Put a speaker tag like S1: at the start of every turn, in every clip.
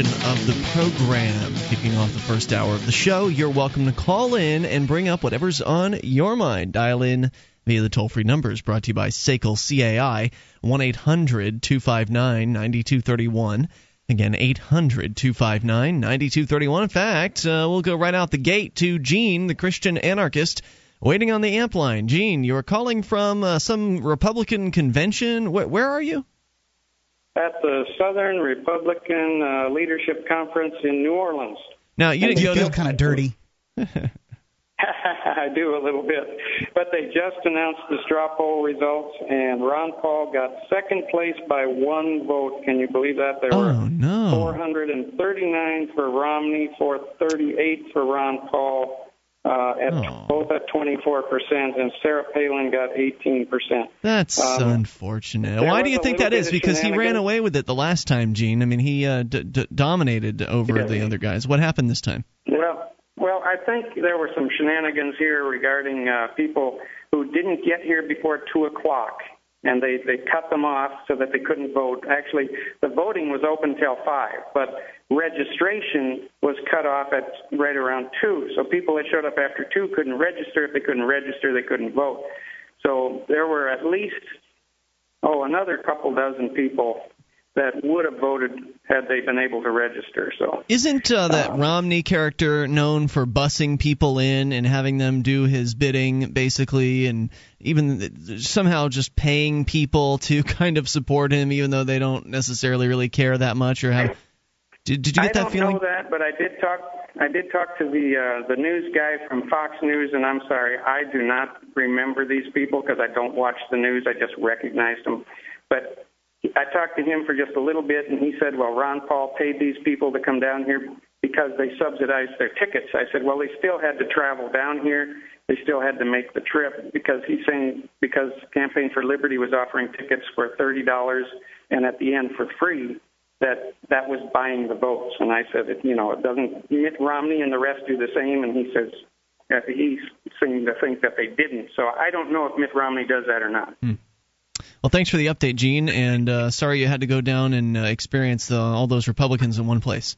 S1: of the program. Kicking off the first hour of the show, you're welcome to call in and bring up whatever's on your mind. Dial in via the toll free numbers brought to you by SACL CAI, 1 800 259 9231. Again, 800 259 9231. In fact, uh, we'll go right out the gate to Gene, the Christian anarchist, waiting on the amp line. Gene, you're calling from uh, some Republican convention. Where, where are you?
S2: At the Southern Republican uh, Leadership Conference in New Orleans.
S1: Now you didn't
S3: you
S1: go
S3: feel kind of dirty.
S2: I do a little bit, but they just announced the straw poll results, and Ron Paul got second place by one vote. Can you believe that? There
S1: oh,
S2: were
S1: no.
S2: 439 for Romney, 438 for Ron Paul, uh, at
S1: Oh.
S2: both at 24 percent, and Sarah Palin got 18 percent.
S1: That's
S2: Um,
S1: unfortunate. Why do you think that is? Because he ran away with it the last time, Gene. I mean, he uh, d- d- dominated over
S2: Yeah.
S1: the other guys. What happened this time?
S2: Well, well, I think there were some shenanigans here regarding uh, people who didn't get here before two o'clock, and they they cut them off so that they couldn't vote. Actually, the voting was open till five, but registration was cut off at right around two. So people that showed up after two couldn't register. If they couldn't register, they couldn't vote. So there were at least oh another couple dozen people that would have voted had they been able to register. So.
S1: Isn't uh, that
S2: Uh,
S1: Romney character known for bussing people in and having them do his bidding, basically, and even somehow just paying people to kind of support him, even though they don't necessarily really care that much or have? Did, did you get
S2: I
S1: that
S2: don't
S1: feeling?
S2: know that, but I did talk. I did talk to the uh, the news guy from Fox News, and I'm sorry, I do not remember these people because I don't watch the news. I just recognized them. But I talked to him for just a little bit, and he said, "Well, Ron Paul paid these people to come down here because they subsidized their tickets." I said, "Well, they still had to travel down here. They still had to make the trip because he's saying because Campaign for Liberty was offering tickets for thirty dollars and at the end for free." that that was buying the votes. And I said, you know, it doesn't Mitt Romney and the rest do the same. And he says uh, he seemed to think that they didn't. So I don't know if Mitt Romney does that or not. Hmm.
S1: Well, thanks for the update, Gene, and uh, sorry you had to go down and uh, experience the, all those Republicans in one place.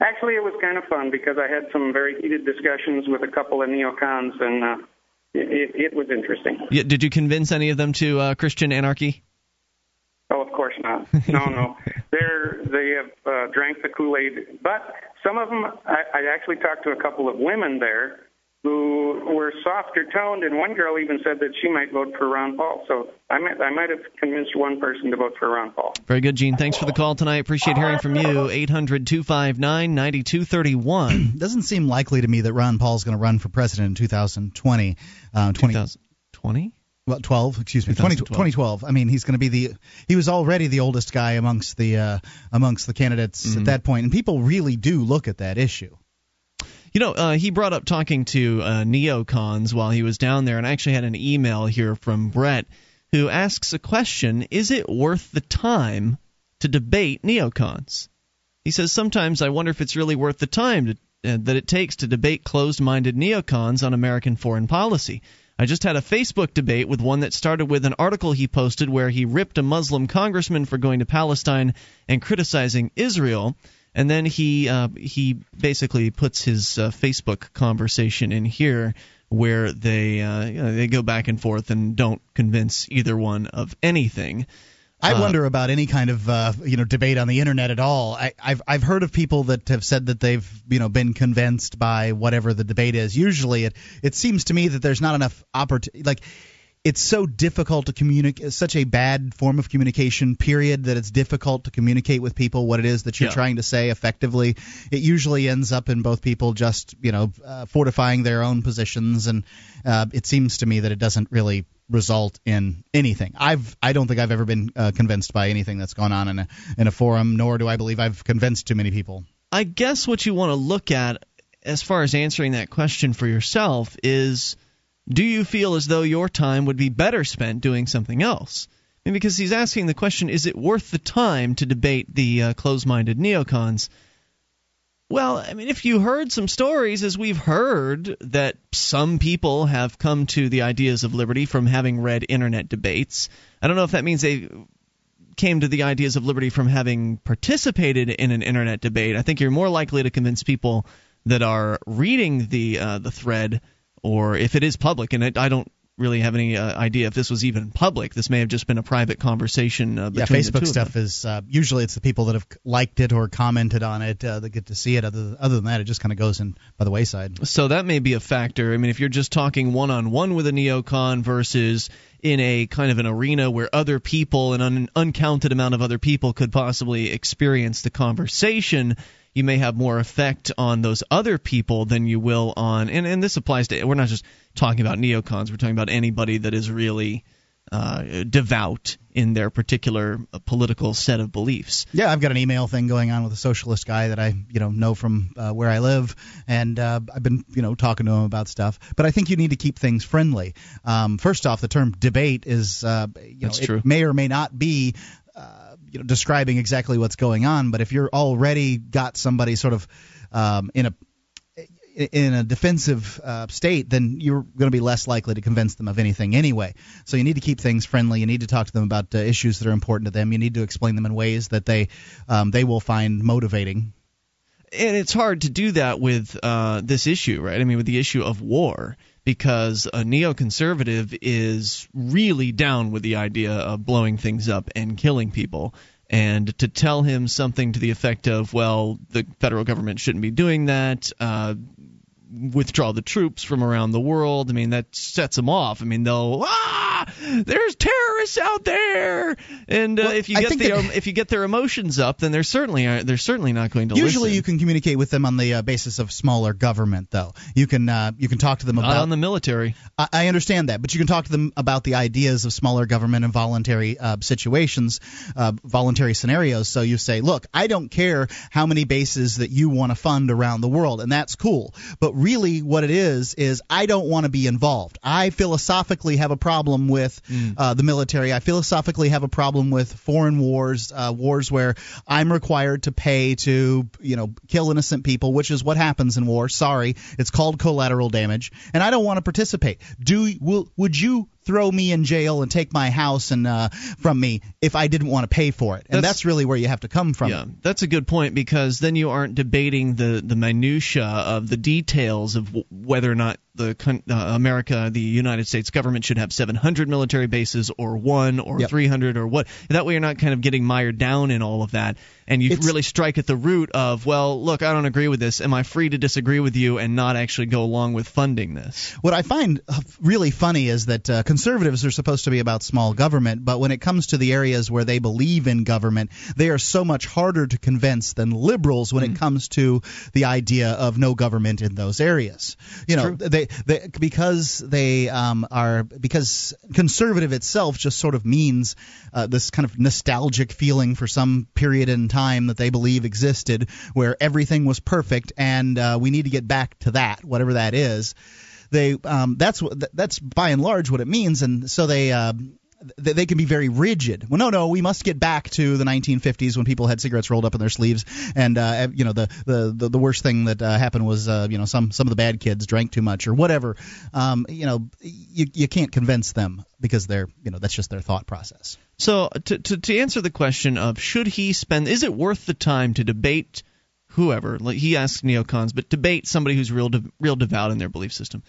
S2: Actually, it was kind of fun because I had some very heated discussions with a couple of neocons, and uh, it, it was interesting.
S1: Yeah, did you convince any of them to uh, Christian anarchy?
S2: Oh, of course not. No, no. They're they have uh, drank the Kool Aid, but some of them. I, I actually talked to a couple of women there who were softer toned, and one girl even said that she might vote for Ron Paul. So I might I might have convinced one person to vote for Ron Paul.
S1: Very good, Gene. Thanks for the call tonight. Appreciate hearing from you. 800 259 9231.
S3: Doesn't seem likely to me that Ron Paul is going to run for president in 2020. Uh, 20,
S1: 2020?
S3: well, 12, excuse me, 20,
S1: 2012.
S3: 2012. I mean, he's going to be the he was already the oldest guy amongst the uh, amongst the candidates
S1: Mm-hmm.
S3: at that point, and people really do look at that issue.
S1: You know, uh, he brought up talking to uh, neocons while he was down there, and I actually had an email here from Brett who asks a question Is it worth the time to debate neocons? He says, Sometimes I wonder if it's really worth the time to, uh, that it takes to debate closed minded neocons on American foreign policy. I just had a Facebook debate with one that started with an article he posted where he ripped a Muslim congressman for going to Palestine and criticizing Israel and then he uh, he basically puts his uh, Facebook conversation in here where they uh, you know, they go back and forth and don't convince either one of anything.
S3: I
S1: Uh,
S3: wonder about any kind of uh, you know debate on the internet at all. I, I've I've heard of people that have said that they've you know been convinced by whatever the debate is. Usually, it it seems to me that there's not enough opportunity. Like it's so difficult to communicate. Such a bad form of communication. Period. That it's difficult to communicate with people what it is that you're
S1: Yeah.
S3: trying to say effectively. It usually ends up in both people just you know uh, fortifying their own positions, and uh, it seems to me that it doesn't really result in anything. I've I don't think I've ever been uh, convinced by anything that's gone on in a in a forum, nor do I believe I've convinced too many people.
S1: I guess what you want to look at as far as answering that question for yourself is do you feel as though your time would be better spent doing something else? And because he's asking the question, is it worth the time to debate the uh, closed minded neocons? Well, I mean, if you heard some stories, as we've heard, that some people have come to the ideas of liberty from having read internet debates, I don't know if that means they came to the ideas of liberty from having participated in an internet debate. I think you're more likely to convince people that are reading the uh, the thread, or if it is public, and it, I don't really have any uh, idea if this was even public. This may have just been a private conversation. Uh,
S3: yeah, Facebook stuff is uh, usually it's the people that have liked it or commented on it uh, that get to see it. Other other than that, it just kind of goes in by the wayside.
S1: So that may be a factor. I mean, if you're just talking one on one with a neocon versus in a kind of an arena where other people, an un- uncounted amount of other people, could possibly experience the conversation you may have more effect on those other people than you will on and, and this applies to we're not just talking about neocons we're talking about anybody that is really uh, devout in their particular uh, political set of beliefs.
S3: Yeah, I've got an email thing going on with a socialist guy that I, you know, know from uh, where I live, and uh, I've been, you know, talking to him about stuff. But I think you need to keep things friendly. Um, first off, the term debate is, uh, you
S1: That's
S3: know,
S1: true.
S3: it may or may not be you know describing exactly what's going on. But if you're already got somebody sort of um, in a in a defensive uh, state, then you're going to be less likely to convince them of anything anyway. So you need to keep things friendly. You need to talk to them about uh, issues that are important to them. You need to explain them in ways that they um, they will find motivating.
S1: And it's hard to do that with uh, this issue, right? I mean, with the issue of war because a neoconservative is really down with the idea of blowing things up and killing people. And to tell him something to the effect of, well, the federal government shouldn't be doing that, uh, withdraw the troops from around the world. I mean, that sets them off. I mean, they'll ah, there's terrorists out there, and uh,
S3: well,
S1: if you get the that, if you get their emotions up, then they're certainly uh, they're certainly not going to.
S3: Usually,
S1: listen.
S3: you can communicate with them on the uh, basis of smaller government, though. You can uh, you can talk to them
S1: not
S3: about
S1: on the military.
S3: I, I, understand that, but you can talk to them about the ideas of smaller government and voluntary uh, situations, uh, voluntary scenarios. So you say, look, I don't care how many bases that you want to fund around the world, and that's cool, but really what it is is I don't want to be involved. I philosophically have a problem with mm. uh, the military. I philosophically have a problem with foreign wars, uh, wars where I'm required to pay to you know kill innocent people, which is what happens in war. Sorry, it's called collateral damage, and I don't want to participate. Do will would you throw me in jail and take my house and uh, from me if I didn't want to pay for it. And that's, that's, really where you have to come from.
S1: Yeah, that's a good point because then you aren't debating the the minutia of the details of w- whether or not the uh, America, the United States government should have 700 military bases or one or yep. 300 or what. That way, you're not kind of getting mired down in all of that, and you it's, really strike at the root of, well, look, I don't agree with this. Am I free to disagree with you and not actually go along with funding this?
S3: What I find uh, really funny is that uh, conservatives are supposed to be about small government, but when it comes to the areas where they believe in government, they are so much harder to convince than liberals when mm. it comes to the idea of no government in those areas. You know, they, they because they um, are because conservative itself just sort of means uh, this kind of nostalgic feeling for some period in time that they believe existed where everything was perfect, and uh, we need to get back to that, whatever that is they um, that's that's by and large what it means, and so they. Uh, they can be very rigid. Well, no, no, we must get back to the 1950s when people had cigarettes rolled up in their sleeves, and uh, you know the, the the, the worst thing that uh, happened was uh, you know some some of the bad kids drank too much or whatever. Um, you know, you you can't convince them because they're you know that's just their thought process.
S1: So to to, to answer the question of should he spend, is it worth the time to debate? Whoever like he asks neocons, but debate somebody who's real de- real devout in their belief system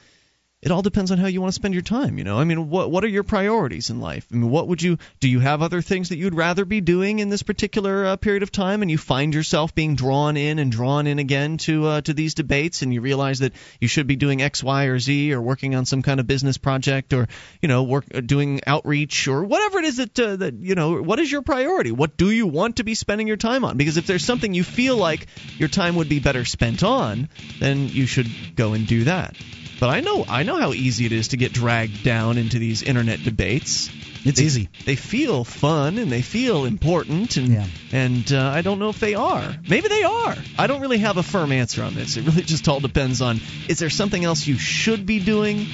S1: it all depends on how you want to spend your time you know? I mean what what are your priorities in life? I mean what would you do you have other things that you'd rather be doing in this particular uh, period of time and you find yourself being drawn in and drawn in again to uh, to these debates and you realize that you should be doing x y or z or working on some kind of business project or you know work uh, doing outreach or whatever it is that uh, that you know what is your priority? What do you want to be spending your time on? Because if there's something you feel like your time would be better spent on then you should go and do that but I know I know how easy it is to get dragged down into these internet debates.
S3: It's
S1: they,
S3: easy.
S1: They feel fun and they feel important, and
S3: yeah.
S1: and uh, I don't know if they are. Maybe they are. I don't really have a firm answer on this. It really just all depends on is there something else you should be doing.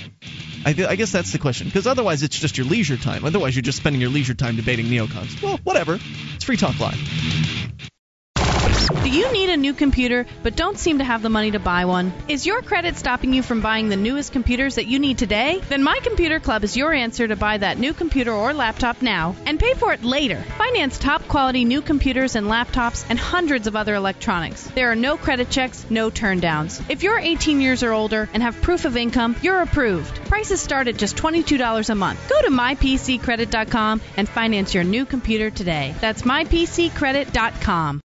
S1: I, I guess that's the question, because otherwise it's just your leisure time. Otherwise you're just spending your leisure time debating neocons. Well, whatever. It's Free Talk Live.
S4: The you need a new computer but don't seem to have the money to buy one? Is your credit stopping you from buying the newest computers that you need today? Then My Computer Club is your answer to buy that new computer or laptop now and pay for it later. Finance top quality new computers and laptops and hundreds of other electronics. There are no credit checks, no turndowns. If you're 18 years or older and have proof of income, you're approved. Prices start at just $22 a month. Go to mypccredit.com and finance your new computer today. That's mypccredit.com.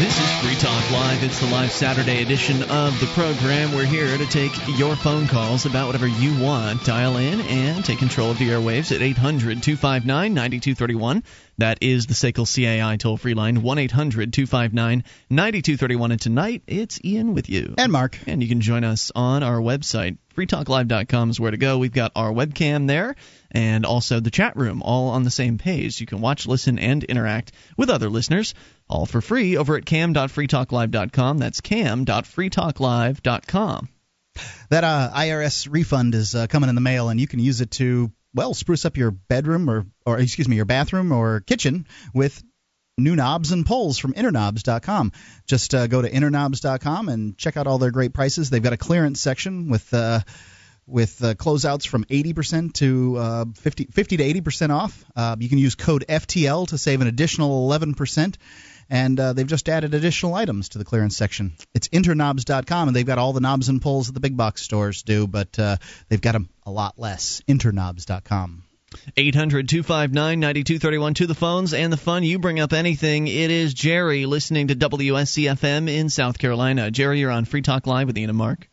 S1: This is Free Talk Live. It's the live Saturday edition of the program. We're here to take your phone calls about whatever you want. Dial in and take control of the airwaves at 800 259 9231. That is the SACL CAI toll free line, 1 800 259 9231. And tonight, it's Ian with you.
S3: And Mark.
S1: And you can join us on our website. FreeTalkLive.com is where to go. We've got our webcam there and also the chat room all on the same page. You can watch, listen, and interact with other listeners all for free over at cam.freetalklive.com. That's cam.freetalklive.com.
S3: That uh, IRS refund is uh, coming in the mail, and you can use it to well spruce up your bedroom or or excuse me your bathroom or kitchen with new knobs and poles from interknobs.com. Just uh, go to interknobs.com and check out all their great prices. They've got a clearance section with uh, with uh, closeouts from 80% to uh, 50, 50 to 80% off. Uh, you can use code FTL to save an additional 11%. And uh, they've just added additional items to the clearance section. It's interknobs.com, and they've got all the knobs and pulls that the big box stores do, but uh, they've got them a lot less. Interknobs.com.
S1: 800 259 9231 to the phones and the fun. You bring up anything. It is Jerry listening to WSCFM in South Carolina. Jerry, you're on Free Talk Live with Ian and Mark.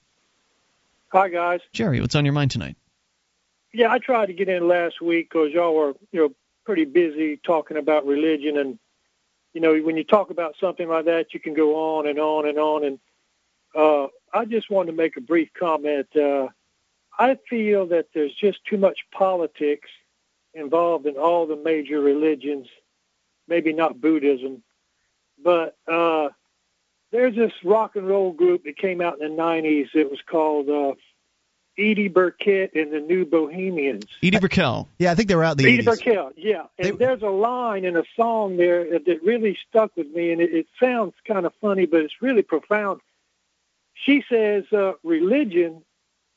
S5: Hi, guys.
S1: Jerry, what's on your mind tonight?
S5: Yeah, I tried to get in last week because y'all were, you know, pretty busy talking about religion. And, you know, when you talk about something like that, you can go on and on and on. And uh, I just wanted to make a brief comment. Uh, I feel that there's just too much politics involved in all the major religions, maybe not Buddhism, but uh, there's this rock and roll group that came out in the 90s. It was called uh, Edie Burkett and the New Bohemians.
S1: Edie Brickell.
S3: Yeah, I think they were out in the
S5: Edie
S3: 80s.
S5: Burkell, yeah. And
S3: They-
S5: there's a line in a song there that really stuck with me, and it, it sounds kind of funny, but it's really profound. She says, uh, religion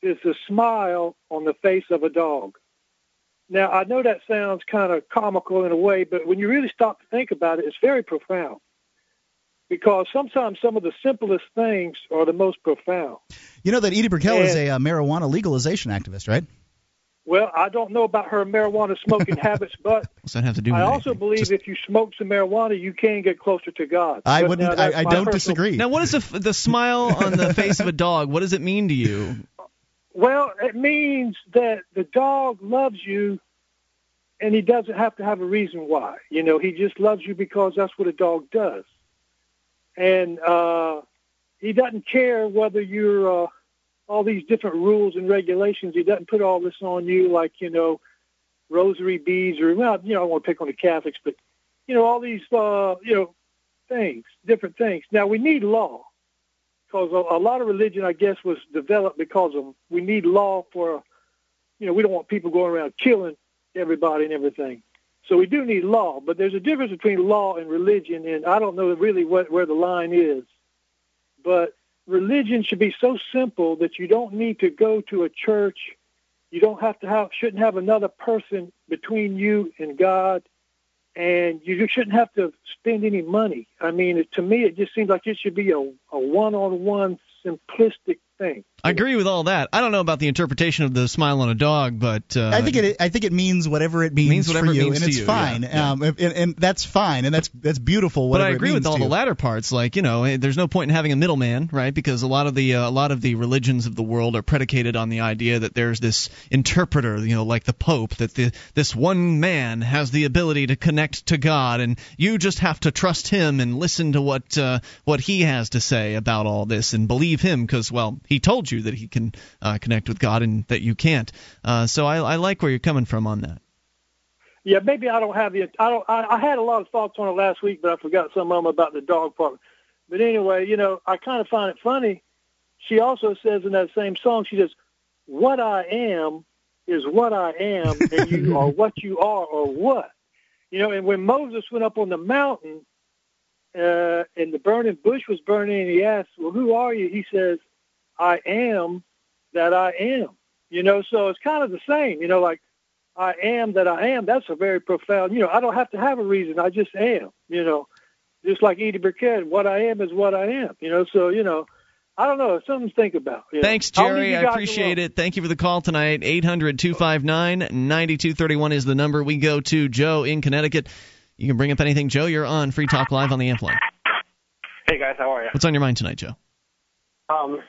S5: is the smile on the face of a dog. Now, I know that sounds kind of comical in a way, but when you really stop to think about it, it's very profound. Because sometimes some of the simplest things are the most profound.
S3: You know that Edie Brickell is a uh, marijuana legalization activist, right?
S5: Well, I don't know about her marijuana smoking habits, but
S1: What's that have to do
S5: I also
S1: anything?
S5: believe
S1: Just-
S5: if you smoke some marijuana, you can get closer to God.
S3: I
S5: But
S3: wouldn't.
S5: now
S3: I, I don't
S5: personal-
S3: disagree.
S1: Now, what is the, the smile on the face of a dog? What does it mean to you?
S5: Well, it means that the dog loves you, and he doesn't have to have a reason why. You know, he just loves you because that's what a dog does, and uh, he doesn't care whether you're uh, all these different rules and regulations. He doesn't put all this on you, like you know, rosary beads or well, you know, I want to pick on the Catholics, but you know, all these uh, you know things, different things. Now we need law because a, a lot of religion, I guess, was developed because of we need law for, you know, we don't want people going around killing everybody and everything. So we do need law, but there's a difference between law and religion, and I don't know really what where the line is. But religion should be so simple that you don't need to go to a church. You don't have to have shouldn't have another person between you and God, and you shouldn't have to spend any money. I mean, to me, it just seems like it should be a, a one-on-one, simplistic thing.
S1: I agree with all that. I don't know about the interpretation of the smile on a dog, but uh,
S3: I think it. I think it means whatever it means,
S1: Means whatever
S3: for
S1: it
S3: you,
S1: means
S3: and it's
S1: you,
S3: fine.
S1: yeah, yeah.
S3: Um, and, and that's fine, and that's that's beautiful.
S1: But I
S3: it
S1: agree with all the
S3: you.
S1: latter parts. Like you know, eh, there's no point in having a middleman, right? Because a lot of the uh, a lot of the religions of the world are predicated on the idea that there's this interpreter, you know, like the Pope, that the this one man has the ability to connect to God, and you just have to trust him and listen to what uh, what he has to say about all this and believe him, because well, he told you that he can uh, connect with God and that you can't. Uh, so I, I like where you're coming from on that.
S5: Yeah, maybe I don't have the. I don't. I, I had a lot of thoughts on it last week, but I forgot some of them about the dog park. But anyway, you know, I kind of find it funny. She also says in that same song, she says, "What I am is what I am, and you are what you are, or what. You know, and when Moses went up on the mountain, uh, and the burning bush was burning, and he asked, "Well, who are you?" He says, "I am that I am." You know, so it's kind of the same. You know, like I am that I am. That's a very profound. You know, I don't have to have a reason. I just am. You know, just like Edie Burkett, what I am is what I am. You know, so you know, I don't know. Something to think about. You know.
S1: Thanks, Jerry. I appreciate it. Thank you for the call tonight. 800 259 9231 is the number. We go to Joe in Connecticut. You can bring up anything. Joe, you're on Free Talk Live on the Amp line.
S6: Hey, guys. How are you?
S1: What's on your mind tonight, Joe?
S6: Um,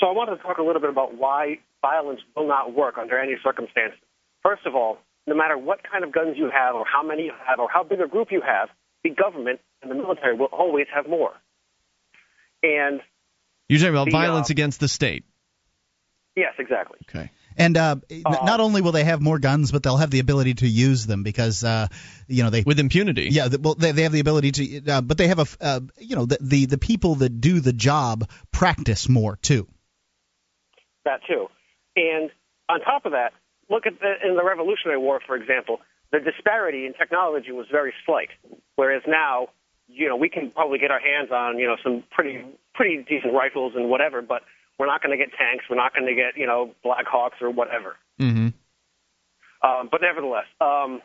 S6: so I wanted to talk a little bit about why violence will not work under any circumstances. First of all, no matter what kind of guns you have or how many you have or how big a group you have, the government and the military will always have more. And
S1: you're talking about
S6: the,
S1: violence
S6: uh,
S1: against the state.
S6: Yes, exactly.
S1: Okay.
S3: And uh,
S6: Uh,
S3: not only will they have more guns, but they'll have the ability to use them because uh, you know they
S1: with impunity.
S3: Yeah, the- well, they, they have the ability to, uh, but they have a uh, you know, the, the the people that do the job practice more too.
S6: That too. And on top of that, look at the, in the Revolutionary War, for example, the disparity in technology was very slight. Whereas now, you know, we can probably get our hands on, you know, some pretty pretty decent rifles and whatever, but we're not going to get tanks. We're not going to get, you know, Black Hawks or whatever.
S1: Mm-hmm.
S6: Um, but nevertheless, um,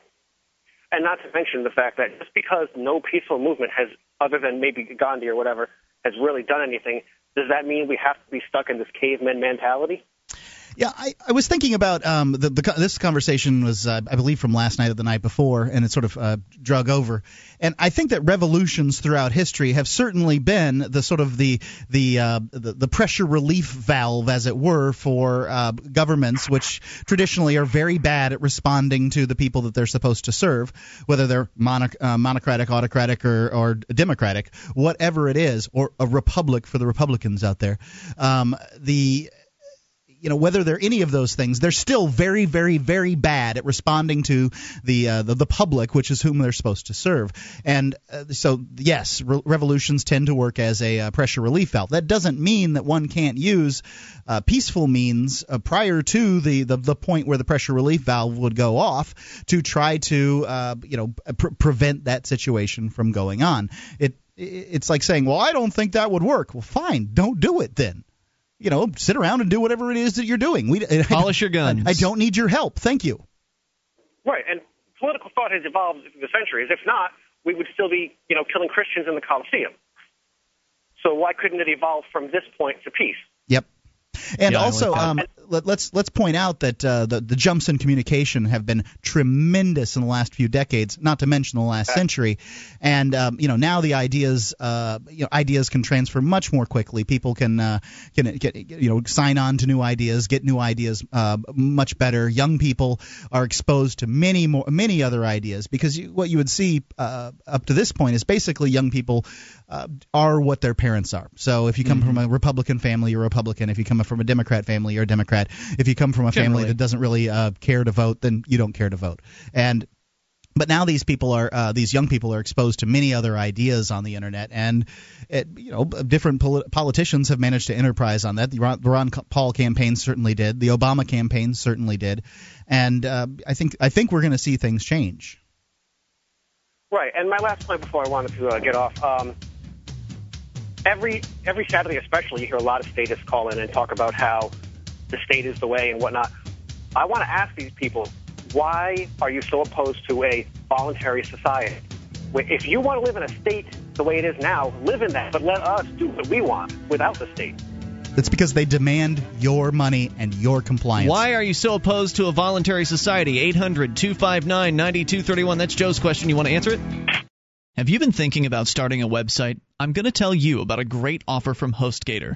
S6: and not to mention the fact that just because no peaceful movement has, other than maybe Gandhi or whatever, has really done anything, does that mean we have to be stuck in this caveman mentality?
S3: Yeah, I, I was thinking about um, the, the this conversation was uh, I believe from last night or the night before, and it sort of uh, drug over. And I think that revolutions throughout history have certainly been the sort of the the uh, the, the pressure relief valve, as it were, for uh, governments, which traditionally are very bad at responding to the people that they're supposed to serve, whether they're monoc- uh, monocratic, autocratic, or, or democratic, whatever it is, or a republic for the Republicans out there. Um, the you know whether they're any of those things they're still very very very bad at responding to the uh, the, the public which is whom they're supposed to serve. And uh, so yes re- revolutions tend to work as a uh, pressure relief valve. That doesn't mean that one can't use uh, peaceful means uh, prior to the, the the point where the pressure relief valve would go off to try to uh, you know pr- prevent that situation from going on. It it's like saying well I don't think that would work. Well fine. Don't do it then you know, sit around and do whatever it is that you're doing. We
S1: Polish your guns.
S3: I, I don't need your help. Thank you.
S6: Right, and political thought has evolved through the centuries. If not, we would still be, you know, killing Christians in the Colosseum. So why couldn't it evolve from this point to peace?
S3: Yep. And
S1: Yeah,
S3: also,
S1: like that.
S3: um, let, let's let's point out that uh, the the jumps in communication have been tremendous in the last few decades, not to mention the last century. And um, you know now the ideas uh, you know ideas can transfer much more quickly. People can uh, can get you know sign on to new ideas, get new ideas uh, much better. Young people are exposed to many more many other ideas because you, what you would see uh, up to this point is basically young people uh, are what their parents are. So if you come from a Republican family, you're a Republican. If you come from a Democrat family, you're a Democrat. If you come from a family that doesn't really uh, care to vote, then you don't care to vote. And but now these people are uh, these young people are exposed to many other ideas on the internet, and it, you know different poli- politicians have managed to enterprise on that. The Ron, the Ron Paul campaign certainly did. The Obama campaign certainly did, and uh, I think I think we're going to see things change.
S6: Right, and my last point before I wanted to uh, get off. Um, every every Saturday, especially, you hear a lot of statists call in and talk about how the state is the way and whatnot. I want to ask these people, why are you so opposed to a voluntary society? If you want to live in a state the way it is now, live in that, but let us do what we want without the state.
S3: It's because they demand your money and your compliance.
S1: Why are you so opposed to a voluntary society? 800 259 9231. That's Joe's question. You want to answer it? Have you been thinking about starting a website? I'm going to tell you about a great offer from HostGator.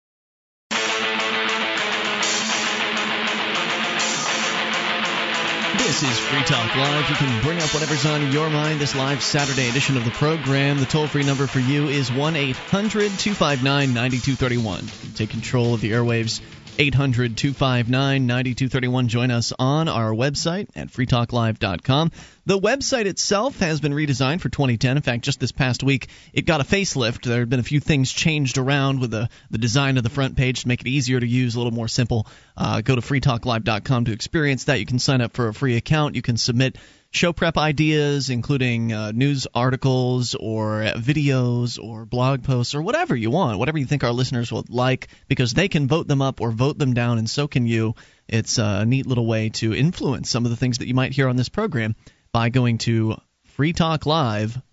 S1: This is Free Talk Live. You can bring up whatever's on your mind this live Saturday edition of the program. The toll free number for you is 1 800 259 9231. Take control of the airwaves 800 259 9231. Join us on our website at freetalklive.com. The website itself has been redesigned for 2010. In fact, just this past week, it got a facelift. There have been a few things changed around with the, the design of the front page to make it easier to use, a little more simple. Uh, go to freetalklive.com to experience that. You can sign up for a free account. You can submit show prep ideas, including uh, news articles or videos or blog posts or whatever you want, whatever you think our listeners would like, because they can vote them up or vote them down, and so can you. It's a neat little way to influence some of the things that you might hear on this program by going to freetalklive.com.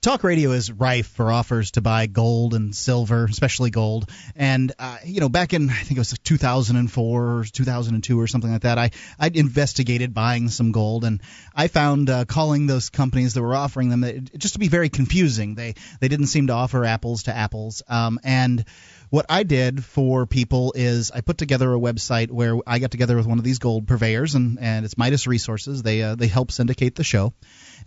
S3: Talk radio is rife for offers to buy gold and silver, especially gold. And uh, you know, back in I think it was 2004 or 2002 or something like that, I I investigated buying some gold, and I found uh, calling those companies that were offering them it, just to be very confusing. They they didn't seem to offer apples to apples, um, and what I did for people is I put together a website where I got together with one of these gold purveyors, and, and it's Midas Resources. They uh, they help syndicate the show,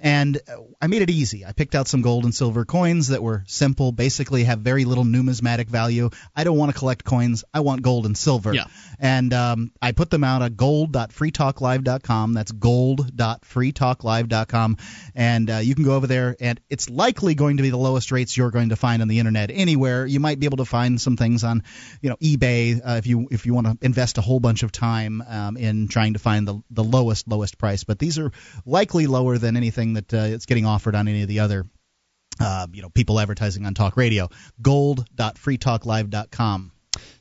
S3: and I made it easy. I picked out some gold and silver coins that were simple, basically have very little numismatic value. I don't want to collect coins. I want gold and silver.
S1: Yeah.
S3: And um, I put them out at gold.freetalklive.com. That's gold.freetalklive.com. And uh, you can go over there, and it's likely going to be the lowest rates you're going to find on the internet anywhere. You might be able to find some things on, you know, eBay uh, if you if you want to invest a whole bunch of time um, in trying to find the the lowest lowest price. But these are likely lower than anything that uh, it's getting offered on any of the other uh, you know, people advertising on talk radio. Gold.freetalklive.com.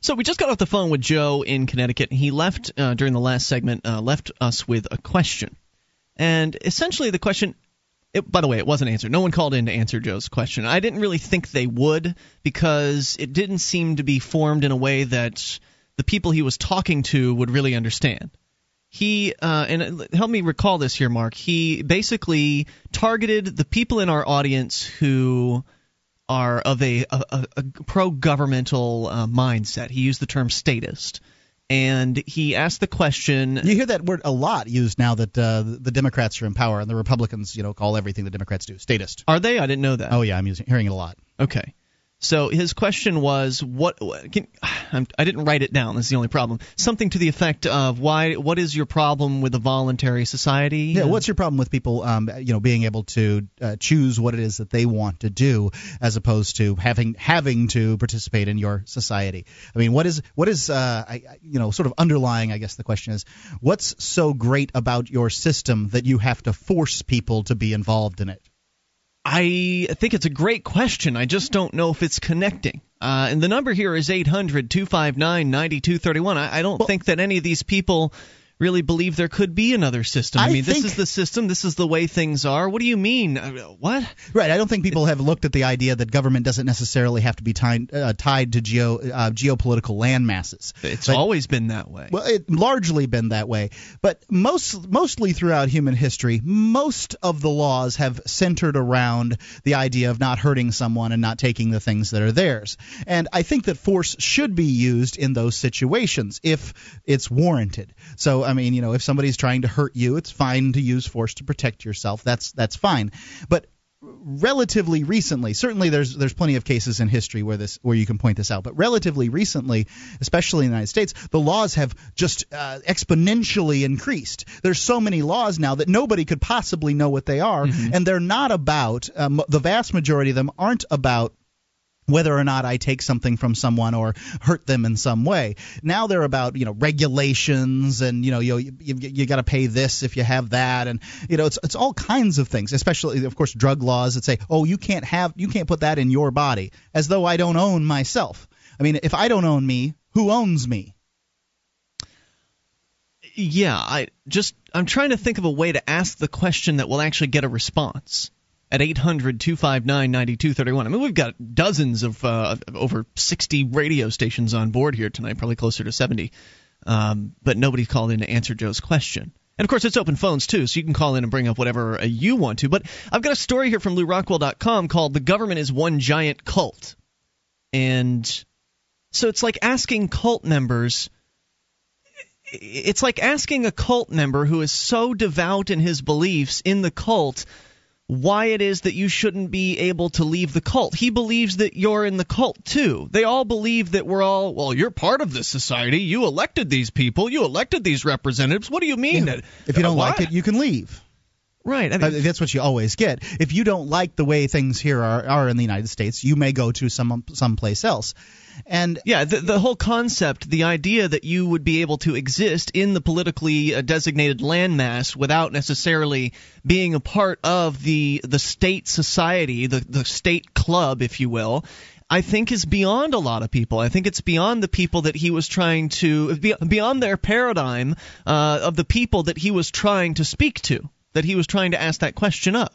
S1: So we just got off the phone with Joe in Connecticut. He left uh, during the last segment, uh, left us with a question, and essentially the question. It, by the way, it wasn't answered. No one called in to answer Joe's question. I didn't really think they would because it didn't seem to be formed in a way that the people he was talking to would really understand he uh, and help me recall this here, Mark. He basically targeted the people in our audience who are of a, a, a pro-governmental uh, mindset. He used the term statist, and he asked the question.
S3: You hear that word a lot used now that uh, the Democrats are in power and the Republicans, you know, call everything the Democrats do statist.
S1: Are they? I didn't know that.
S3: Oh yeah, I'm using, hearing it a lot.
S1: Okay. So his question was, what? Can, I didn't write it down. That's the only problem. Something to the effect of, why? What is your problem with a voluntary society?
S3: Yeah. What's your problem with people, um, you know, being able to uh, choose what it is that they want to do, as opposed to having having to participate in your society? I mean, what is what is uh, I, you know, sort of underlying? I guess the question is, what's so great about your system that you have to force people to be involved in it?
S1: I think it's a great question. I just don't know if it's connecting. Uh, and the number here is 800 259 9231. I don't well, think that any of these people really believe there could be another system. I, I mean, this is the system. This is the way things are. What do you mean? Uh, what?
S3: Right. I don't think people have looked at the idea that government doesn't necessarily have to be tied uh, tied to geo uh, geopolitical land masses.
S1: It's but, always been that way.
S3: Well, it largely been that way. But most mostly throughout human history, most of the laws have centered around the idea of not hurting someone and not taking the things that are theirs. And I think that force should be used in those situations if it's warranted. So I mean, you know, if somebody's trying to hurt you, it's fine to use force to protect yourself. That's that's fine. But relatively recently certainly there's there's plenty of cases in history where this where you can point this out but relatively recently especially in the United States the laws have just uh, exponentially increased there's so many laws now that nobody could possibly know what they are mm-hmm. and they're not about um, the vast majority of them aren't about whether or not I take something from someone or hurt them in some way. Now they're about you know regulations and you know you you, you got to pay this if you have that and you know it's it's all kinds of things. Especially of course drug laws that say oh you can't have you can't put that in your body as though I don't own myself. I mean if I don't own me, who owns me?
S1: Yeah, I just I'm trying to think of a way to ask the question that will actually get a response at 800 259 9231. I mean, we've got dozens of uh, over 60 radio stations on board here tonight, probably closer to 70. Um, but nobody called in to answer Joe's question. And of course, it's open phones too, so you can call in and bring up whatever uh, you want to. But I've got a story here from LewRockwell.com called The Government is One Giant Cult. And so it's like asking cult members it's like asking a cult member who is so devout in his beliefs in the cult why it is that you shouldn't be able to leave the cult. He believes that you're in the cult too. They all believe that we're all, well, you're part of this society. You elected these people. You elected these representatives. What do you mean?
S3: Yeah.
S1: That,
S3: if you don't like it, you can leave.
S1: Right. I mean,
S3: that's what you always get. If you don't like the way things here are, are in the United States, you may go to some someplace else. And
S1: Yeah, the, the whole concept, the idea that you would be able to exist in the politically uh, designated landmass without necessarily being a part of the the state society, the the state club, if you will, I think is beyond a lot of people. I think it's beyond the people that he was trying to beyond their paradigm uh, of the people that he was trying to speak to, that he was trying to ask that question of.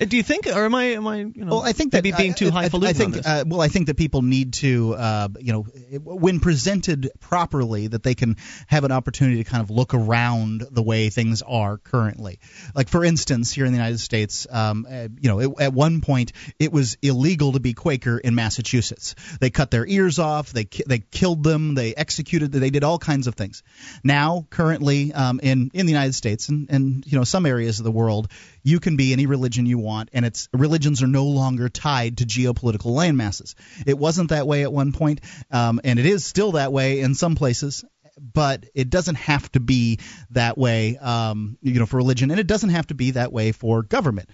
S1: Uh, Do you think, or am I, am I, you know,
S3: Well, I think that
S1: maybe being
S3: I-
S1: too
S3: I-
S1: highfalutin
S3: I think. Uh, well, I think that people need to, uh, you know, when presented properly, that they can have an opportunity to kind of look around the way things are currently. Like, for instance, here in the United States, um, uh, you know, it, at one point it was illegal to be Quaker in Massachusetts. They cut their ears off, they ki- they killed them, they executed, they did all kinds of things. Now, currently, um, in in the United States and and you know some areas of the world, you can be any religion you want, and it's religions are no longer tied to geopolitical landmasses. It wasn't that way at one point, um, and it is still that way in some places. But it doesn't have to be that way, um, you know, for religion, and it doesn't have to be that way for government.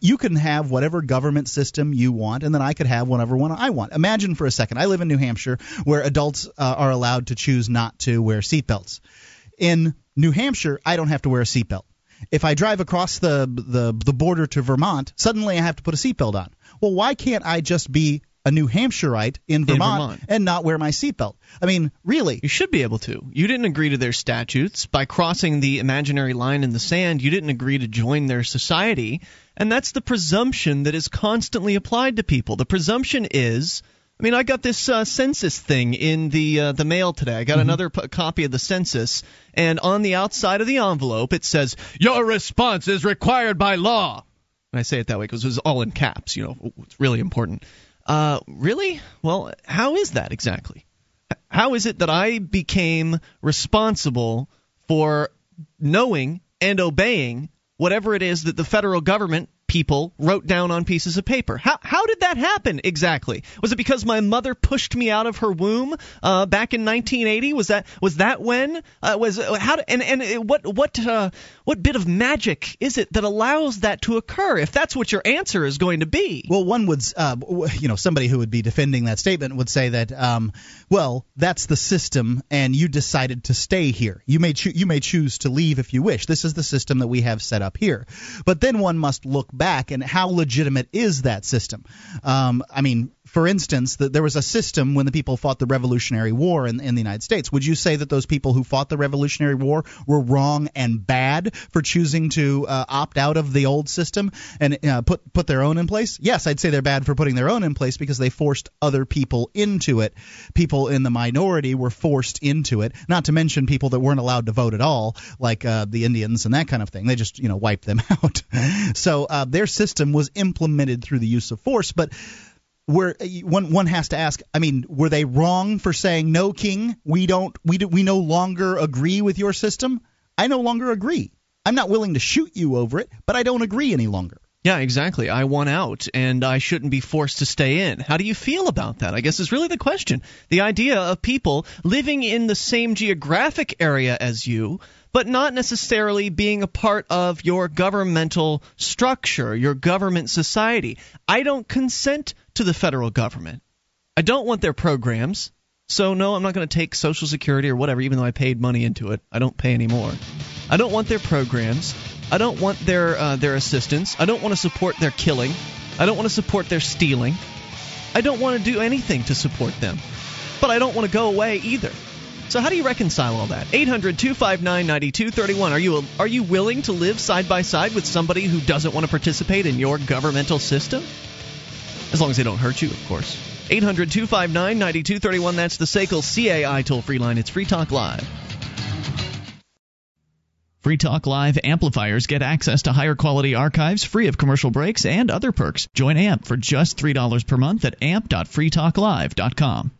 S3: You can have whatever government system you want, and then I could have whatever one I want. Imagine for a second, I live in New Hampshire, where adults uh, are allowed to choose not to wear seatbelts. In New Hampshire, I don't have to wear a seatbelt. If I drive across the, the the border to Vermont, suddenly I have to put a seatbelt on. Well, why can't I just be a New Hampshireite in Vermont,
S1: Vermont.
S3: and not wear my seatbelt? I mean, really?
S1: You should be able to. You didn't agree to their statutes. By crossing the imaginary line in the sand, you didn't agree to join their society. And that's the presumption that is constantly applied to people. The presumption is. I mean, I got this uh, census thing in the uh, the mail today. I got another p- copy of the census, and on the outside of the envelope it says, "Your response is required by law." And I say it that way because it was all in caps. You know, it's really important. Uh, really? Well, how is that exactly? How is it that I became responsible for knowing and obeying whatever it is that the federal government people wrote down on pieces of paper? How how did that happen exactly? Was it because my mother pushed me out of her womb uh, back in 1980? Was that was that when? Uh, was how and and uh, what what uh, what bit of magic is it that allows that to occur? If that's what your answer is going to be.
S3: Well, one would, uh, you know, somebody who would be defending that statement would say that, um, well, that's the system, and you decided to stay here. You may choo- you may choose to leave if you wish. This is the system that we have set up here. But then one must look back and how legitimate is that system? Um, I mean, for instance, that there was a system when the people fought the Revolutionary War in, in the United States. Would you say that those people who fought the Revolutionary War were wrong and bad for choosing to uh, opt out of the old system and uh, put put their own in place? Yes, I'd say they're bad for putting their own in place because they forced other people into it. People in the minority were forced into it. Not to mention people that weren't allowed to vote at all, like uh, the Indians and that kind of thing. They just you know wiped them out. so uh, their system was implemented through the use of force, but where one one has to ask i mean were they wrong for saying no king we don't we do, we no longer agree with your system i no longer agree i'm not willing to shoot you over it but i don't agree any longer
S1: Yeah, exactly. I want out, and I shouldn't be forced to stay in. How do you feel about that? I guess is really the question. The idea of people living in the same geographic area as you, but not necessarily being a part of your governmental structure, your government society. I don't consent to the federal government. I don't want their programs. So no, I'm not going to take Social Security or whatever, even though I paid money into it. I don't pay anymore. I don't want their programs. I don't want their uh, their assistance. I don't want to support their killing. I don't want to support their stealing. I don't want to do anything to support them. But I don't want to go away either. So how do you reconcile all that? 800-259-9231. Are you are you willing to live side by side with somebody who doesn't want to participate in your governmental system? As long as they don't hurt you, of course. 800 259 9231. That's the SACL CAI toll free line. It's Free Talk Live. Free Talk Live amplifiers get access to higher quality archives free of commercial breaks and other perks. Join AMP for just $3 per month at amp.freetalklive.com.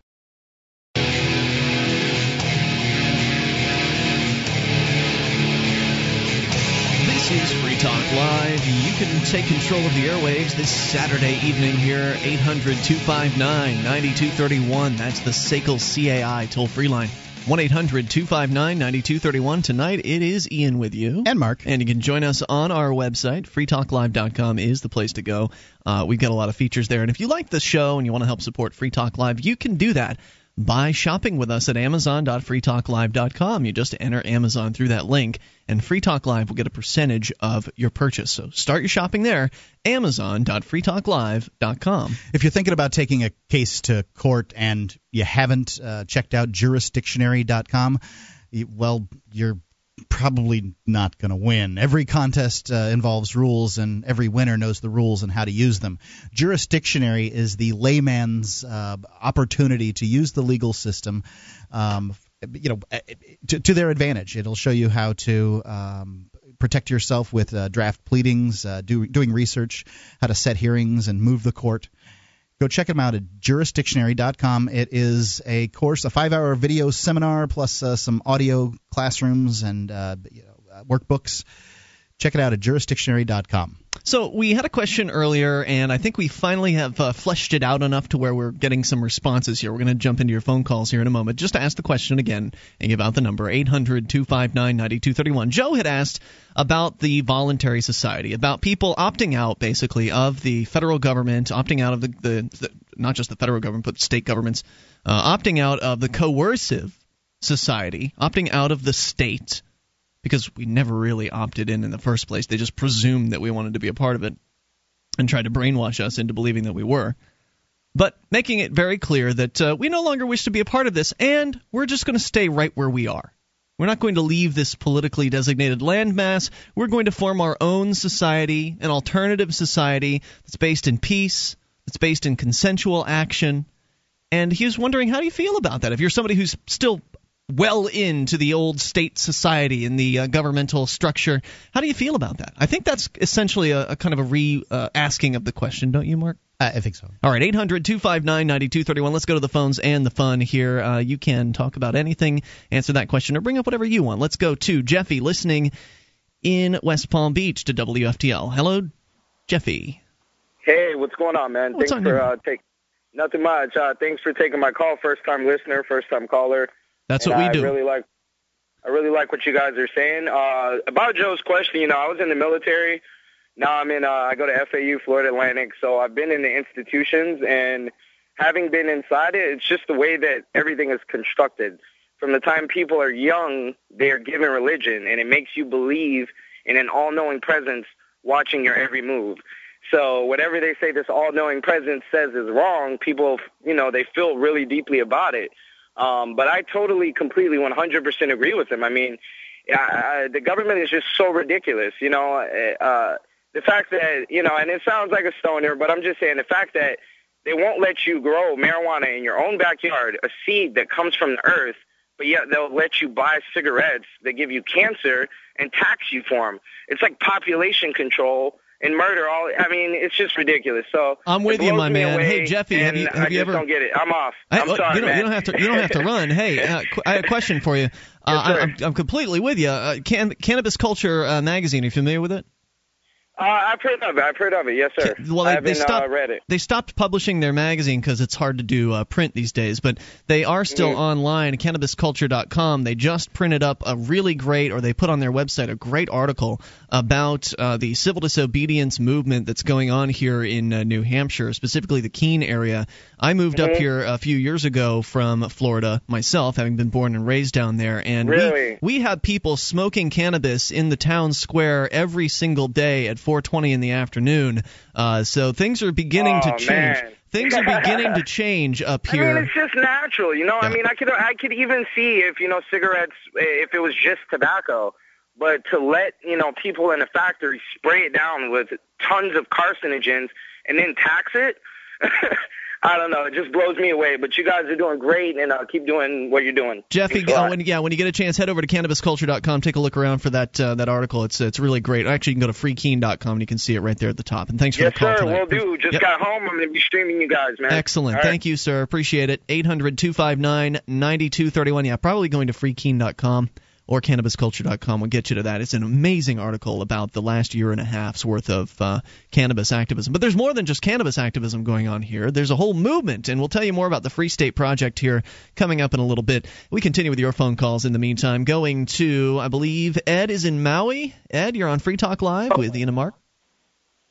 S1: This is Free Talk Live. You can take control of the airwaves this Saturday evening here, 800 259 9231. That's the SACL CAI toll free line. 1 800 259 9231. Tonight it is Ian with you.
S3: And Mark.
S1: And you can join us on our website. freetalklive.com is the place to go. Uh, we've got a lot of features there. And if you like the show and you want to help support Free Talk Live, you can do that by shopping with us at amazon.freetalklive.com. You just enter Amazon through that link, and Free Talk Live will get a percentage of your purchase. So start your shopping there, amazon.freetalklive.com.
S3: If you're thinking about taking a case to court and you haven't uh, checked out jurisdictionary.com, well, you're probably not going to win. Every contest uh, involves rules, and every winner knows the rules and how to use them. Jurisdictionary is the layman's uh, opportunity to use the legal system. Um, you know, to, to, their advantage. It'll show you how to um, protect yourself with uh, draft pleadings, uh, do, doing research, how to set hearings and move the court. Go check them out at jurisdictionary.com. It is a course, a five hour video seminar, plus uh, some audio classrooms and uh, you know, uh, workbooks. Check it out at jurisdictionary.com.
S1: So we had a question earlier, and I think we finally have uh, fleshed it out enough to where we're getting some responses here. We're going to jump into your phone calls here in a moment. Just to ask the question again and give out the number 800 259 9231. Joe had asked about the voluntary society, about people opting out basically of the federal government, opting out of the, the, the not just the federal government, but state governments, uh, opting out of the coercive society, opting out of the state because we never really opted in in the first place. They just presumed that we wanted to be a part of it and tried to brainwash us into believing that we were. But making it very clear that uh, we no longer wish to be a part of this, and we're just going to stay right where we are. We're not going to leave this politically designated landmass. We're going to form our own society, an alternative society that's based in peace, that's based in consensual action. And he was wondering, how do you feel about that? If you're somebody who's still well into the old state society and the uh, governmental structure. How do you feel about that? I think that's essentially a, a kind of a re uh, asking of the question, don't you, Mark?
S3: Uh, I think so.
S1: All right, 800 259 9231. Let's go to the phones and the fun here. Uh, you can talk about anything, answer that question, or bring up whatever you want. Let's go to Jeffy listening in West Palm Beach to WFTL. Hello, Jeffy.
S7: Hey, what's going on, man?
S1: What's
S7: thanks
S1: on
S7: for uh, take nothing much. Uh, thanks for taking my call. First time listener, first time caller.
S1: That's
S7: and
S1: what we do.
S7: I really like. I really like what you guys are saying. Uh, about Joe's question, you know, I was in the military. Now I'm in. Uh, I go to FAU, Florida Atlantic. So I've been in the institutions, and having been inside it, it's just the way that everything is constructed. From the time people are young, they are given religion, and it makes you believe in an all-knowing presence watching your every move. So whatever they say this all-knowing presence says is wrong, people, you know, they feel really deeply about it. Um, but I totally, completely, 100% agree with him. I mean, I, I, the government is just so ridiculous. You know, uh, the fact that you know, and it sounds like a stoner, but I'm just saying the fact that they won't let you grow marijuana in your own backyard, a seed that comes from the earth, but yet they'll let you buy cigarettes that give you cancer and tax you for them. It's like population control and murder. All I mean, it's just ridiculous. So
S1: I'm with you, my man. Hey, Jeffy, have you have
S7: I
S1: you
S7: just
S1: ever?
S7: don't get it. I'm off.
S1: I-
S7: I'm
S1: oh,
S7: sorry,
S1: you don't, you don't have to. You don't have to run. Hey, uh, qu- I have a question for you. Uh, I, I'm, I'm completely with you. Uh, can, Cannabis Culture uh, magazine. Are you familiar with it?
S7: Uh, I've heard of it. I've heard of it. Yes, sir.
S1: Well,
S7: I
S1: they, they stopped.
S7: uh, read it.
S1: They stopped publishing their magazine because it's hard to do uh, print these days. But they are still
S7: Mhm.
S1: online. CannabisCulture.com. They just printed up a really great, or they put on their website a great article about uh, the civil disobedience movement that's going on here in uh, New Hampshire, specifically the Keene area. I moved up
S7: Mhm.
S1: here a few years ago from Florida myself, having been born and raised down there, and
S7: Really?
S1: we we had people smoking cannabis in the town square every single day at 4:20 in the afternoon. Uh, so things are beginning to
S7: Oh,
S1: change.
S7: man.
S1: Things are beginning to change up
S7: I mean,
S1: here.
S7: it's just natural, you know. I mean, I could I could even see if you know cigarettes, if it was just tobacco, but to let you know people in a factory spray it down with tons of carcinogens and then tax it, I don't know. It just blows me away. But you guys are doing great, and uh, keep doing what you're doing.
S1: Jeffy, uh, when, yeah, when you get a chance, head over to cannabisculture.com. Take a look around for that uh, that article. It's it's really great. Actually, you can go to freekeene.com and you can see it right there at the top. And thanks for
S7: yes,
S1: the call
S7: sir.
S1: tonight.
S7: Will do. Just
S1: Yep.
S7: got home. I'm going to be streaming you guys, man.
S1: Excellent.
S7: Right.
S1: Thank you, sir. Appreciate it. 800 259 9231. Yeah, probably going to freekeene.com or cannabisculture.com will get you to that. It's an amazing article about the last year and a half's worth of uh, cannabis activism. But there's more than just cannabis activism going on here. There's a whole movement, and we'll tell you more about the Free State Project here coming up in a little bit. We continue with your phone calls in the meantime. Going to, I believe, Ed is in Maui. Ed, you're on Free Talk Live with Ian and Mark.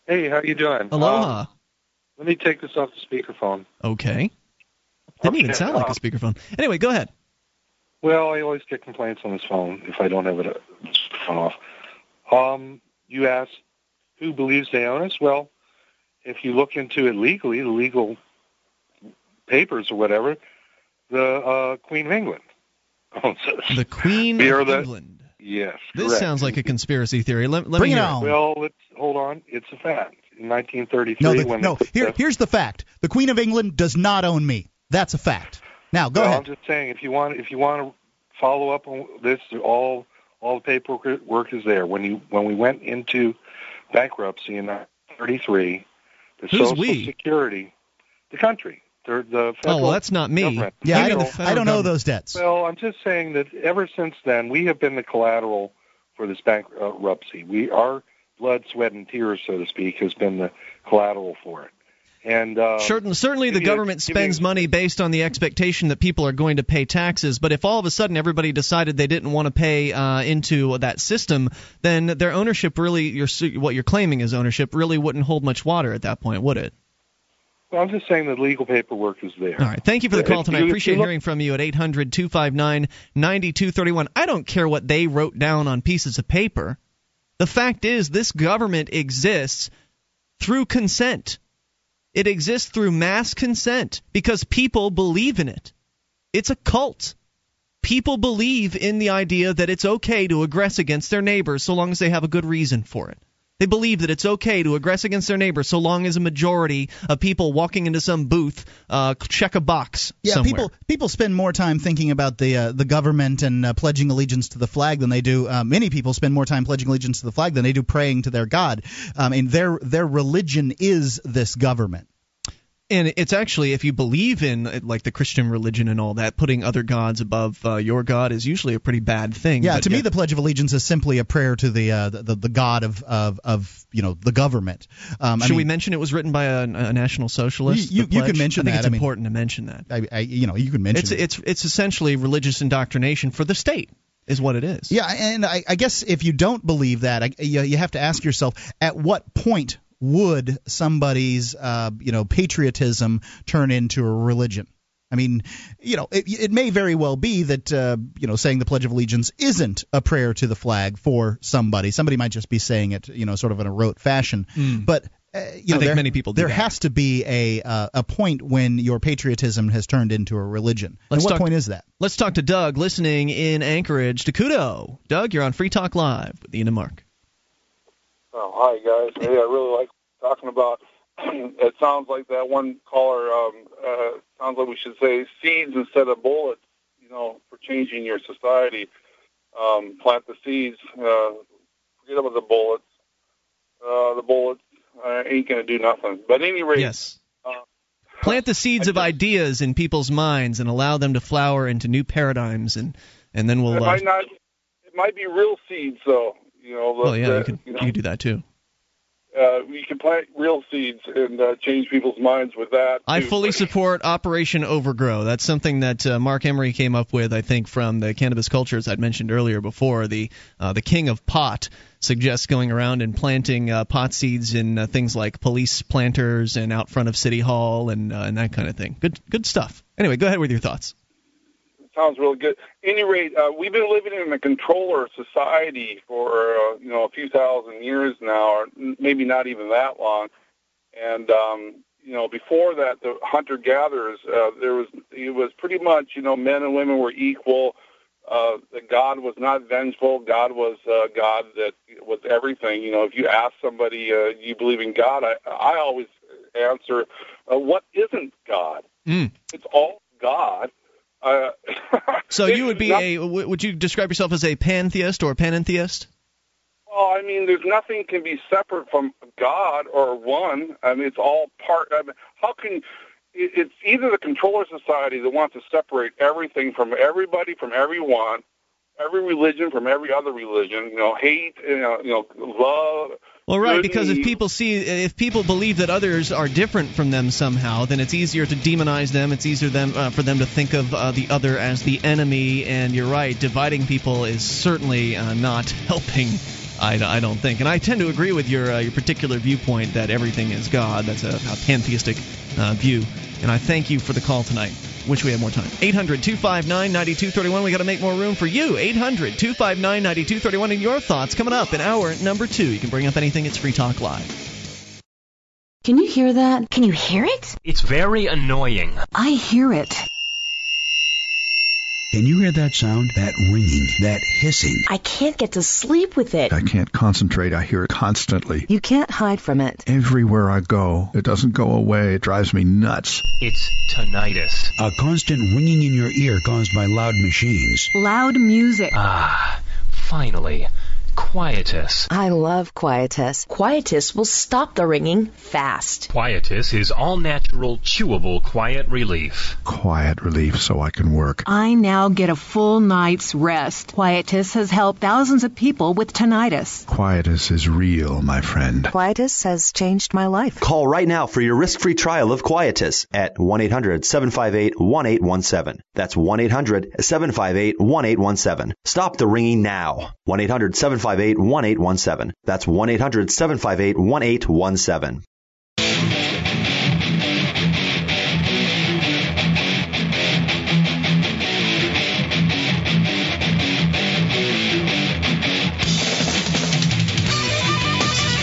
S8: Hey, how you doing?
S1: Aloha.
S8: Um, let me take this off the speakerphone.
S1: Okay. Didn't even
S8: Okay,
S1: sound like a
S8: uh,
S1: speakerphone. Anyway, go ahead.
S8: Well, I always get complaints on this phone if I don't have it uh, speakerphone off. Um, you ask who believes they own us. Well, if you look into it legally, the legal papers or whatever, the uh, Queen of England owns us.
S1: The Queen
S8: We
S1: of
S8: the-
S1: England.
S8: Yes,
S1: This
S8: correct.
S1: sounds like a conspiracy theory. Let, let
S3: Bring
S1: me
S3: it
S1: hear
S3: on.
S8: Well, let's hold on. It's a fact. In 1933,
S3: No, the,
S8: when
S3: no.
S8: they
S3: Here, here's the fact: the Queen of England does not own me. That's a fact. Now, go ahead.
S8: I'm just saying, if you want, if you want to follow up on this, all all the paperwork work is there. When you when we went into bankruptcy in '33, the
S1: Who's
S8: Social
S1: we?
S8: Security, the country, the the
S1: Oh, well, that's not me.
S8: government.
S3: Yeah, I don't,
S1: federal
S3: I don't know those debts.
S8: Well, I'm just saying that ever since then, we have been the collateral for this bankruptcy. We our blood, sweat, and tears, so to speak, has been the collateral for it. And uh,
S1: Certain, certainly, the
S8: you a-
S1: government
S8: you-
S1: spends money based on the expectation that people are going to pay taxes. But if all of a sudden everybody decided they didn't want to pay uh, into that system, then their ownership really, your, what you're claiming is ownership, really wouldn't hold much water at that point, would it?
S8: well, I'm just saying the legal paperwork is there.
S1: All right. Thank you for the call tonight.
S8: you
S1: Appreciate hearing from you at 800 259 9231. I don't care what they wrote down on pieces of paper. The fact is, this government exists through consent. It exists through mass consent because people believe in it. It's a cult. People believe in the idea that it's okay to aggress against their neighbors so long as they have a good reason for it. They believe that it's okay to aggress against their neighbors so long as a majority of people walking into some booth uh, check a box
S3: Yeah,
S1: somewhere.
S3: people people spend more time thinking about the uh, the government and uh, pledging allegiance to the flag than they do. Uh, many people spend more time pledging allegiance to the flag than they do praying to their God. Um, and their their religion is this government.
S1: And it's actually, if you believe in uh, like the Christian religion and all that, putting other gods above uh, your God is usually a pretty bad thing.
S3: Yeah, to me, the Pledge of Allegiance is simply a prayer to the uh, the, the, God of, of of you know the government. Um, I
S1: should we
S3: mean,
S1: mention it was written by a, a national socialist?
S3: You- you- you can mention
S1: I think
S3: that.
S1: It's
S3: I mean-
S1: important to mention that.
S3: I, I, you know, you can mention
S1: It's
S3: it.
S1: it's it's essentially religious indoctrination for the state, is what it is.
S3: Yeah, and I, I guess if you don't believe that, I, you, you have to ask yourself: at what point would somebody's, uh, you know, patriotism turn into a religion? I mean, you know, it, it may very well be that uh, you know saying the Pledge of Allegiance isn't a prayer to the flag for somebody. Somebody might just be saying it, you know, sort of in a rote fashion. But uh, you know, there,
S1: many people
S3: there
S1: that.
S3: has to be a uh, a point when your patriotism has turned into a religion.
S1: Let's
S3: and what
S1: talk-
S3: point is that?
S1: Let's talk to Doug, listening in Anchorage to Kudo. Doug, you're on Free Talk Live with Ian and Mark.
S9: Oh, hi guys. Hey, I really like talking about. it sounds like that one caller. Um, uh, sounds like we should say seeds instead of bullets. You know, for changing your society. Um, plant the seeds. Uh, forget about the bullets. Uh, the bullets uh, ain't gonna do nothing. But at any rate,
S1: Yes.
S9: uh,
S1: Plant the seeds
S9: I
S1: of ideas in people's minds and allow them to flower into new paradigms, and and then we'll. Uh,
S9: might not. It might be real seeds, though. You know.
S1: well, yeah,
S9: the-
S1: you could
S9: you know,
S1: you could do that too.
S9: uh, you can plant real seeds and uh, change people's minds with that.
S1: I fully support Operation Overgrow. That's something that uh, Marc Emery came up with, I think, from the cannabis cultures I'd mentioned earlier. Before the uh, the king of pot suggests going around and planting uh, pot seeds in uh, things like police planters and out front of city hall and uh, and that kind of thing. Good good stuff. Anyway, go ahead with your thoughts.
S9: Sounds really good. any rate, uh, we've been living in a controller society for uh, you know a few thousand years now, or maybe not even that long. And um, you know, before that, the hunter gatherers, uh, there was it was pretty much you know men and women were equal. Uh, that God was not vengeful. God was uh, God that was everything. You know, if you ask somebody, uh, you believe in God, I, I always answer, uh, what isn't God?
S1: Mm.
S9: It's all God. Uh,
S1: So you would be
S9: not-
S1: a w- would you describe yourself as a pantheist or a panentheist?
S9: Well, I mean, there's nothing can be separate from God or one. I mean, it's all part. I mean, how can it's either the controller society that wants to separate everything from everybody from everyone, every religion from every other religion. You know, hate, you know, you know, love.
S1: Well, right, because if people see, if people believe that others are different from them somehow, then it's easier to demonize them. It's easier them uh, for them to think of uh, the other as the enemy. And you're right, dividing people is certainly uh, not helping. I, I don't think, and I tend to agree with your uh, your particular viewpoint that everything is God. That's a, a pantheistic uh, view, and I thank you for the call tonight. Wish we had more time. 800 259 9231. We got to make more room for you. 800 259 9231. And your thoughts coming up in hour number two. You can bring up anything. It's Free Talk Live.
S10: Can you hear that? Can you hear it?
S11: It's very annoying.
S10: I hear it.
S12: Can you hear that sound? That ringing, that hissing.
S10: I can't get to sleep with it.
S13: I can't concentrate. I hear it constantly.
S10: You can't hide from it.
S13: Everywhere I go, it doesn't go away. It drives me nuts.
S11: It's tinnitus.
S12: A constant ringing in your ear caused by loud machines.
S10: Loud music.
S11: Ah, finally. Quietus.
S10: I love Quietus. Quietus will stop the ringing fast.
S11: Quietus is all natural, chewable quiet relief.
S13: Quiet relief so I can work.
S10: I now get a full night's rest. Quietus has helped thousands of people with tinnitus.
S13: Quietus is real, my friend.
S10: Quietus has changed my life.
S14: Call right now for your risk-free trial of Quietus at 1-800-758-1817. That's 1-800-758-1817. Stop the ringing now. 1-800-758 1817. That's 1 800 758 1817.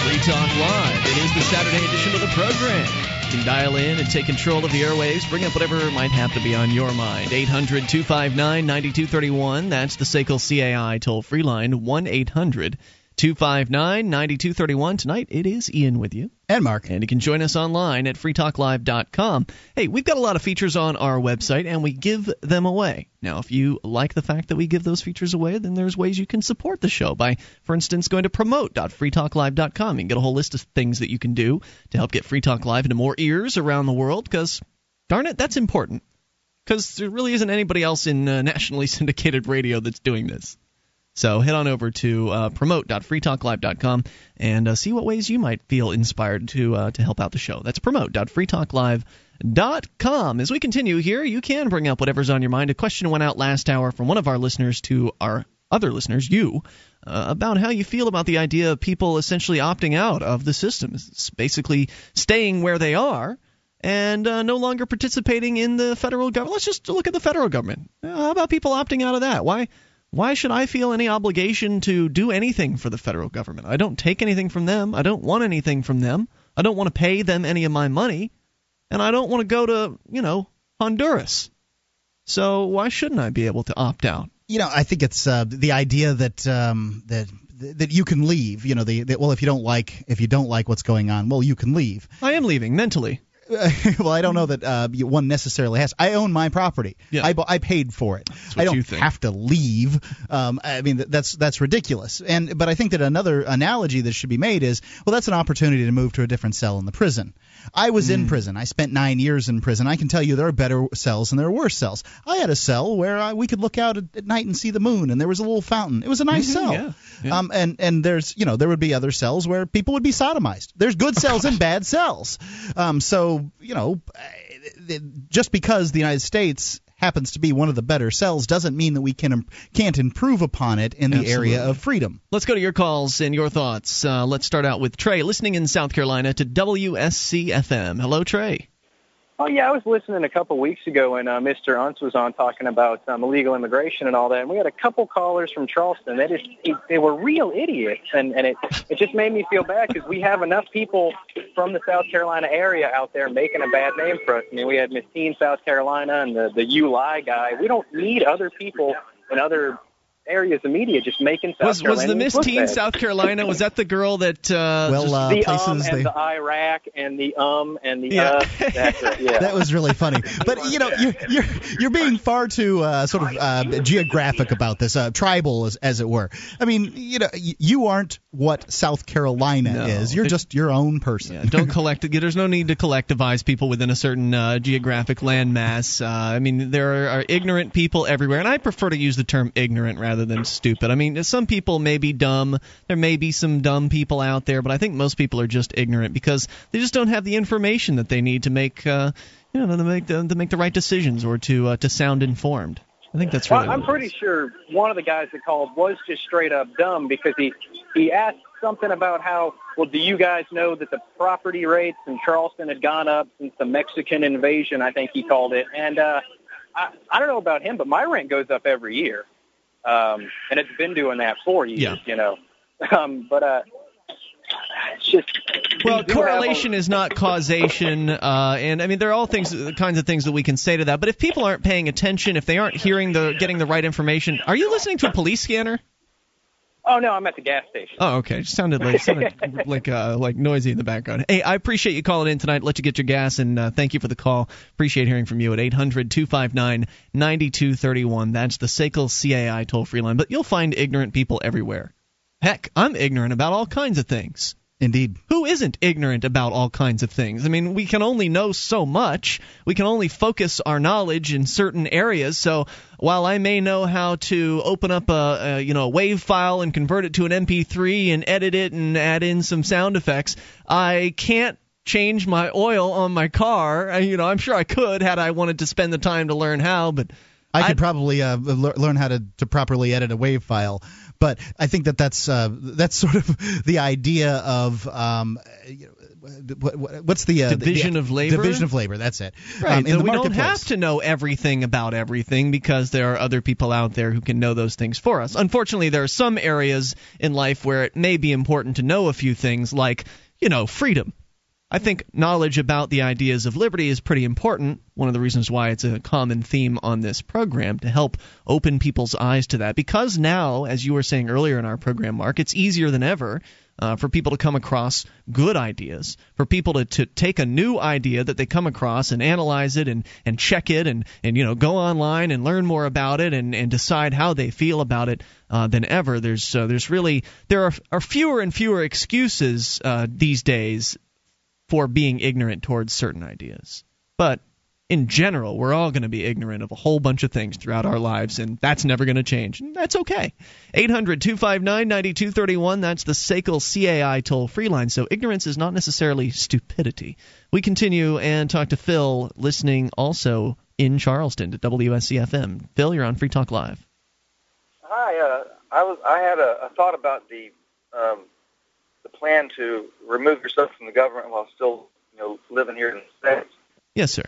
S1: Free Talk Live. It is the Saturday edition of the program. Can dial in and take control of the airwaves. Bring up whatever might have to be on your mind. 800 259 9231. That's the SACL CAI toll free line. 1 800 259 9231. Tonight it is Ian with you.
S3: And Mark.
S1: And you can join us online at freetalklive.com. Hey, we've got a lot of features on our website and we give them away. Now, if you like the fact that we give those features away, then there's ways you can support the show by, for instance, going to promote.freetalklive.com. You can get a whole list of things that you can do to help get Free Talk Live into more ears around the world because, darn it, that's important. Because there really isn't anybody else in uh, nationally syndicated radio that's doing this. So head on over to uh, promote.freetalklive.com and uh, see what ways you might feel inspired to uh, to help out the show. That's promote.freetalklive.com. As we continue here, you can bring up whatever's on your mind. A question went out last hour from one of our listeners to our other listeners, you, uh, about how you feel about the idea of people essentially opting out of the system, it's basically staying where they are and uh, no longer participating in the federal government. Let's just look at the federal government. How about people opting out of that? Why? Why should I feel any obligation to do anything for the federal government? I don't take anything from them. I don't want anything from them. I don't want to pay them any of my money. And I don't want to go to, you know, Honduras. So why shouldn't I be able to opt out?
S3: You know, I think it's uh, the idea that um, that that you can leave. You know, the, the well, if you don't like if you don't like what's going on, well, you can leave.
S1: I am leaving mentally.
S3: well, I don't know that uh, one necessarily has. I own my property.
S1: Yeah.
S3: I, I paid for it. I don't have to leave. Um, I mean, that's that's ridiculous. And but I think that another analogy that should be made is, well, that's an opportunity to move to a different cell in the prison. I was
S1: Hmm.
S3: in prison. I spent nine years in prison. I can tell you there are better cells and there are worse cells. I had a cell where I, we could look out at, at night and see the moon, and there was a little fountain. It was a nice
S1: Mhm,
S3: cell.
S1: yeah, yeah.
S3: Um, and and there's you know there would be other cells where people would be sodomized. There's good cells and bad cells. Um, so you know, just because the United States happens to be one of the better cells doesn't mean that we can can't improve upon it in the area of freedom.
S1: Let's go to your calls and your thoughts. Uh, let's start out with Trey, listening in South Carolina to WSC FM. Hello, Trey.
S15: Oh yeah, I was listening a couple weeks ago, when uh, Mr. Unz was on talking about um, illegal immigration and all that. And we had a couple callers from Charleston. They just they were real idiots, and and it it just made me feel bad because we have enough people from the South Carolina area out there making a bad name for us. I mean, we had Miss Teen South Carolina and the the ULI guy. We don't need other people in other areas of media just making South
S1: Was was the Miss Teen
S15: bad.
S1: South Carolina? Was that the girl that? Uh,
S3: Well, uh,
S15: the
S3: places
S15: um and
S3: they-
S15: the Iraq and the um and the
S1: Yeah.
S15: uh. That's it, yeah.
S3: That was really funny. But you know, you're you're, you're being far too uh, sort of uh, geographic about this, uh, tribal as, as it were. I mean, you know, you aren't what South Carolina
S1: No.
S3: is. You're
S1: It-
S3: just your own person.
S1: Yeah, don't collect. There's no need to collectivize people within a certain uh, geographic landmass. Uh, I mean, there are, are ignorant people everywhere, and I prefer to use the term ignorant rather rather than stupid. I mean, some people may be dumb. There may be some dumb people out there, but I think most people are just ignorant because they just don't have the information that they need to make, uh, you know, to make the, to make the right decisions or to uh, to sound informed. I think that's really.
S15: Well, I'm pretty sure one of the guys that called was just straight up dumb because he he asked something about how well do you guys know that the property rates in Charleston had gone up since the Mexican invasion? I think he called it, and uh, I I don't know about him, but my rent goes up every year, um, and it's been doing that for years.
S1: Yeah.
S15: You know, um, but uh, it's just
S1: Well,
S15: we do a-
S1: correlation is not causation, uh, and I mean there are all things, kinds of things that we can say to that. But if people aren't paying attention, if they aren't hearing the, getting the right information, are you listening to a police scanner?
S15: Oh no, I'm at the gas station.
S1: Oh, okay. Just sounded like sounded like uh, like noisy in the background. Hey, I appreciate you calling in tonight. Let you get your gas, and uh, thank you for the call. Appreciate hearing from you at 800-259-9231. That's the SACL CAI toll free line. But you'll find ignorant people everywhere. Heck, I'm ignorant about all kinds of things.
S3: Indeed.
S1: Who isn't ignorant about all kinds of things? I mean, we can only know so much. We can only focus our knowledge in certain areas. So while I may know how to open up a, a you know a wave file and convert it to an MP3 and edit it and add in some sound effects, I can't change my oil on my car. You know, I'm sure I could had I wanted to spend the time to learn how, but
S3: I could probably uh, lear- learn how to, to properly edit a wave file, but I think that that's uh, that's sort of the idea of um, you know, what, what- what's the uh,
S1: Division
S3: the,
S1: of labor?
S3: Division of labor. That's it.
S1: Right.
S3: Um,
S1: so we don't have to know everything about everything because there are other people out there who can know those things for us. Unfortunately, there are some areas in life where it may be important to know a few things, like, you know, freedom. I think knowledge about the ideas of liberty is pretty important. One of the reasons why it's a common theme on this program to help open people's eyes to that. Because now, as you were saying earlier in our program, Mark, it's easier than ever uh, for people to come across good ideas, for people to, to take a new idea that they come across and analyze it and, and check it and, and you know go online and learn more about it and, and decide how they feel about it uh, than ever. There's uh, there's really there are, are fewer and fewer excuses uh, these days for being ignorant towards certain ideas. But in general, we're all going to be ignorant of a whole bunch of things throughout our lives, and that's never going to change. And that's okay. 800 259 9231, that's the SACL CAI toll free line. So ignorance is not necessarily stupidity. We continue and talk to Phil, listening also in Charleston to WSCFM. Phil, you're on Free Talk Live.
S16: Hi, uh, I was I had a, a thought about the um, plan to remove yourself from the government while still you know living here in the states.
S1: Yes, sir.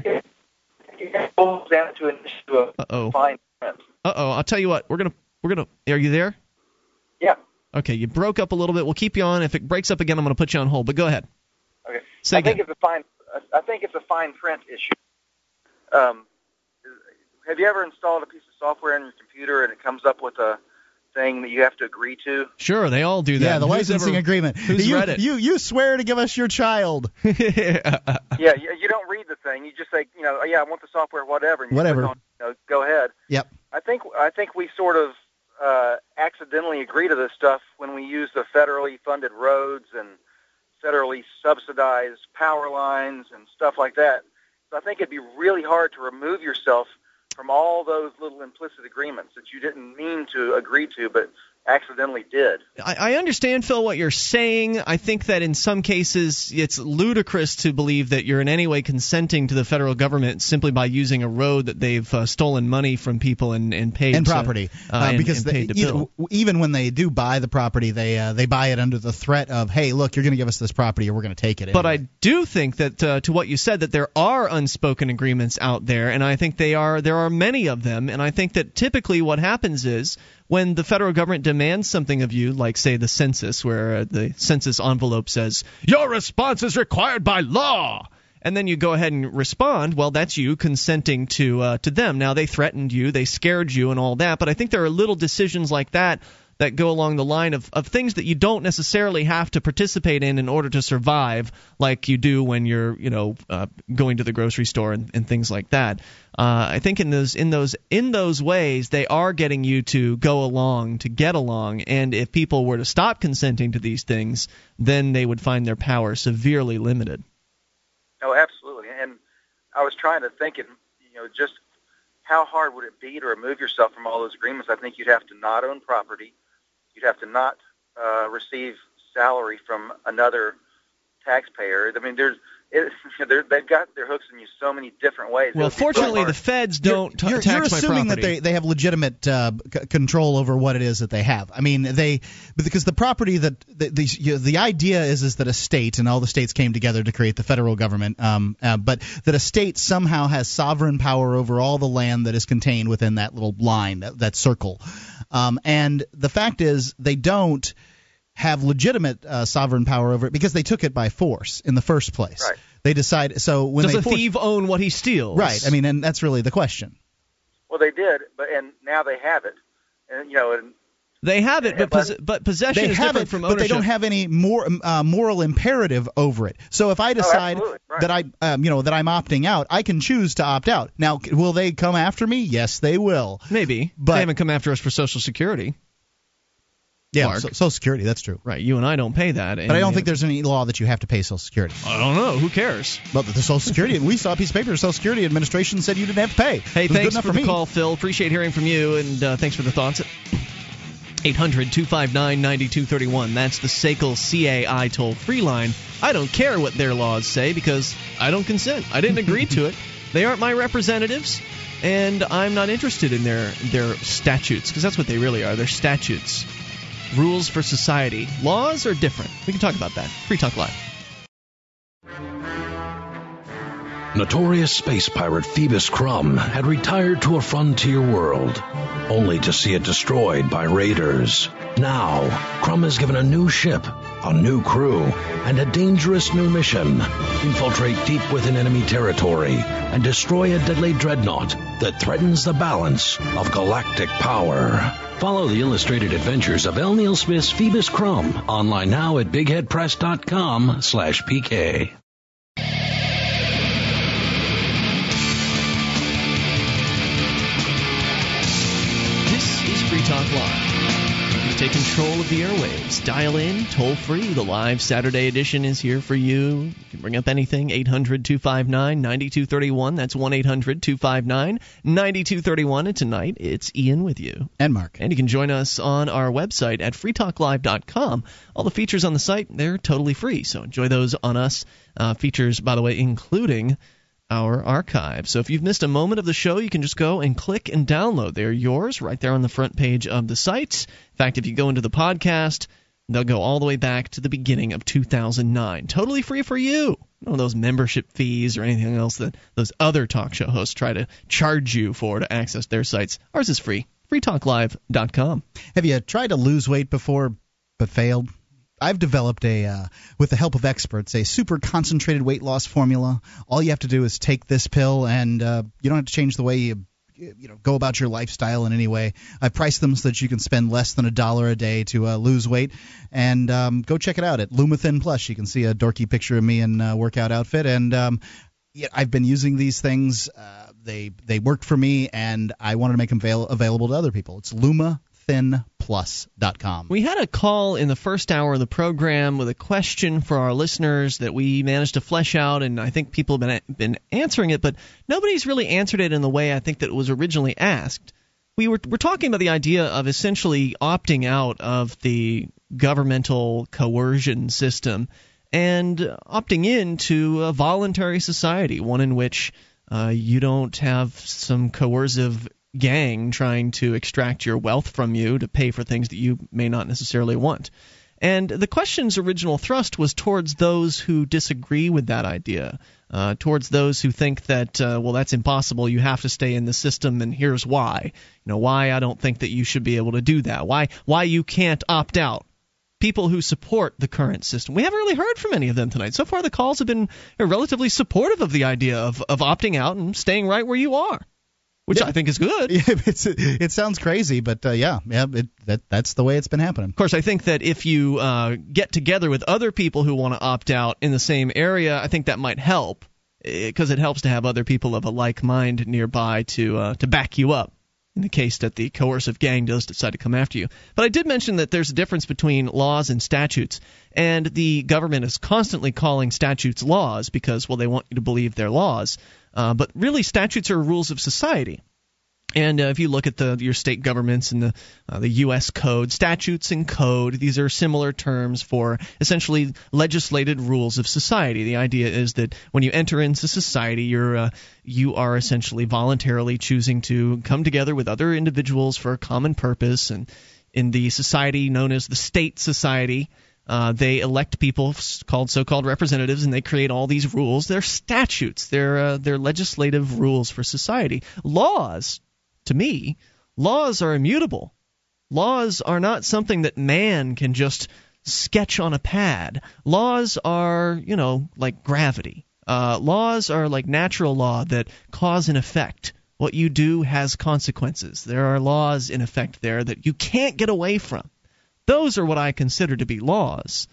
S16: It boils down to an issue of
S1: Uh-oh.
S16: fine print.
S1: Uh oh. I'll tell you what. We're gonna we're gonna. Are you there?
S16: Yeah.
S1: Okay. You broke up a little bit. We'll keep you on. If it breaks up again, I'm gonna put you on hold. But go ahead.
S16: Okay.
S1: Say
S16: I think it's a fine. I think it's a fine print issue. Um, have you ever installed a piece of software in your computer and it comes up with a thing that you have to agree to?
S1: Sure, they all do that.
S3: Yeah, the
S1: Who's
S3: licensing
S1: ever-
S3: agreement.
S1: Who's
S3: you,
S1: read it?
S3: You you swear to give us your child.
S16: yeah, you, you don't read the thing. You just say, you know, oh, yeah, I want the software, whatever. And you
S3: Whatever.
S16: on, you know, go ahead.
S3: Yep.
S16: I think I think we sort of uh, accidentally agree to this stuff when we use the federally funded roads and federally subsidized power lines and stuff like that. So I think it'd be really hard to remove yourself from all those little implicit agreements that you didn't mean to agree to, but accidentally did.
S1: I, I understand, Phil, what you're saying. I think that in some cases it's ludicrous to believe that you're in any way consenting to the federal government simply by using a road that they've uh, stolen money from people and, and paid
S3: and
S1: to-
S3: property,
S1: uh, and,
S3: because
S1: and
S3: they,
S1: paid to
S3: either- even when they do buy the property, they uh, they buy it under the threat of, hey, look, you're going to give us this property, or we're going to take it.
S1: But. I do think that uh, to what you said that there are unspoken agreements out there, and I think they are there are many of them, and I think that typically what happens is when the federal government demands something of you, like say the census, where uh, the census envelope says your response is required by law. And then you go ahead and respond. Well, that's you consenting to uh, to them. Now they threatened you, they scared you, and all that. But I think there are little decisions like that that go along the line of, of things that you don't necessarily have to participate in in order to survive, like you do when you're you know uh, going to the grocery store and, and things like that. Uh, I think in those in those in those ways they are getting you to go along to get along, and if people were to stop consenting to these things, then they would find their power severely limited.
S16: Oh, absolutely. And I was trying to think, and you know, just how hard would it be to remove yourself from all those agreements? I think you'd have to not own property. You'd have to not uh, receive salary from another taxpayer. I mean, there's it, they've got their hooks in you so many different ways.
S1: Well, fortunately, the feds don't
S3: you're,
S1: t- tax
S3: you're
S1: my
S3: assuming that they, they have legitimate uh, c- control over what it is that they have. I mean, they because the property that the the, you know, the idea is is that a state and all the states came together to create the federal government, um, uh, but that a state somehow has sovereign power over all the land that is contained within that little line, that, that circle. Um, and the fact is, they don't have legitimate uh, sovereign power over it because they took it by force in the first place.
S16: Right.
S3: They decide so when
S1: Does
S3: they
S1: a
S3: force-
S1: thief own what he steals?
S3: right? I mean, and that's really the question.
S16: well, they did, but and now they have it, and you know, and
S1: They have it, but pos- but possession
S3: they
S1: is
S3: have
S1: different
S3: it,
S1: from
S3: but they don't have any more uh, moral imperative over it. So if I decide
S16: absolutely, right.
S3: that I, um, you know, that I'm opting out, I can choose to opt out. Now, will they come after me? Yes, they will.
S1: Maybe,
S3: But-
S1: they haven't come after us for Social Security.
S3: Yeah,
S1: Mark.
S3: so, Social Security. That's true.
S1: Right, you and I don't pay that.
S3: But I don't think there's any law that you have to pay Social Security.
S1: I don't know. Who cares?
S3: But the Social Security, we saw a piece of paper. The Social Security Administration said you didn't have to pay.
S1: Hey, thanks for,
S3: for
S1: the
S3: me.
S1: call, Phil. Appreciate hearing from you, and uh, thanks for the thoughts. 800 259 9231. That's the SACL CAI toll free line. I don't care what their laws say because I don't consent. I didn't agree to it. They aren't my representatives, and I'm not interested in their, their statutes because that's what they really are. They're statutes. Rules for society. Laws are different. We can talk about that. Free Talk Live.
S17: Notorious space pirate Phoebus Crumb had retired to a frontier world, only to see it destroyed by raiders. Now, Crumb is given a new ship, a new crew, and a dangerous new mission. Infiltrate deep within enemy territory and destroy a deadly dreadnought that threatens the balance of galactic power. Follow the illustrated adventures of L. Neil Smith's Phoebus Crumb online now at bigheadpress.com slash PK.
S1: Take control of the airwaves. Dial in, toll free. The live Saturday edition is here for you. You can bring up anything. 800 259 9231. That's 1 800 259 9231. And tonight, it's Ian with you.
S3: And Mark.
S1: And you can join us on our website at freetalklive.com. All the features on the site, they're totally free. So enjoy those on us. Uh, features, by the way, including our archive. So if you've missed a moment of the show, you can just go and click and download. They're yours right there on the front page of the site. In fact, if you go into the podcast, they'll go all the way back to the beginning of 2009. Totally free for you. No those membership fees or anything else that those other talk show hosts try to charge you for to access their sites. Ours is free. freetalklive.com.
S3: Have you tried to lose weight before but failed? I've developed a, uh, with the help of experts, a super concentrated weight loss formula. All you have to do is take this pill, and uh, you don't have to change the way you, you know, go about your lifestyle in any way. I priced them so that you can spend less than a dollar a day to uh, lose weight, and um, go check it out at Lumathin Plus. You can see a dorky picture of me in a workout outfit, and um, yeah, I've been using these things. Uh, they they worked for me, and I wanted to make them avail- available to other people. It's LumaThinPlus.com.
S1: We had a call in the first hour of the program with a question for our listeners that we managed to flesh out, and I think people have been been answering it, but nobody's really answered it in the way I think that it was originally asked. We were we're talking about the idea of essentially opting out of the governmental coercion system and opting into a voluntary society, one in which uh, you don't have some coercive gang trying to extract your wealth from you to pay for things that you may not necessarily want. And the question's original thrust was towards those who disagree with that idea, uh, towards those who think that, uh, well, that's impossible. You have to stay in the system, and here's why. You know, why I don't think that you should be able to do that. Why, why you can't opt out. People who support the current system. We haven't really heard from any of them tonight. So far, the calls have been relatively supportive of the idea of, of opting out and staying right where you are which I think is good.
S3: Yeah, it's, it sounds crazy, but uh, yeah, yeah, it, that that's the way it's been happening.
S1: Of course, I think that if you uh, get together with other people who want to opt out in the same area, I think that might help because it helps to have other people of a like mind nearby to uh, to back you up in the case that the coercive gang does decide to come after you. But I did mention that there's a difference between laws and statutes, and the government is constantly calling statutes laws because, well, they want you to believe they're laws. Uh, but really, statutes are rules of society. And uh, if you look at the your state governments and the uh, the U.S. code, statutes and code, these are similar terms for essentially legislated rules of society. The idea is that when you enter into society, you're uh, you are essentially voluntarily choosing to come together with other individuals for a common purpose. And in the society known as the state society, uh, they elect people called so-called representatives, and they create all these rules. They're statutes. They're uh, they're legislative rules for society. Laws to me, laws are immutable. Laws are not something that man can just sketch on a pad. Laws are, you know, like gravity. Uh, laws are like natural law that cause and effect. What you do has consequences. There are laws in effect there that you can't get away from. Those are what I consider to be laws.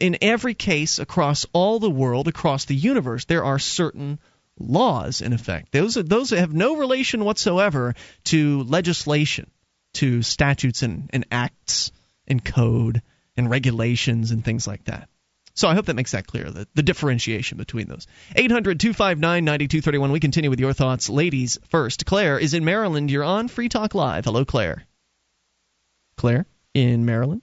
S1: In every case across all the world, across the universe, there are certain laws in effect. Those are, those have no relation whatsoever to legislation, to statutes and, and acts and code and regulations and things like that. So I hope that makes that clear, the, the differentiation between those. 800 259 9231. We continue with your thoughts. Ladies first. Claire is in Maryland. You're on Free Talk Live. Hello, Claire. Claire in Maryland.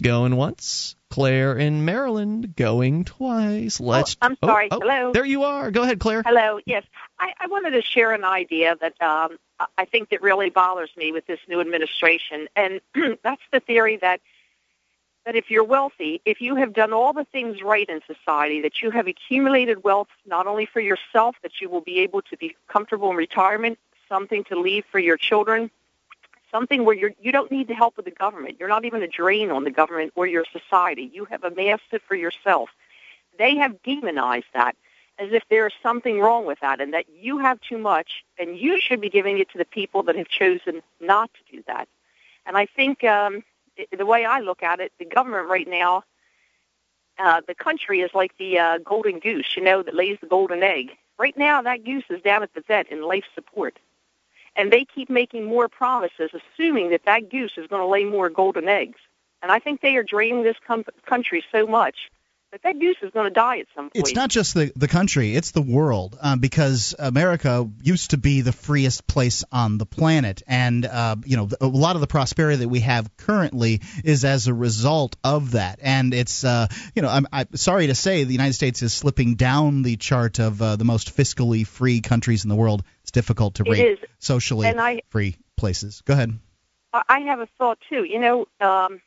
S1: Going once. Claire in Maryland going twice. Let's.
S18: Oh, I'm sorry.
S1: Oh, oh,
S18: Hello.
S1: There you are. Go ahead, Claire.
S18: Hello. Yes, I, I wanted to share an idea that um, I think that really bothers me with this new administration, and that's the theory that that if you're wealthy, if you have done all the things right in society, that you have accumulated wealth not only for yourself, that you will be able to be comfortable in retirement, something to leave for your children, something where you're, you don't need the help of the government. You're not even a drain on the government or your society. You have amassed it for yourself. They have demonized that as if there is something wrong with that and that you have too much and you should be giving it to the people that have chosen not to do that. And I think um, the way I look at it, the government right now, uh, the country is like the uh, golden goose, you know, that lays the golden egg. Right now, that goose is down at the vet in life support and they keep making more promises, assuming that that goose is going to lay more golden eggs. And I think they are draining this com- country so much that that goose is going to die at some point.
S3: It's not just the the country; it's the world, um, because America used to be the freest place on the planet, and uh, you know a lot of the prosperity that we have currently is as a result of that. And it's uh, you know I'm, I'm sorry to say the United States is slipping down the chart of uh, the most fiscally free countries in the world. It's difficult to rate socially
S18: And I-
S3: free places. Go ahead.
S18: I I have a thought too. You know, um,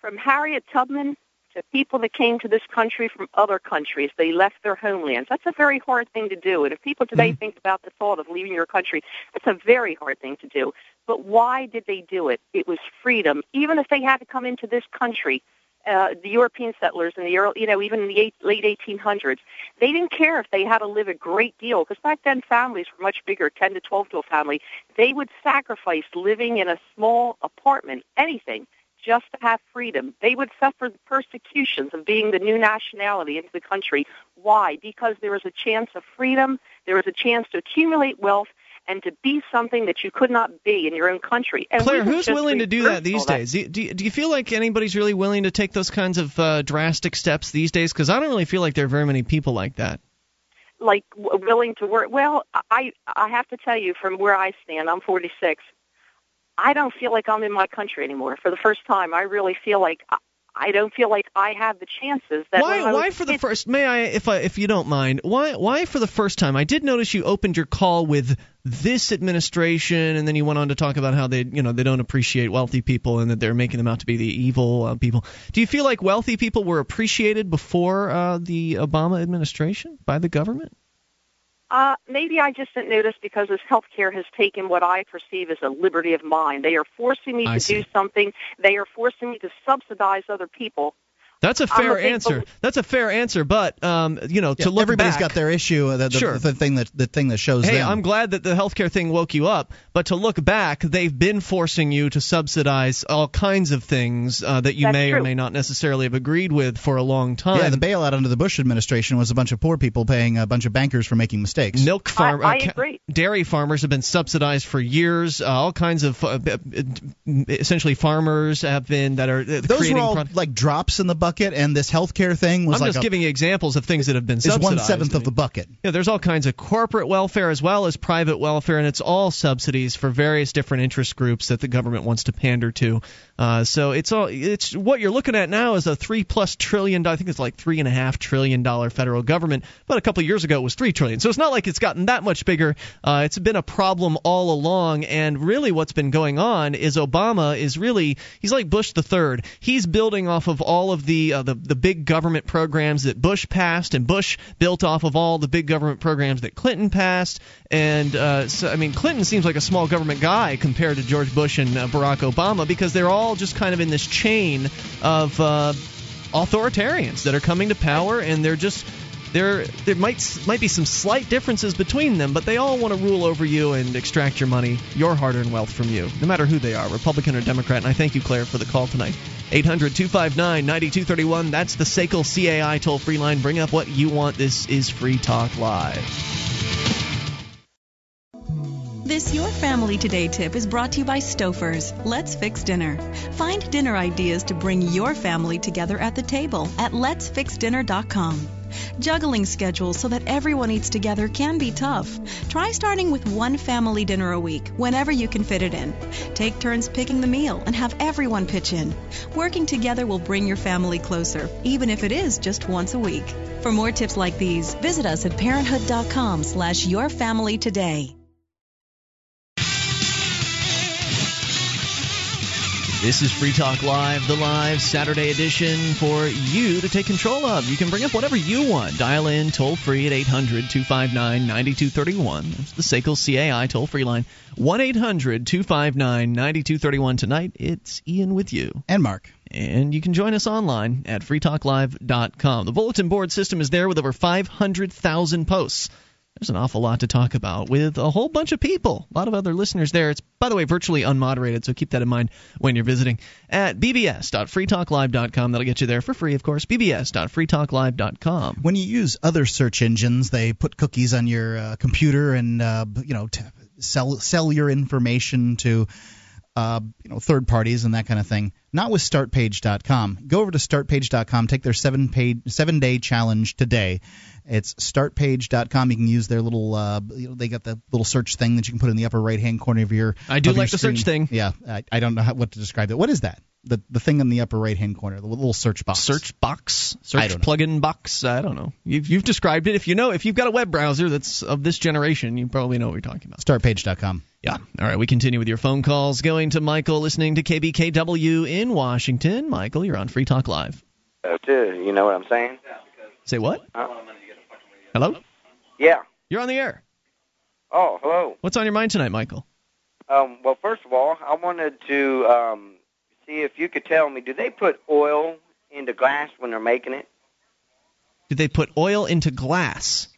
S18: from Harriet Tubman to people that came to this country from other countries, they left their homelands. That's a very hard thing to do. And if people today think about the thought of leaving your country, that's a very hard thing to do. But why did they do it? It was freedom. Even if they had to come into this country, uh, the European settlers in the early, you know, even in the eight, late 1800s, they didn't care if they had to live a great deal because back then families were much bigger, 10 to 12 to a family. They would sacrifice living in a small apartment, anything, just to have freedom. They would suffer the persecutions of being the new nationality into the country. Why? Because there was a chance of freedom, there was a chance to accumulate wealth, and to be something that you could not be in your own country. And
S1: Claire, who's willing to do that these
S18: that.
S1: days? Do you, do, you, do you feel like anybody's really willing to take those kinds of uh, drastic steps these days? Because I don't really feel like there are very many people like that.
S18: like w- willing to work. Well, I I have to tell you from where I stand, I'm 46. I don't feel like I'm in my country anymore. For the first time, I really feel like I, don't feel like I have the chances that
S1: Why? Why for the first? May I, if I, if you don't mind, why? Why for the first time? I did notice you opened your call with this administration, and then you went on to talk about how they, you know, they don't appreciate wealthy people and that they're making them out to be the evil uh, people. Do you feel like wealthy people were appreciated before uh, the Obama administration by the government?
S18: Uh, maybe I just didn't notice because this healthcare has taken what I perceive as a liberty of mine. They are forcing me
S1: I
S18: to
S1: see.
S18: do something. They are forcing me to subsidize other people.
S1: That's a fair
S18: big
S1: answer.
S18: belie-
S1: That's a fair answer, but um, you know, to
S3: Yeah,
S1: look
S3: everybody's
S1: back,
S3: got their issue. uh, The, the,
S1: Sure.
S3: the thing that the thing that shows
S1: Hey,
S3: them.
S1: I'm glad that the healthcare thing woke you up, but to look back, they've been forcing you to subsidize all kinds of things uh, that you
S18: That's
S1: may or may not necessarily have agreed with for a long time.
S3: yeah, the bailout under the Bush administration was a bunch of poor people paying a bunch of bankers for making mistakes.
S1: Milk farm,
S18: I
S1: uh, ca-
S18: agree.
S1: dairy farmers have been subsidized for years. Uh, all kinds of, uh, b- b- essentially, farmers have been that are uh,
S3: Those
S1: creating.
S3: were all
S1: prod-
S3: like drops in the bucket, and this healthcare thing was
S1: I'm
S3: like
S1: just
S3: a,
S1: giving you examples of things that have been
S3: is
S1: subsidized.
S3: one seventh of the bucket.
S1: Yeah, there's all kinds of corporate welfare as well as private welfare, and it's all subsidies for various different interest groups that the government wants to pander to. Uh, so it's all it's what you're looking at now is a three plus trillion. I think it's like three and a half trillion dollar federal government, but a couple of years ago it was three trillion. So it's not like it's gotten that much bigger. Uh, it's been a problem all along, and really what's been going on is Obama is really he's like Bush the third. He's building off of all of the uh, the the big government programs that Bush passed, and Bush built off of all the big government programs that Clinton passed. And uh, so, I mean, Clinton seems like a small government guy compared to George Bush and uh, Barack Obama because they're all just kind of in this chain of uh, authoritarians that are coming to power, and they're just there there might might be some slight differences between them, but they all want to rule over you and extract your money, your hard-earned wealth from you, no matter who they are, Republican or Democrat. And I thank you, Claire, for the call tonight. 800-259-9231. That's the SACL CAI toll-free line. Bring up what you want. This is Free Talk Live.
S19: This Your Family Today tip is brought to you by Stouffer's. Let's Fix Dinner. Find dinner ideas to bring your family together at the table at letsfixdinner.com. Juggling schedules so that everyone eats together can be tough. Try starting with one family dinner a week, whenever you can fit it in. Take turns picking the meal and have everyone pitch in. Working together will bring your family closer, even if it is just once a week. For more tips like these, visit us at parenthood.com slash your family today.
S1: This is Free Talk Live, the live Saturday edition for you to take control of. You can bring up whatever you want. Dial in toll free at 800 259 9231. That's the SACL CAI toll free line. 1 800 259 9231. Tonight, it's Ian with you.
S3: And Mark.
S1: And you can join us online at freetalklive.com. The bulletin board system is there with over 500,000 posts. There's an awful lot to talk about with a whole bunch of people. A lot of other listeners there. It's, by the way, virtually unmoderated, so keep that in mind when you're visiting at bbs.freetalklive.com. That'll get you there for free, of course. bbs.freetalklive.com.
S3: When you use other search engines, they put cookies on your uh, computer and uh, you know t- sell sell your information to uh, you know third parties and that kind of thing. Not with StartPage.com. Go over to StartPage.com. Take their seven page seven day challenge today. It's StartPage.com. You can use their little. Uh, you know, they got the little search thing that you can put in the upper right hand corner of your.
S1: I do
S3: of your
S1: like the search
S3: screen.
S1: thing.
S3: Yeah, I, I don't know how, what to describe it. What is that? The the thing in the upper right hand corner, the little search box.
S1: Search box, search
S3: don't
S1: plugin box. I don't know. You've, you've described it. If you know, if you've got a web browser that's of this generation, you probably know what you're talking about.
S3: StartPage.com.
S1: Yeah. All right. We continue with your phone calls. Going to Michael, listening to KBKW in Washington. Michael, you're on Free Talk Live.
S20: Oh, too. You know what I'm saying?
S1: Say what?
S20: Huh?
S1: Hello.
S20: Yeah.
S1: You're on the air.
S20: Oh, hello.
S1: What's on your mind tonight, Michael?
S20: Um, well, first of all, I wanted to um, see if you could tell me, do they put oil into glass when they're making it?
S1: Do they put oil into glass?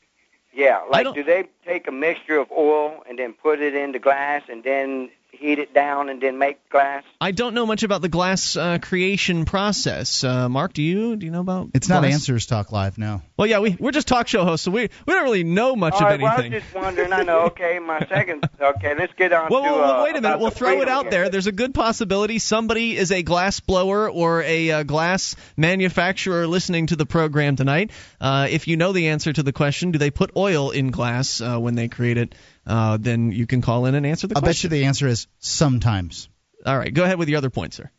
S20: Yeah, like do they take a mixture of oil and then put it into glass and then heat it down and then make glass?
S1: I don't know much about the glass uh, creation process. Uh, Mark, do you? Do you know about?
S3: It's not? Answers Talk Live now.
S1: Well, yeah, we we're just talk show hosts, so we we don't really know much
S20: All
S1: of
S20: right, well, I was just wondering. I know. Okay, my second. Okay, let's get on
S1: Well,
S20: to.
S1: well, well,
S20: uh,
S1: wait a minute. We'll throw it
S20: freedom
S1: out there. There's a good possibility somebody is a glass blower or a uh, glass manufacturer listening to the program tonight. Uh, if you know the answer to the question, do they put oil in glass uh, when they create it? Uh, then you can call in and answer the
S3: I'll bet you the answer is sometimes.
S1: All right, go ahead with your other point, sir.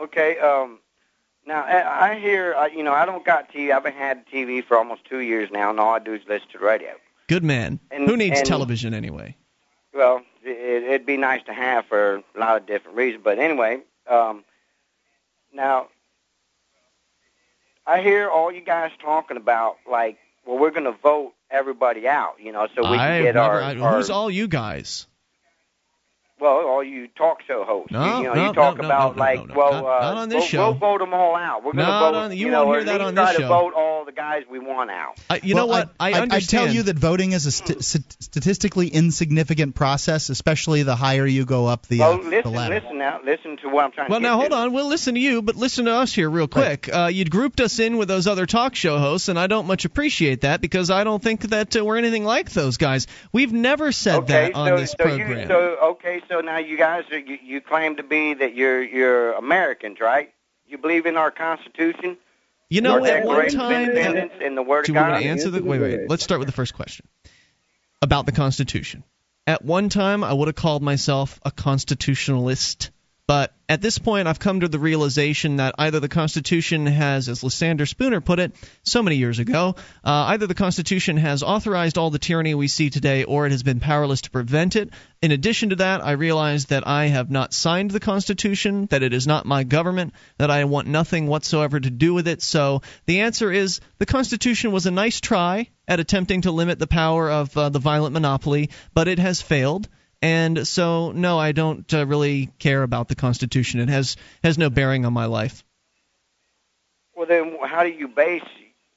S20: Okay. Um, now I I hear. uh, You know, I don't got TV. I haven't had TV for almost two years now, and all I do is listen to the radio.
S1: Good man.
S20: And-
S1: Who needs
S20: and-
S1: television anyway?
S20: Well, it, it'd be nice to have for a lot of different reasons. But anyway, um, now I hear all you guys talking about like, well, we're going to vote everybody out, you know, so we
S1: I've
S20: can get
S1: never-
S20: our,
S1: I-
S20: our
S1: who's all you guys?
S20: Well, all you talk show hosts.
S1: No,
S20: you, you know,
S1: no,
S20: you talk
S1: no, no,
S20: about
S1: no,
S20: like,
S1: no, no.
S20: well,
S1: Not-
S20: uh,
S1: not on this
S20: we'll,
S1: show.
S20: we'll vote them all out. We're going to vote,
S1: no, you
S20: know,
S1: won't
S20: or
S1: hear that on this
S20: try
S1: show.
S20: to vote all the guys we want out.
S1: I, you
S3: Well,
S1: know what? I,
S3: I,
S1: understand.
S3: tell you that voting is a st- st- statistically insignificant process, especially the higher you go up the, uh,
S20: well,
S3: the
S20: listen,
S3: ladder.
S20: listen now, listen to what I'm trying
S1: Well,
S20: to get
S1: now
S20: to.
S1: hold on. We'll listen to you, but listen to us here real quick. Uh, you'd grouped us in with those other talk show hosts, and I don't much appreciate that because I don't think that uh, we're anything like those guys. We've never said
S20: Okay,
S1: that on
S20: so
S1: this
S20: so
S1: program.
S20: you so okay, so now you guys are, you, you claim to be that you're you're Americans, right? You believe in our Constitution.
S1: You know, at one
S20: Declaration of
S1: time,
S20: Independence in the Word
S1: do
S20: of
S1: you want
S20: God.
S1: to answer the? Wait, wait. Let's start with the first question about the Constitution. At one time, I would have called myself a constitutionalist, but at this point, I've come to the realization that either the Constitution has, as Lysander Spooner put it so many years ago, uh, either the Constitution has authorized all the tyranny we see today, or it has been powerless to prevent it. In addition to that, I realize that I have not signed the Constitution, that it is not my government, that I want nothing whatsoever to do with it. So the answer is the Constitution was a nice try at attempting to limit the power of uh, the violent monopoly, but it has failed. And so, no, I don't uh, really care about the Constitution. It has has no bearing on my life.
S20: Well, then, how do you base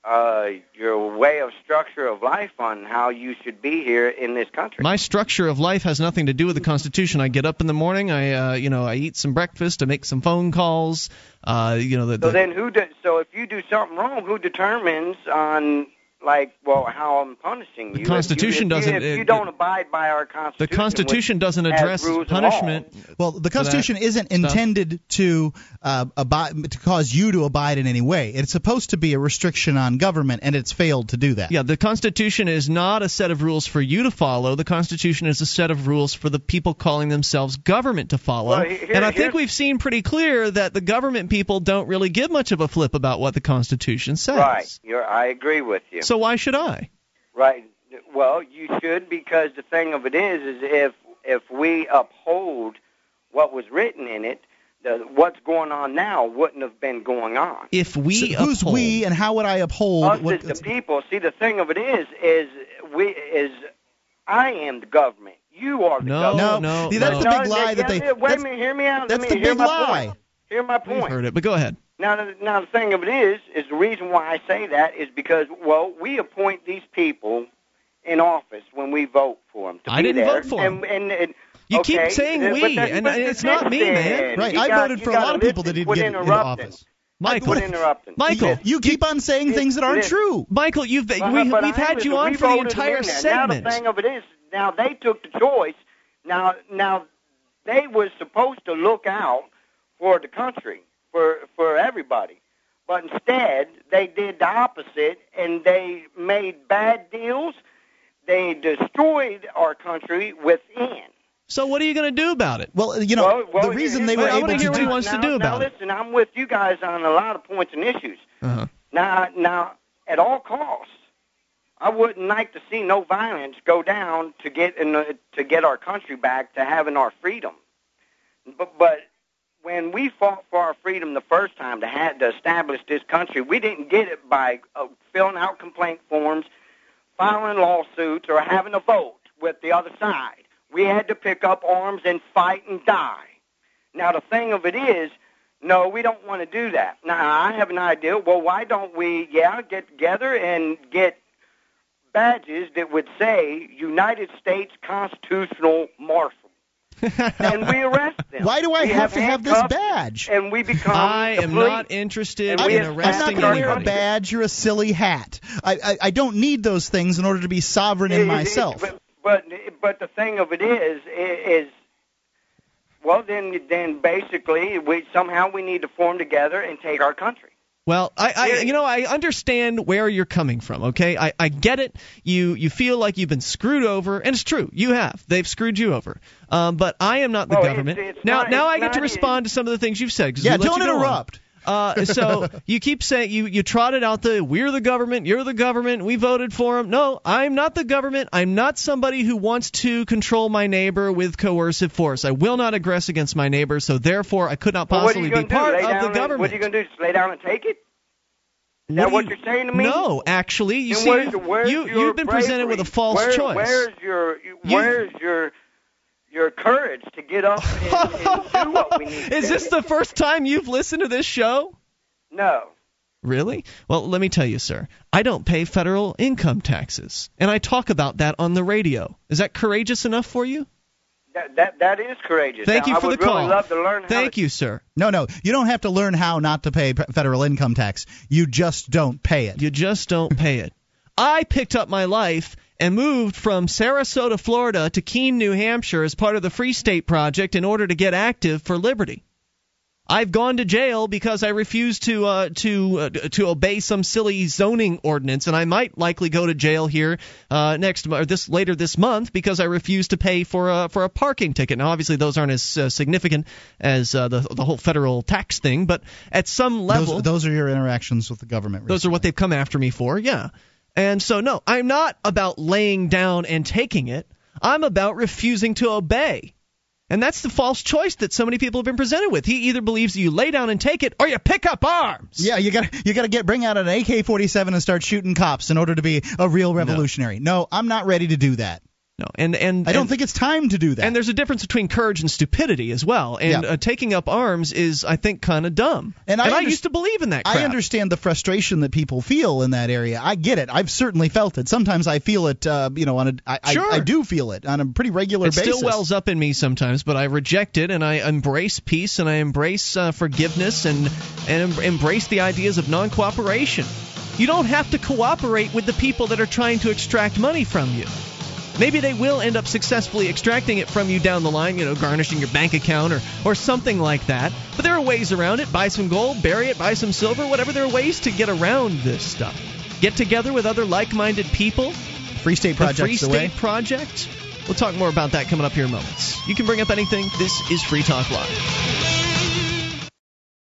S20: uh, your way of structure of life on how you should be here in this country?
S1: My structure of life has nothing to do with the Constitution. I get up in the morning, I uh, you know, I eat some breakfast, I make some phone calls. Uh, you know, the,
S20: So then, who? De- so if you do something wrong, who determines on like, well, how I'm punishing you?
S1: The Constitution
S20: if you, if
S1: doesn't-
S20: You, if you
S1: it-
S20: don't abide by our Constitution,
S1: the
S20: Constitution,
S1: Constitution
S20: which
S1: doesn't address punishment.
S3: Well, the Constitution isn't
S1: stuff.
S3: intended to uh, abide to cause you to abide in any way. It's supposed to be a restriction on government, and it's failed to do that.
S1: Yeah, the Constitution is not a set of rules for you to follow. The Constitution is a set of rules for the people calling themselves government to follow.
S20: Well, here-
S1: and I think we've seen pretty clear that the government people don't really give much of a flip about what the Constitution says.
S20: Right. You're, I agree with you.
S1: So why should I?
S20: Right. Well, you should because the thing of it is, is if if we uphold what was written in it, the, what's going on now wouldn't have been going on.
S1: If we
S3: So who's
S1: uphold,
S3: we, and how would I uphold?
S20: Us
S3: what,
S20: the people. See, the thing of it is, is we is I am the government. You are the
S1: No,
S20: government.
S3: no,
S1: no,
S3: see, that's
S1: no.
S3: the big lie
S20: yeah,
S3: that they.
S20: yeah, Wait a
S3: that's-
S20: minute, hear me out.
S3: that's
S20: me
S3: the big lie.
S20: Point. Hear my point.
S1: We've heard it, but go ahead.
S20: Now, the- now the thing of it is, is the reason why I say that is because, well, we appoint these people in office when we vote for them. To
S1: I
S20: be
S1: didn't
S20: there.
S1: vote for.
S20: And, and, and,
S1: You
S20: okay,
S1: keep saying we, and it's not me, man.
S3: Right,
S20: You
S3: I
S20: got-
S3: voted for a lot of people that didn't get into office.
S1: Michael. Michael,
S3: You keep on saying things that aren't true.
S1: Michael, you've
S20: But-
S1: we,
S20: but
S1: we've
S20: I
S1: had you on for the entire segment.
S20: Now the thing of it is, now they took the choice. Now, now they were supposed to look out for the country, for for everybody, but instead they did the opposite, and they made bad deals. They destroyed our country within.
S1: So what are you going to do about it?
S3: Well, you know,
S20: well, well,
S3: the reason they were able to
S1: hear what
S3: do
S1: he wants to
S20: now,
S1: do
S20: now
S1: about it.
S20: listen, I'm with you guys on a lot of points and issues.
S1: Uh-huh.
S20: Now, now, at all costs, I wouldn't like to see no violence go down to get in the, to get our country back to having our freedom. But, but when we fought for our freedom the first time to have to establish this country, we didn't get it by uh, filling out complaint forms, filing lawsuits, or having a vote with the other side. We had to pick up arms and fight and die. Now the thing of it is, no, we don't want to do that. Now I have an idea. Well, why don't we, yeah, get together and get badges that would say United States Constitutional Marshal, and we arrest them.
S3: Why do I
S20: We
S3: have to have this badge?
S20: And we become.
S1: I am
S20: police.
S1: not interested
S20: And we
S1: in
S20: have-
S3: I'm
S1: arresting
S3: not going to wear a
S1: anybody.
S3: badge or a silly hat. I, I I don't need those things in order to be sovereign in
S20: it-
S3: myself.
S20: But, but but the thing of it is is well then then basically we somehow we need to form together and take our country.
S1: Well, I, I you know I understand where you're coming from. Okay, I, I get it. You you feel like you've been screwed over, and it's true. You have. They've screwed you over. Um, but I am not the
S20: Well,
S1: government.
S20: it's
S1: now
S20: not-
S1: now I get to
S20: not-
S1: respond to some of the things you've said. 'cause
S3: Yeah,
S1: we let
S3: don't
S1: you go on. Uh, so you keep saying you you trotted out the we're the government, you're the government, we voted for them. No, I'm not the government. I'm not somebody who wants to control my neighbor with coercive force. I will not aggress against my neighbor, so therefore I could not
S20: Well, are
S1: possibly
S20: you going
S1: be part of the
S20: and-
S1: government.
S20: What are you going to do? Just lay down and take it? Is
S1: What
S20: that what
S1: you-
S20: you're saying to me?
S1: No, actually, you
S20: Then
S1: see,
S20: where's, where's
S1: you you've been presented with a false
S20: Where-
S1: choice.
S20: Where's your where's your your courage to get up and, and do what we need?
S1: Is
S20: to
S1: this
S20: do?
S1: the first time you've listened to this show?
S20: no?
S1: Really? Well, let me tell you, sir. I don't pay federal income taxes, and I talk about that on the radio. Is that courageous enough for you?
S20: That that that is courageous.
S1: Thank
S20: Now,
S1: you
S20: I
S1: for
S20: would
S1: the
S20: really
S1: call.
S20: love to learn how
S1: Thank
S20: to,
S1: you, sir.
S3: No, no, you don't have to learn how not to pay federal income tax. You just don't pay it.
S1: You just don't pay it. I picked up my life and moved from Sarasota, Florida to Keene, New Hampshire as part of the Free State Project in order to get active for liberty. I've gone to jail because I refused to uh, to uh, to obey some silly zoning ordinance, and I might likely go to jail here uh, next or this later this month because I refused to pay for a for a parking ticket. Now, obviously, those aren't as uh, significant as uh, the the whole federal tax thing, but at some level,
S3: Those, those are your interactions with the government.
S1: those are what they've come after me for, yeah. And so, no, I'm not about laying down and taking it. I'm about refusing to obey. And that's the false choice that so many people have been presented with. He either believes you lay down and take it, or you pick up arms.
S3: Yeah, you got to you got to get bring out an AK-47 and start shooting cops in order to be a real revolutionary. No, I'm not ready to do that.
S1: No, and and
S3: I don't
S1: and-
S3: think it's time to do that.
S1: And there's a difference between courage and stupidity as well. And
S3: Yeah.
S1: uh, taking up arms is, I think, kind of dumb.
S3: And I under-
S1: used to believe in that. Crap.
S3: I understand the frustration that people feel in that area. I get it. I've certainly felt it. Sometimes I feel it. Uh, you know, on a I, I-
S1: Sure.
S3: I, do feel it on a pretty regular
S1: it
S3: basis.
S1: It still wells up in me sometimes, but I reject it and I embrace peace and I embrace uh, forgiveness and and em- embrace the ideas of non-cooperation. You don't have to cooperate with the people that are trying to extract money from you. Maybe they will end up successfully extracting it from you down the line, you know, garnishing your bank account or, or something like that. But there are ways around it. Buy some gold, bury it, buy some silver, whatever. There are ways to get around this stuff. Get together with other like minded people.
S3: Free State
S1: The
S3: Project's
S1: Free State
S3: way.
S1: Project. We'll talk more about that coming up here in moments. You can bring up anything. This is Free Talk Live.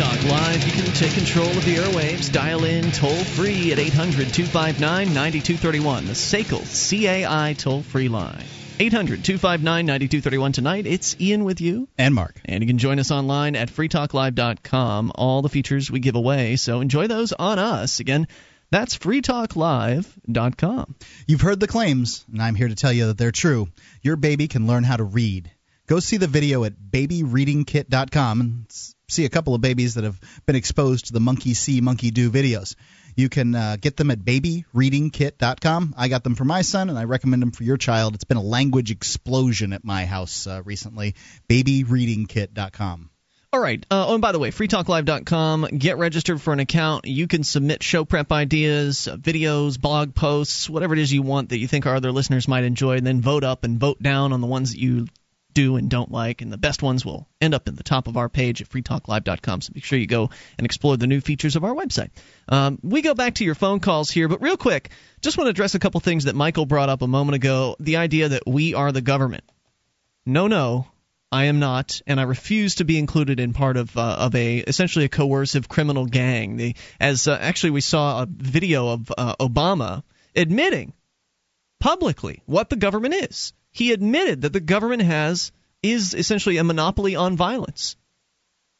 S1: Talk Live. You can take control of the airwaves. Dial in toll free at 800 259 9231. The SACL CAI toll free line. 800 259 9231. Tonight, it's Ian with you.
S3: And Mark.
S1: And you can join us online at freetalklive.com. All the features we give away, so enjoy those on us. Again, that's freetalklive.com.
S3: You've heard the claims, and I'm here to tell you that they're true. Your baby can learn how to read. Go see the video at babyreadingkit.com and s- see a couple of babies that have been exposed to the monkey see, monkey do videos. You can uh, get them at babyreadingkit.com. I got them for my son, and I recommend them for your child. It's been a language explosion at my house uh, recently. Babyreadingkit.com.
S1: All right. Uh, oh, and by the way, freetalklive.com. Get registered for an account. You can submit show prep ideas, uh, videos, blog posts, whatever it is you want that you think our other listeners might enjoy, and then vote up and vote down on the ones that you do and don't like. And the best ones will end up in the top of our page at freetalklive.com. So make sure you go and explore the new features of our website. Um, we go back to your phone calls here, but real quick, just want to address a couple things that Michael brought up a moment ago. The idea that we are the government. No, no, I am not, and I refuse to be included in part of uh, of a essentially a coercive criminal gang. The, as uh, actually we saw a video of uh, Obama admitting publicly what the government is. He admitted that the government has is essentially a monopoly on violence.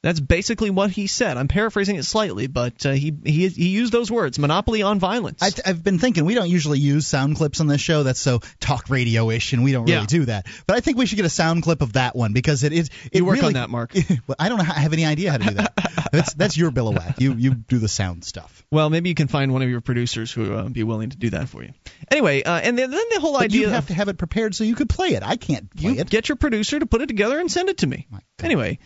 S1: That's basically what he said. I'm paraphrasing it slightly, but uh, he, he he used those words: monopoly on violence.
S3: I, I've been thinking we don't usually use sound clips on this show. That's so talk radio-ish, and we don't really
S1: Yeah.
S3: do that. But I think we should get a sound clip of that one because it is. It
S1: You work on that, Mark.
S3: Well, I don't have any idea how to do that. that's that's your bill of whack. You you do the sound stuff.
S1: Well, maybe you can find one of your producers who uh, be willing to do that for you. Anyway, uh, and then, then the whole
S3: But
S1: idea
S3: you
S1: of
S3: have to have it prepared so you could play it. I can't play
S1: you
S3: it.
S1: get your producer to put it together and send it to me. Anyway,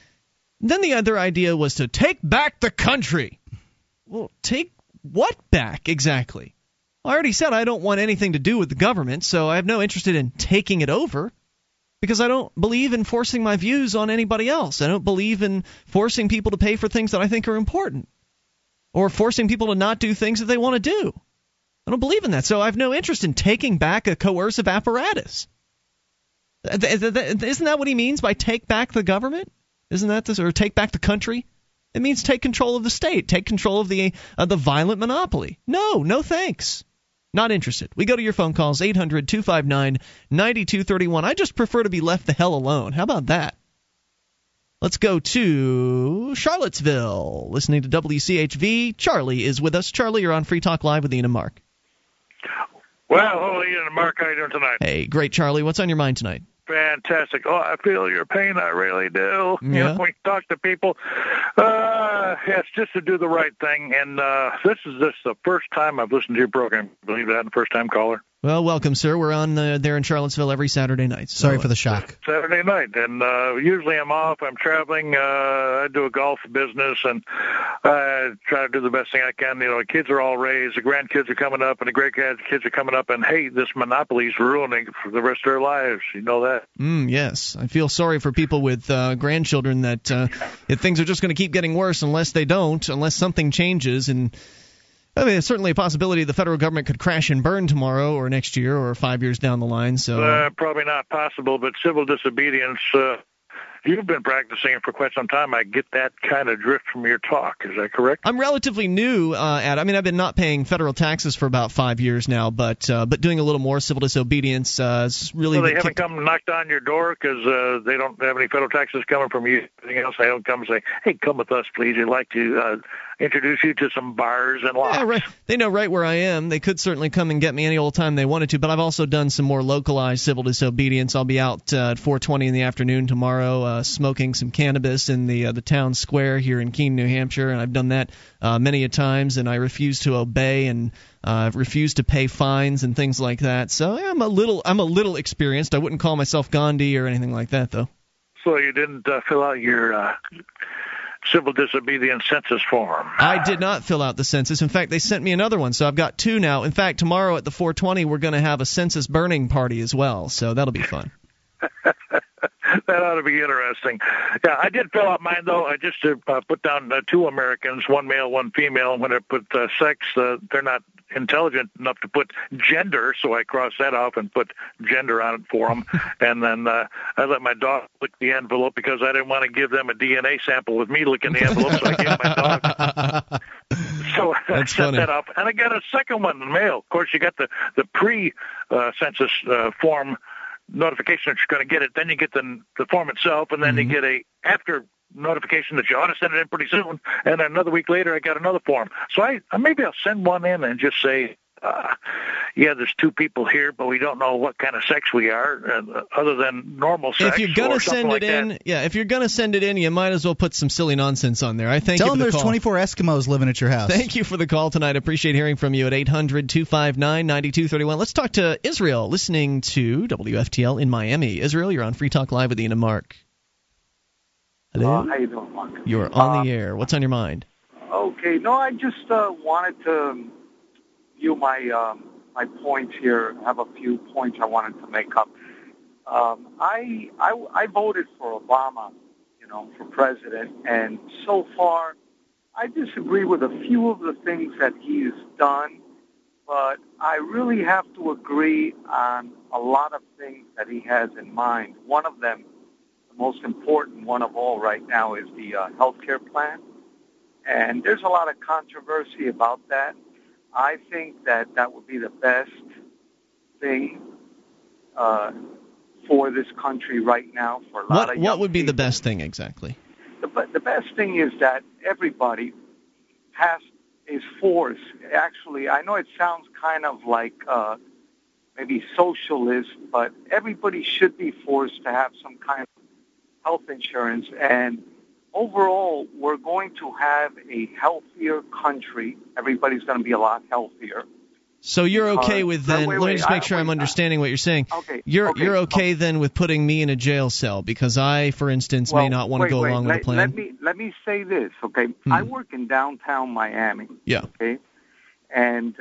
S1: then the other idea was to take back the country. Well, take what back exactly? I already said I don't want anything to do with the government, so I have no interest in taking it over because I don't believe in forcing my views on anybody else. I don't believe in forcing people to pay for things that I think are important or forcing people to not do things that they want to do. I don't believe in that, so I have no interest in taking back a coercive apparatus. Isn't that what he means by take back the government? Isn't that this, or take back the country? It means take control of the state, take control of the of the violent monopoly. No, no thanks. Not interested. We go to your phone calls 800 259 9231. I just prefer to be left the hell alone. How about that? Let's go to Charlottesville. Listening to WCHV. Charlie is with us. Charlie, you're on Free Talk Live with Ian and Mark.
S21: Well, hello, Ian and Mark. How are you doing tonight?
S1: Hey, great, Charlie. What's on your mind tonight?
S21: Fantastic. Oh, I feel your pain. I really do. You
S1: Yeah.
S21: know, we talk to people. Uh, yes, just to do the right thing. And uh, this is just the first time I've listened to your program. Believe that, first time caller.
S1: Well, welcome, sir. We're on uh, there in Charlottesville every Saturday night. So,
S3: Sorry for the shock.
S21: Saturday night, and uh, usually I'm off. I'm traveling. Uh, I do a golf business, and I try to do the best thing I can. You know, the kids are all raised. The grandkids are coming up, and the great kids are coming up. And hey, this monopoly is ruining for the rest of their lives. You know that.
S1: Mm, yes, I feel sorry for people with uh, grandchildren that uh, if things are just going to keep getting worse unless they don't, unless something changes and. I mean, it's certainly a possibility the federal government could crash and burn tomorrow or next year or five years down the line. So
S21: uh, probably not possible, but civil disobedience. Uh, You've been practicing it for quite some time. I get that kind of drift from your talk. Is that correct?
S1: I'm relatively new uh, at. I mean, I've been not paying federal taxes for about five years now, but uh, but doing a little more civil disobedience uh, is really.
S21: So they haven't
S1: kick-
S21: come knocked on your door because uh, they don't have any federal taxes coming from you. Anything else? They don't come and say, "Hey, come with us, please. We'd like to uh, introduce you to some bars and locks."
S1: Yeah, right. They know right where I am. They could certainly come and get me any old time they wanted to, but I've also done some more localized civil disobedience. I'll be out uh, at 4:20 in the afternoon tomorrow, uh, smoking some cannabis in the uh, the town square here in Keene, New Hampshire, and I've done that uh, many a times, and I refuse to obey and uh, refuse to pay fines and things like that. So yeah, I'm a little I'm a little experienced. I wouldn't call myself Gandhi or anything like that, though.
S21: So you didn't uh, fill out your uh, civil disobedience census form.
S1: I did not fill out the census. In fact, they sent me another one, so I've got two now. In fact, tomorrow at the 420, we're going to have a census burning party as well, so that'll be fun.
S21: that ought to be interesting. Yeah, I did fill out mine though. I just uh, put down uh, two Americans, one male, one female. When I put uh, sex, uh, they're not intelligent enough to put gender, so I crossed that off and put gender on it for them. and then uh, I let my dog lick the envelope because I didn't want to give them a DNA sample with me licking the envelope, so I gave my dog. So I set
S1: funny.
S21: that up, and I got a second one in the mail. Of course, you got the the pre-census uh, form notification that you're going to get it. Then you get the the form itself, and then
S1: Mm-hmm.
S21: you get a after notification that you ought to send it in pretty soon. And then another week later, I got another form. So I uh, maybe I'll send one in and just say. Uh, yeah, there's two people here, but we don't know what kind of sex we are, uh, other than normal sex.
S1: if you're gonna
S21: or something
S1: send
S21: like
S1: it in,
S21: that.
S1: yeah, if you're gonna send it in, you might as well put some silly nonsense on there. I thank
S3: Tell
S1: you
S3: them
S1: for the
S3: there's
S1: call.
S3: 24 Eskimos living at your house.
S1: Thank you for the call tonight. Appreciate hearing from you at 800 259 9231. Let's talk to Israel, listening to WFTL in Miami. Israel, you're on Free Talk Live with Ian and Mark. Hello?
S22: Uh, how you doing, Mark?
S1: You're on the air. What's on your mind?
S22: Okay, no, I just uh, wanted to view my um, my points here. I have a few points I wanted to make up. Um, I, I I voted for Obama, you know, for president, and so far, I disagree with a few of the things that he's done, but I really have to agree on a lot of things that he has in mind. One of them, the most important one of all right now, is the uh, health care plan. And there's a lot of controversy about that. I think that that would be the best thing uh, for this country right now for a lot
S1: What
S22: of
S1: what would be the best thing exactly?
S22: the, the best thing is that everybody has is forced. Actually, I know it sounds kind of like uh, maybe socialist, but everybody should be forced to have some kind of health insurance. And overall, we're going to have a healthier country. Everybody's going to be a lot healthier.
S1: So you're okay
S22: Uh,
S1: with then?
S22: wait,
S1: let me just make
S22: I-
S1: sure I'm
S22: wait,
S1: understanding what you're saying.
S22: Okay,
S1: You're
S22: okay,
S1: you're okay then with putting me in a jail cell because I, for instance, may not want to go along
S22: let,
S1: with the plan.
S22: Let me let me say this, okay? I work in downtown Miami.
S1: Yeah.
S22: Okay, and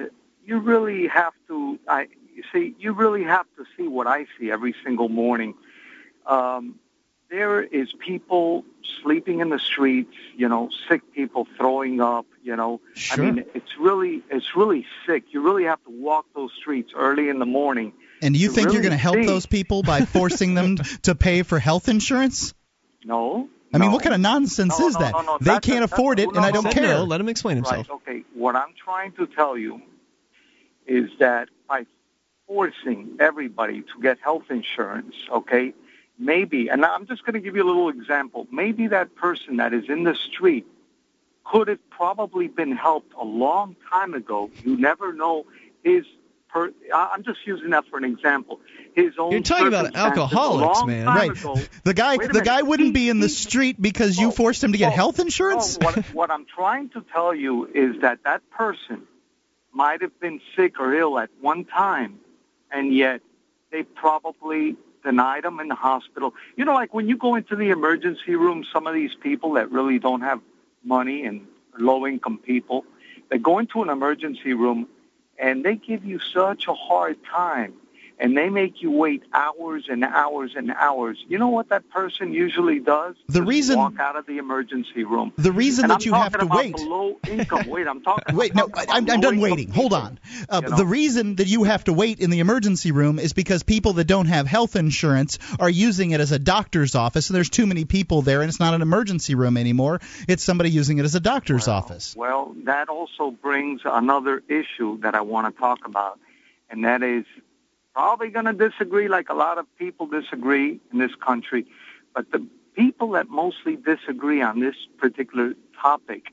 S22: you really have to. I you see, you really have to see what I see every single morning. Um, there is people sleeping in the streets. You know, sick people throwing up. You know,
S3: Sure.
S22: I mean, it's really it's really sick. You really have to walk those streets early in the morning.
S3: And you
S22: to
S3: think you're going to help
S22: see-
S3: those people by forcing them to pay for health insurance?
S22: No.
S3: I mean,
S22: no.
S3: what kind of nonsense
S22: No,
S3: is
S22: no,
S3: that?
S22: no, no,
S3: They
S22: that's-
S3: can't
S22: that's-
S3: afford it,
S22: no,
S3: and I don't care.
S1: No, let him explain himself.
S22: Right. Okay. What I'm trying to tell you is that by forcing everybody to get health insurance, okay, maybe, and I'm just going to give you a little example. Maybe that person that is in the street could have probably been helped a long time ago. You never know. His per. I'm just using that for an example. His own.
S1: You're talking about alcoholics, man.
S3: Right.
S22: ago-
S3: The guy the
S22: minute.
S3: guy wouldn't be in the street because you oh, forced him to get oh, health insurance.
S22: No, what, what I'm trying to tell you is that that person might have been sick or ill at one time, and yet they probably denied him in the hospital. You know, like when you go into the emergency room, some of these people that really don't have money and low income people, they go into an emergency room and they give you such a hard time and they make you wait hours and hours and hours. You know what that person usually does?
S3: The
S22: Just
S3: reason-
S22: walk out of the emergency room.
S3: The reason
S22: And
S3: that
S22: I'm
S3: you have to wait.
S22: The low income. Wait, I'm talking.
S3: Wait, no, I'm, I'm done waiting. Hold on. Uh, The reason that you have to wait in the emergency room is because people that don't have health insurance are using it as a doctor's office, and there's too many people there, and it's not an emergency room anymore. It's somebody using it as a doctor's office.
S22: Well, that also brings another issue that I want to talk about, and that is probably going to disagree like a lot of people disagree in this country, but the people that mostly disagree on this particular topic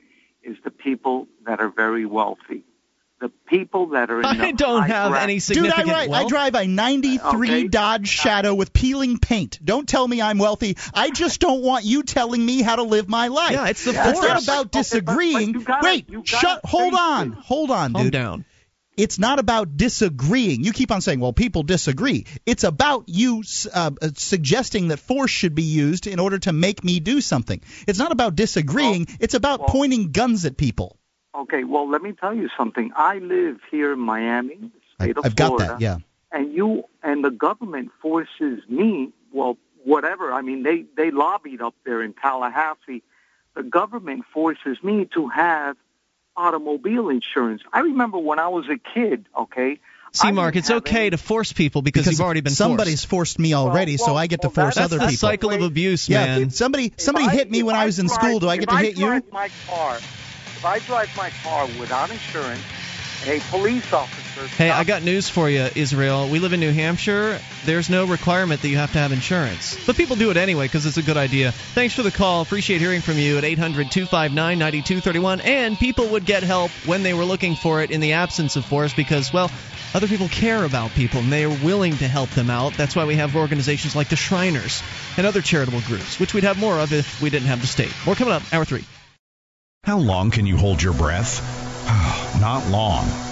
S22: is the people that are very wealthy. The people that are in the
S1: I don't have
S22: bracket-
S1: any
S3: Dude,
S1: significant
S3: I, ri- I drive a 93
S22: Okay.
S3: Dodge Shadow with peeling paint. Don't tell me I'm wealthy. I just don't want you telling me how to live my life.
S1: Yeah, it's the
S3: It's not
S1: force.
S3: about
S22: Okay, but- but
S3: disagreeing.
S22: gotta-
S3: Wait, shut. Hold on. Hold on, dude.
S1: Calm down.
S3: It's not about disagreeing. You keep on saying, well, people disagree. It's about you uh, uh, suggesting that force should be used in order to make me do something. It's not about disagreeing. it's about pointing guns at people.
S22: Okay, well, let me tell you something. I live here in Miami, the
S3: I,
S22: state of
S3: I've got that, yeah.
S22: and you and the government forces me well whatever i mean they they lobbied up there in tallahassee the government forces me to have automobile insurance i remember when i was a kid okay
S1: See, Mark, it's okay to force people because, you've already been
S3: somebody's
S1: forced.
S3: forced me already, so
S22: well,
S3: I get to
S22: well,
S3: force
S1: That's
S3: other
S1: the
S3: people.
S1: cycle of abuse,
S3: yeah,
S1: man.
S3: somebody somebody
S22: If I-
S3: hit me when I was in
S22: drive-
S3: school. Do I get to hit you?
S22: drive my car if i drive my car without insurance and a police officer
S1: Hey, I got news for you, Israel. We live in New Hampshire. There's no requirement that you have to have insurance. But people do it anyway because it's a good idea. Thanks for the call. Appreciate hearing from you at 800 259 9231. And people would get help when they were looking for it in the absence of force because, well, other people care about people and they are willing to help them out. That's why we have organizations like the Shriners and other charitable groups, which we'd have more of if we didn't have the state. More coming up, hour three.
S23: How long can you hold your breath? Not long.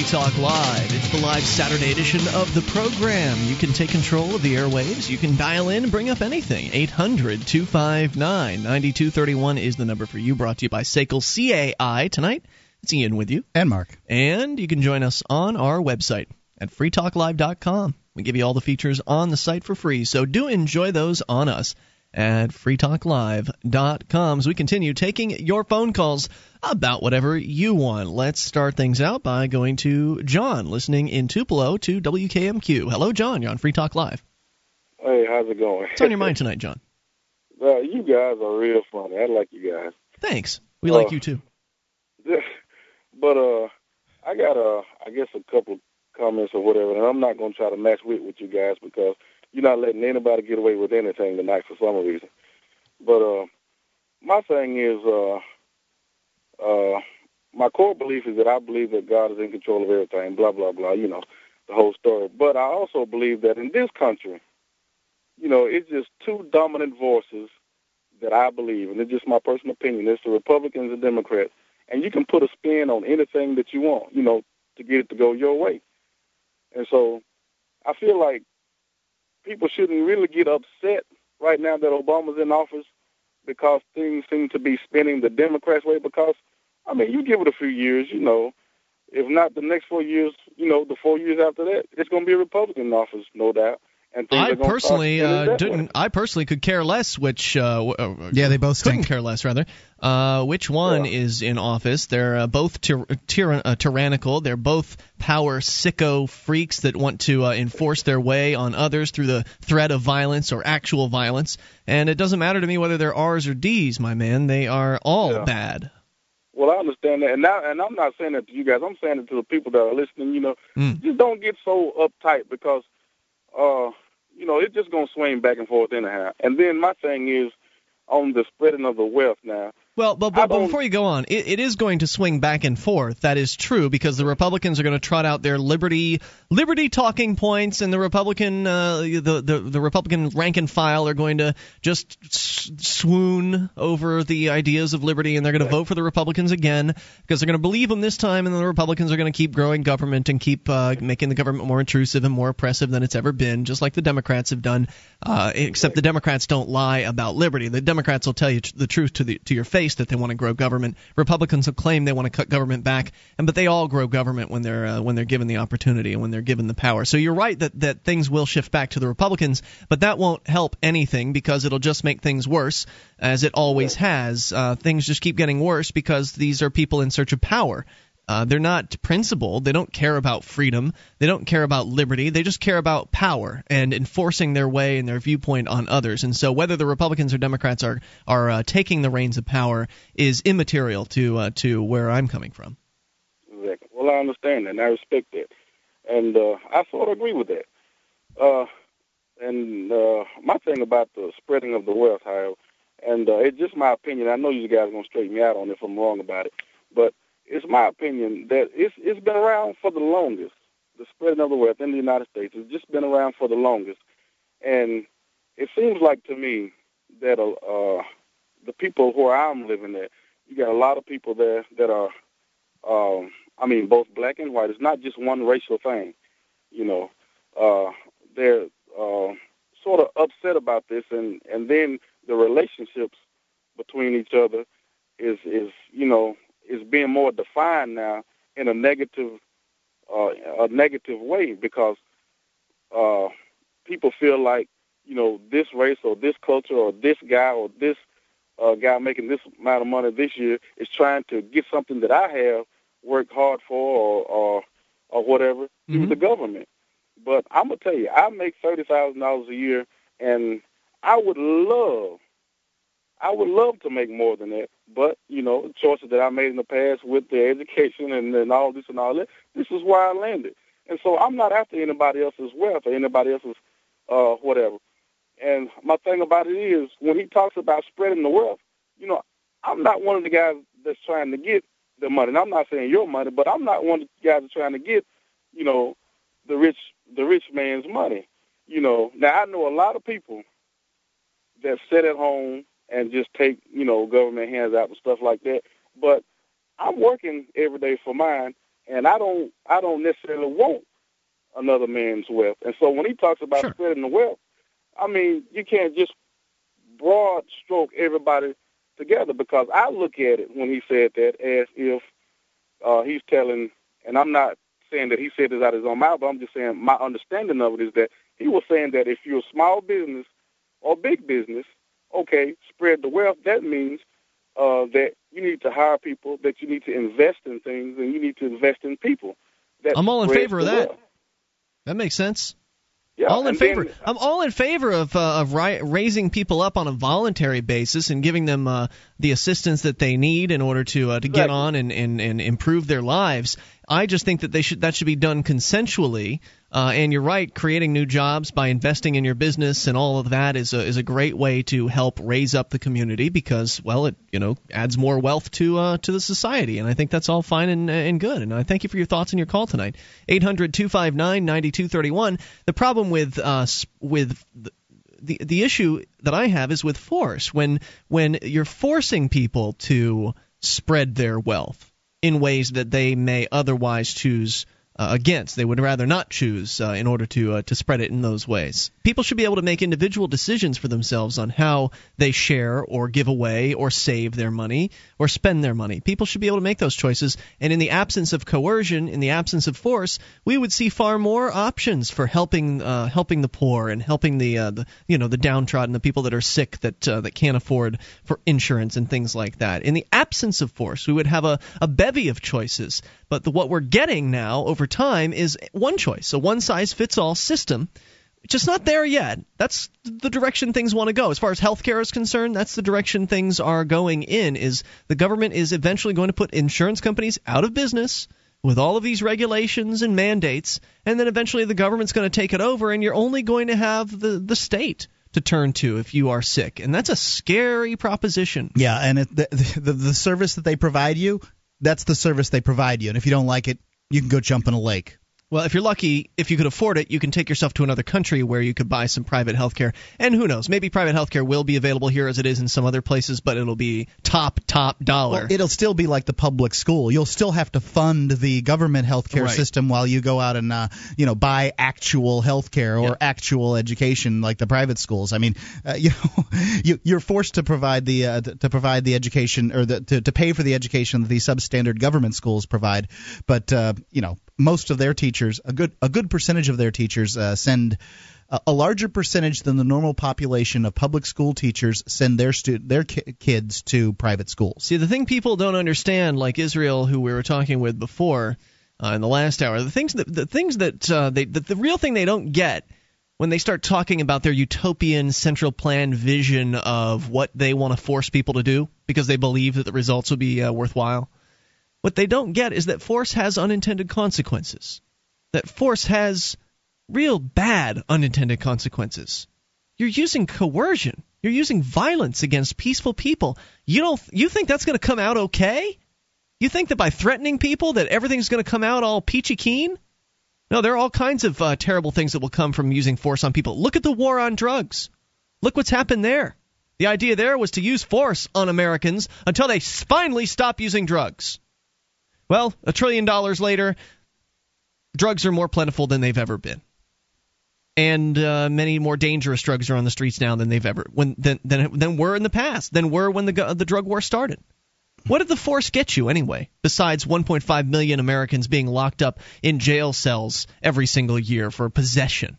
S1: Free Talk Live. It's the live Saturday edition of the program. You can take control of the airwaves. You can dial in and bring up anything. 800 259 9231 is the number for you, brought to you by Sakel CAI. Tonight, it's Ian with you.
S3: And Mark.
S1: And you can join us on our website at freetalklive.com. We give you all the features on the site for free, so do enjoy those on us at freetalklive.com as we continue taking your phone calls about whatever you want. Let's start things out by going to John, listening in Tupelo to WKMQ. Hello, John. You're on Free Talk Live.
S24: Hey, how's it going?
S1: What's on your mind tonight, John?
S24: Uh, you guys are real funny. I like you guys.
S1: Thanks. We
S24: Uh,
S1: like you too.
S24: But uh, I got uh, I guess a couple comments or whatever, and I'm not going to try to match wit with you guys because you're not letting anybody get away with anything tonight for some reason. But uh, my thing is, uh, uh, my core belief is that I believe that God is in control of everything. Blah blah blah. You know, the whole story. But I also believe that in this country, you know, it's just two dominant voices that I believe, and it's just my personal opinion. It's the Republicans and Democrats, and you can put a spin on anything that you want, you know, to get it to go your way. And so, I feel like people shouldn't really get upset right now that Obama's in office because things seem to be spinning the Democrats' way. Because I mean, you give it a few years, you know, if not the next four years, you know, the four years after that, it's going to be a Republican in office, no doubt. And things
S1: I
S24: are gonna
S1: personally
S24: start
S1: uh, didn't.
S24: way.
S1: I personally could care less which. Uh, w- uh,
S3: Yeah, they both
S1: couldn't
S3: stink.
S1: care less rather. Uh, which one is in office? They're uh, both tyr- tyr- uh, tyrannical. They're both power sicko freaks that want to uh, enforce their way on others through the threat of violence or actual violence. And it doesn't matter to me whether they're R's or D's, my man. They are all
S24: Yeah.
S1: bad.
S24: Well, I understand that, and now, and I'm not saying that to you guys. I'm saying it to the people that are listening. You know,
S1: Mm.
S24: just don't get so uptight because, uh, you know, it's just gonna swing back and forth anyhow. And then my thing is on the spreading of the wealth now.
S1: Well, but, but, but before you go on, it, it is going to swing back and forth. That is true because the Republicans are going to trot out their liberty liberty talking points, and the Republican uh, the, the the Republican rank and file are going to just s- swoon over the ideas of liberty, and they're going to vote for the Republicans again because they're going to believe them this time, and the Republicans are going to keep growing government and keep uh, making the government more intrusive and more oppressive than it's ever been, just like the Democrats have done. Uh, except the Democrats don't lie about liberty. The Democrats will tell you tr- the truth to the to your face that they want to grow government. Republicans will claim they want to cut government back, and but they all grow government when they're uh, when they're given the opportunity and when they're given the power. So you're right that that things will shift back to the Republicans, but that won't help anything because it'll just make things worse, as it always has. Uh, things just keep getting worse because these are people in search of power. Uh, they're not principled. They don't care about freedom. They don't care about liberty. They just care about power and enforcing their way and their viewpoint on others. And so, whether the Republicans or Democrats are are uh, taking the reins of power is immaterial to uh, to where I'm coming from.
S24: Exactly. Well, I understand that, and I respect that, and uh, I sort of agree with that. Uh, and uh, my thing about the spreading of the wealth, however, and it's just my opinion. I know you guys are gonna straighten me out on if I'm wrong about it, but it's my opinion that it's it's been around for the longest. The spreading of the wealth in the United States has just been around for the longest, and it seems like to me that uh, uh, the people where I'm living at, you got a lot of people there that are um, I mean, both black and white. It's not just one racial thing. You know, uh, they're uh, sort of upset about this, and and then the relationships between each other is is you know is being more defined now in a negative uh, a negative way because uh, people feel like you know this race or this culture or this guy or this uh, guy making this amount of money this year is trying to get something that I have worked hard for or or, or whatever through the government. But I'm gonna tell you, I make thirty thousand dollars a year, and I would love, I would love to make more than that. But you know, choices that I made in the past with the education and, and all this and all that, this is where I landed. And so I'm not after anybody else's wealth or anybody else's uh, whatever. And my thing about it is, when he talks about spreading the wealth, you know, I'm not one of the guys that's trying to get the money. And I'm not saying your money, but I'm not one of the guys that's trying to get, you know, the rich the rich man's money. You know, now I know a lot of people that sit at home and just take, you know, government hands out and stuff like that. But I'm working every day for mine, and I don't I don't necessarily want another man's wealth. And so when he talks about spreading the wealth, I mean, you can't just broad stroke everybody together because I look at it when he said that as if uh, he's telling, and I'm not saying that he said this out of his own mouth, but I'm just saying my understanding of it is that he was saying that if you're a small business or big business, okay, spread the wealth. That means uh, that you need to hire people, that you need to invest in things, and you need to invest in people. That
S1: I'm all in favor of that.
S24: wealth.
S1: That makes sense.
S24: Yeah,
S1: all in favor.
S24: then-
S1: I'm all in favor of uh, of ri- raising people up on a voluntary basis and giving them uh, the assistance that they need in order to uh, to get on and, and, and improve their lives. I just think that they should that should be done consensually. Uh, and you're right, creating new jobs by investing in your business and all of that is a, is a great way to help raise up the community because well it you know adds more wealth to uh, to the society and I think that's all fine and, and good and I thank you for your thoughts and your call tonight 800 259 9231 the problem with uh, with the, the the issue that I have is with force. When when you're forcing people to spread their wealth in ways that they may otherwise choose against. They would rather not choose uh, in order to uh, to spread it in those ways. People should be able to make individual decisions for themselves on how they share or give away or save their money or spend their money. People should be able to make those choices. And in the absence of coercion, in the absence of force, we would see far more options for helping uh, helping the poor and helping the, uh, the you know the downtrodden, the people that are sick that uh, that can't afford for insurance and things like that. In the absence of force, we would have a, a bevy of choices. But the, what we're getting now over time is one choice, a one size fits all system. Just not there yet. That's the direction things want to go. As far as healthcare is concerned, that's the direction things are going in. Is the government is eventually going to put insurance companies out of business with all of these regulations and mandates, and then eventually the government's going to take it over, and you're only going to have the the state to turn to if you are sick, and that's a scary proposition.
S3: Yeah, and it, the, the the service that they provide you, that's the service they provide you, and if you don't like it, you can go jump in a lake.
S1: Well, if you're lucky, if you could afford it, you can take yourself to another country where you could buy some private health care. And who knows, maybe private health care will be available here as it is in some other places, but it'll be top, top dollar.
S3: Well, it'll still be like the public school. You'll still have to fund the government healthcare
S1: Right.
S3: system while you go out and uh, you know buy actual health care or actual education like the private schools. I mean, uh, you know, you, you're forced to provide the uh, to to provide the education or the, to to pay for the education that these substandard government schools provide. But uh, you know, most of their teachers, a good a good percentage of their teachers uh, send a a larger percentage than the normal population of public school teachers send their stu- their ki- kids to private schools.
S1: See, the thing people don't understand, like Israel, who we were talking with before uh, in the last hour, the things that the things that uh, they the, the real thing they don't get when they start talking about their utopian central plan vision of what they want to force people to do because they believe that the results will be uh, worthwhile. What they don't get is that force has unintended consequences. That force has real bad unintended consequences. You're using coercion. You're using violence against peaceful people. You don't you think that's going to come out okay? You think that by threatening people that everything's going to come out all peachy keen? No, there are all kinds of uh, terrible things that will come from using force on people. Look at the war on drugs. Look what's happened there. The idea there was to use force on Americans until they finally stop using drugs. Well, a trillion dollars later, drugs are more plentiful than they've ever been and uh, many more dangerous drugs are on the streets now than they've ever when than than, than were in the past than were when the the drug war started. What did the force get you anyway? Besides 1.5 million Americans being locked up in jail cells every single year for possession.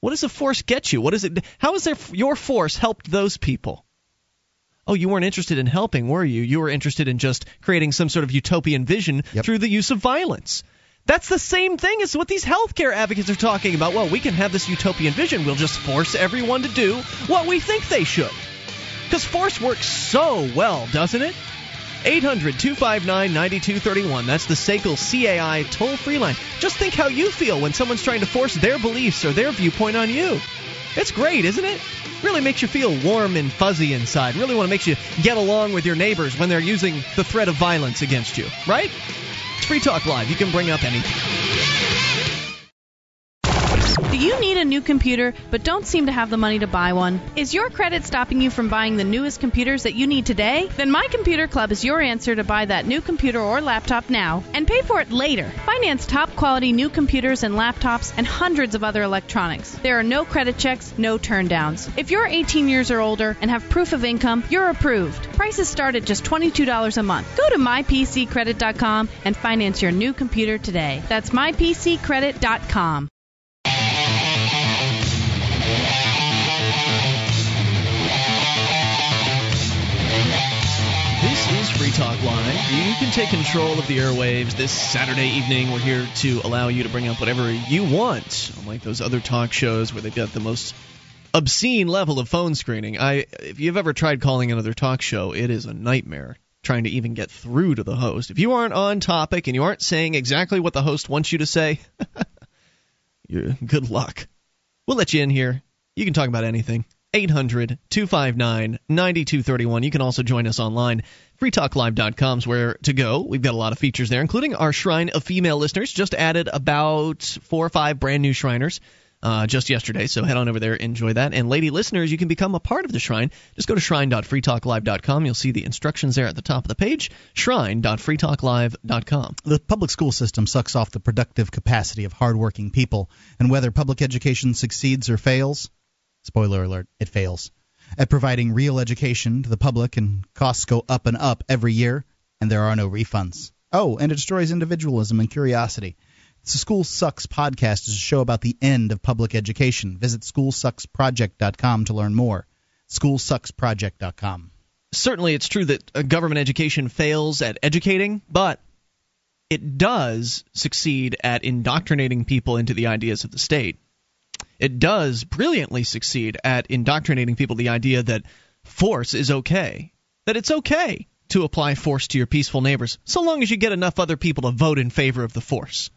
S1: What does the force get you? What is it? How has their, your force helped those people? Oh, you weren't interested in helping, were you? You were interested in just creating some sort of utopian vision through the use of violence. That's the same thing as what these healthcare advocates are talking about. Well, we can have this utopian vision. We'll just force everyone to do what we think they should. Because force works so well, doesn't it? 800 259 9231. That's the SACL CAI toll free line. Just think how you feel when someone's trying to force their beliefs or their viewpoint on you. It's great, isn't it? Really makes you feel warm and fuzzy inside. Really want to make you get along with your neighbors when they're using the threat of violence against you, right? It's Free Talk Live. You can bring up anything.
S4: Do you need a new computer but don't seem to have the money to buy one? Is your credit stopping you from buying the newest computers that you need today? Then My Computer Club is your answer to buy that new computer or laptop now and pay for it later. Finance top quality new computers and laptops and hundreds of other electronics. There are no credit checks, no turndowns. If you're 18 years or older and have proof of income, you're approved. Prices start at just $22 a month. Go to mypccredit.com and finance your new computer today. That's mypccredit.com.
S1: Talk Live. You can take control of the airwaves this Saturday evening. We're here to allow you to bring up whatever you want, unlike those other talk shows where they've got the most obscene level of phone screening. I, if you've ever tried calling another talk show, it is a nightmare trying to even get through to the host. If you aren't on topic and you aren't saying exactly what the host wants you to say, good luck. We'll let you in here. You can talk about anything. 800 259 9231. You can also join us online. FreeTalkLive.com is where to go. We've got a lot of features there, including our Shrine of Female Listeners. Just added about four or five brand new Shriners. uh, just yesterday. So head on over there, enjoy that. And lady listeners, you can become a part of the Shrine. Just go to shrine.freetalklive.com. You'll see the instructions there at the top of the page. Shrine.freetalklive.com.
S3: The public school system sucks off the productive capacity of hardworking people, and whether public education succeeds or fails, spoiler alert, it fails. At providing real education to the public, and costs go up and up every year, and there are no refunds. Oh, and it destroys individualism and curiosity. The School Sucks podcast is a show about the end of public education. Visit schoolsucksproject.com to learn more. Schoolsucksproject.com.
S1: Certainly, it's true that uh, government education fails at educating, but it does succeed at indoctrinating people into the ideas of the state. It does brilliantly succeed at indoctrinating people the idea that force is okay, that it's okay to apply force to your peaceful neighbors, so long as you get enough other people to vote in favor of the force.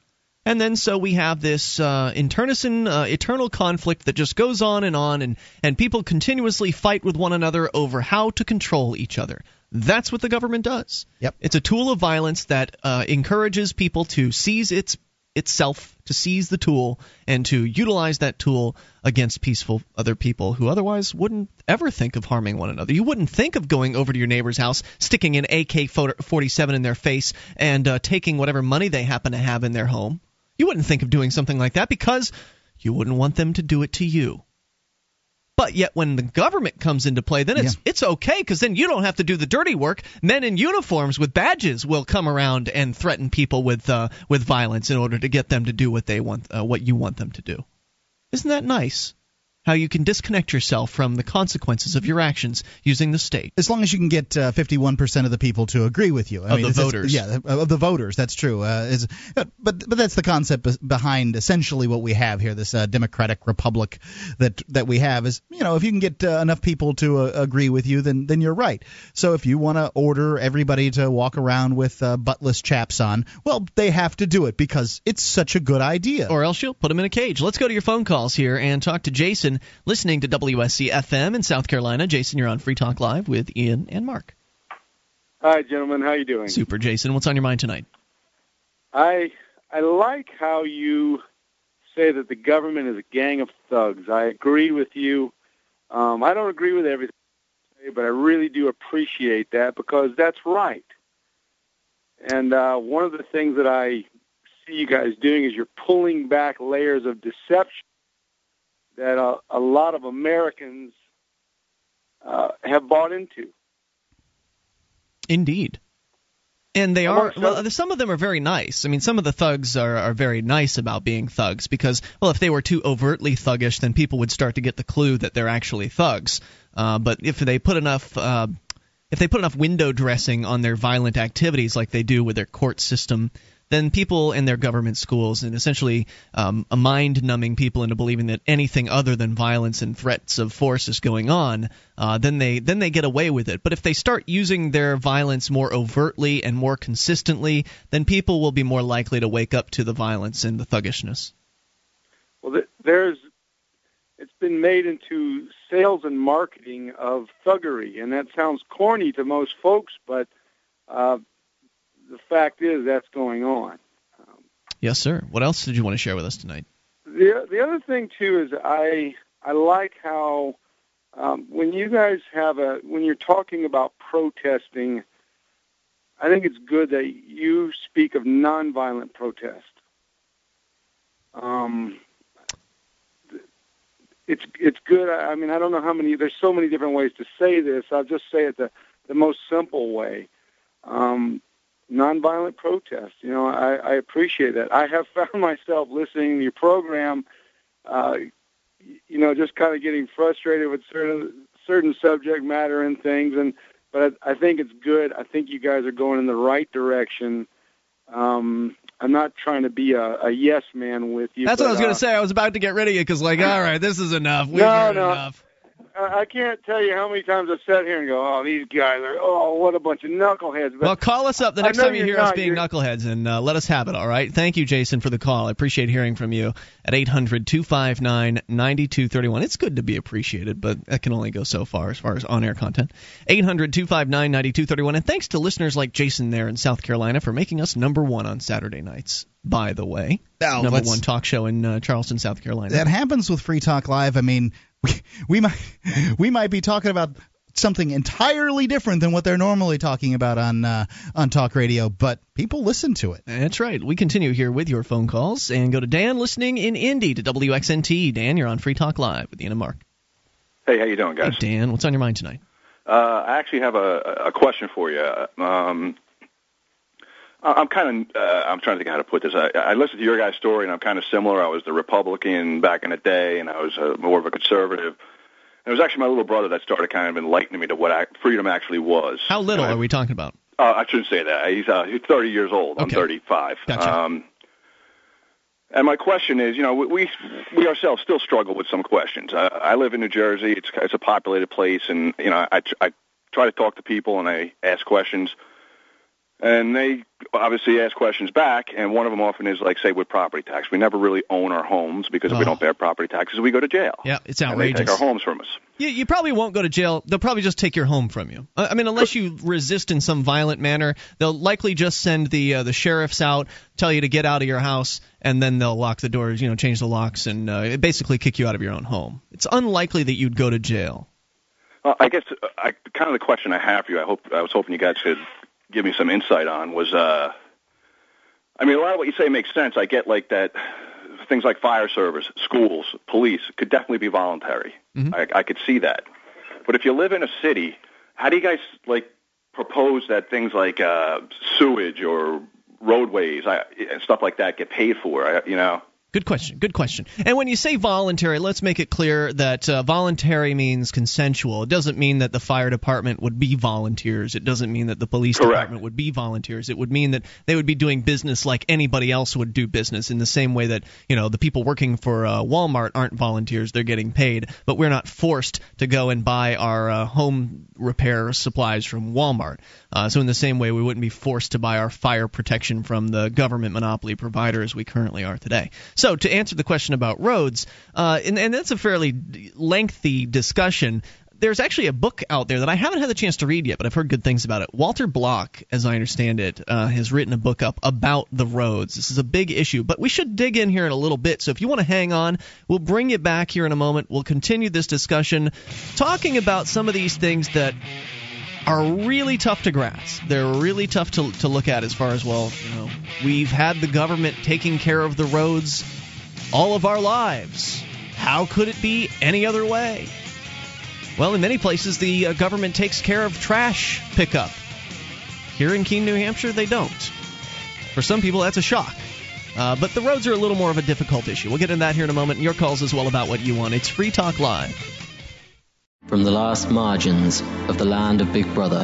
S1: And then so we have this uh, internecine, uh, eternal conflict that just goes on and on, and, and people continuously fight with one another over how to control each other. That's what the government does.
S3: Yep.
S1: It's a tool of violence that uh, encourages people to seize its itself, to seize the tool, and to utilize that tool against peaceful other people who otherwise wouldn't ever think of harming one another. You wouldn't think of going over to your neighbor's house, sticking an AK 47 in their face, and uh, taking whatever money they happen to have in their home. You wouldn't think of doing something like that because you wouldn't want them to do it to you. But yet, when the government comes into play, then it's
S3: Yeah.
S1: it's okay because then you don't have to do the dirty work. Men in uniforms with badges will come around and threaten people with uh, with violence in order to get them to do what they want, uh, what you want them to do. Isn't that nice? How you can disconnect yourself from the consequences of your actions using the state.
S3: As long as you can get uh, 51% of the people to agree with you. I
S1: Of
S3: mean,
S1: the voters.
S3: Yeah, of the voters. That's true. Uh, is, but but that's the concept behind essentially what we have here. This uh, democratic republic that that we have is you know if you can get uh, enough people to uh, agree with you, then then you're right. So if you want to order everybody to walk around with uh, buttless chaps on, well, they have to do it because it's such a good idea.
S1: Or else you'll put them in a cage. Let's go to your phone calls here and talk to Jason, listening to WSC FM in South Carolina. Jason, you're on Free Talk Live with Ian and Mark.
S24: Hi, gentlemen. How you doing?
S1: Super, Jason. What's on your mind tonight?
S24: I I like how you say that the government is a gang of thugs. I agree with you. Um, I don't agree with everything, you say, but I really do appreciate that because that's right. And uh, one of the things that I see you guys doing is you're pulling back layers of deception that a, a lot of Americans uh, have bought into.
S1: Indeed. And they are well. Some of them are very nice. I mean, some of the thugs are, are very nice about being thugs because, well, if they were too overtly thuggish, then people would start to get the clue that they're actually thugs. Uh, but if they put enough, uh, if they put enough window dressing on their violent activities, like they do with their court system, then people in their government schools and essentially um, mind numbing people into believing that anything other than violence and threats of force is going on, uh, then they then they get away with it. But if they start using their violence more overtly and more consistently, then people will be more likely to wake up to the violence and the thuggishness.
S24: Well, there's it's been made into sales and marketing of thuggery, and that sounds corny to most folks, but uh, the fact is that's going on.
S1: Yes, sir. What else did you want to share with us tonight?
S24: The the other thing too is I I like how um, when you guys have a when you're talking about protesting, I think it's good that you speak of nonviolent protest. Um, it's it's good. I I mean, I don't know how many. There's so many different ways to say this. I'll just say it the the most simple way. Um, nonviolent protest. You know, I, I appreciate that. I have found myself listening to your program. Uh, you know, just kind of getting frustrated with certain certain subject matter and things, and but I, I think it's good. I think you guys are going in the right direction. Um, I'm not trying to be a, a yes man with you.
S1: That's what I
S24: but,
S1: was going
S24: uh,
S1: to say. I was about to get rid of you because, like, all right, this is enough. We've
S24: No,
S1: heard
S24: no.
S1: enough.
S24: I I can't tell you how many times I've sat here and go, "Oh, these guys are oh, what a bunch of knuckleheads." But
S1: Well, call us up the next time you
S24: you're
S1: hear us being
S24: You're-
S1: knuckleheads and uh, let us have it, all right? Thank you, Jason, for the call. I appreciate hearing from you at 800 259 9231. It's good to be appreciated, but that can only go so far as far as on air content. 800 259 9231. And thanks to listeners like Jason there in South Carolina for making us number one on Saturday nights. by the way.
S3: Now,
S1: Number one talk show in uh, Charleston, South Carolina.
S3: That happens with Free Talk Live. I mean, we, we might we might be talking about something entirely different than what they're normally talking about on uh, on talk radio, but people listen to it.
S1: That's right. We continue here with your phone calls and go to Dan listening in Indy to WXNT. Dan, you're on Free Talk Live with Ian and Mark.
S25: Hey, how you doing, guys?
S1: Hey, Dan, what's on your mind tonight?
S25: Uh, I actually have a, a question for you. Um, I- I'm kind of uh, I'm trying to think how to put this. I, I listened to your guys' story, and I'm kind of similar. I was the Republican back in the day, and I was uh, more of a conservative. And it was actually my little brother that started kind of enlightening me to what ac freedom actually was.
S1: How little are we talking about?
S25: Uh, I shouldn't say that. He's uh, he's 30 years old. I'm 35.
S1: Gotcha.
S25: Um, and my question is, you know, we we, we ourselves still struggle with some questions. Uh, I live in New Jersey. It's it's a populated place, and you know, I I try to talk to people and I ask questions, and they obviously ask questions back. And one of them often is like, say, with property tax, we never really own our homes because if we don't pay our property taxes, we go to jail.
S1: Yeah, it's
S25: And they take
S1: outrageous.
S25: our homes from us.
S1: You, you probably won't go to jail. They'll probably just take your home from you. I mean, unless you resist in some violent manner, they'll likely just send the uh, the sheriffs out, tell you to get out of your house, and then they'll lock the doors, you know, change the locks, and uh, basically kick you out of your own home. It's unlikely that you'd go to jail.
S25: Well, I guess uh, I, kind of the question I have for you, I hope I was hoping you guys could give me some insight on was, uh, I mean, a lot of what you say makes sense. I get like that things like fire service, schools, police could definitely be voluntary. I, I could see that. But if you live in a city, how do you guys like propose that things like uh, sewage or roadways I, and stuff like that get paid for? I, you know.
S1: Good question. Good question. And when you say voluntary, let's make it clear that uh, voluntary means consensual. It doesn't mean that the fire department would be volunteers. It doesn't mean that the police department would be volunteers. It would mean that they would be doing business like anybody else would do business in the same way that, you know, the people working for uh, Walmart aren't volunteers. They're getting paid, but we're not forced to go and buy our uh, home repair supplies from Walmart. Uh, so in the same way, we wouldn't be forced to buy our fire protection from the government monopoly provider as we currently are today. So to answer the question about roads, uh, and, and that's a fairly lengthy discussion. There's actually a book out there that I haven't had the chance to read yet, but I've heard good things about it. Walter Block, as I understand it, uh, has written a book up about the roads. This is a big issue, but we should dig in here in a little bit. So if you want to hang on, we'll bring you back here in a moment. We'll continue this discussion talking about some of these things that are really tough to grasp. They're really tough to, to look at as far as, well, you know, we've had the government taking care of the roads all of our lives. How could it be any other way? Well, in many places, the uh, government takes care of trash pickup. Here in Keene, New Hampshire, they don't. For some people, that's a shock. Uh, but the roads are a little more of a difficult issue. We'll get into that here in a moment. And Your calls as well about what you want. It's Free Talk Live.
S26: From the last margins of the land of Big Brother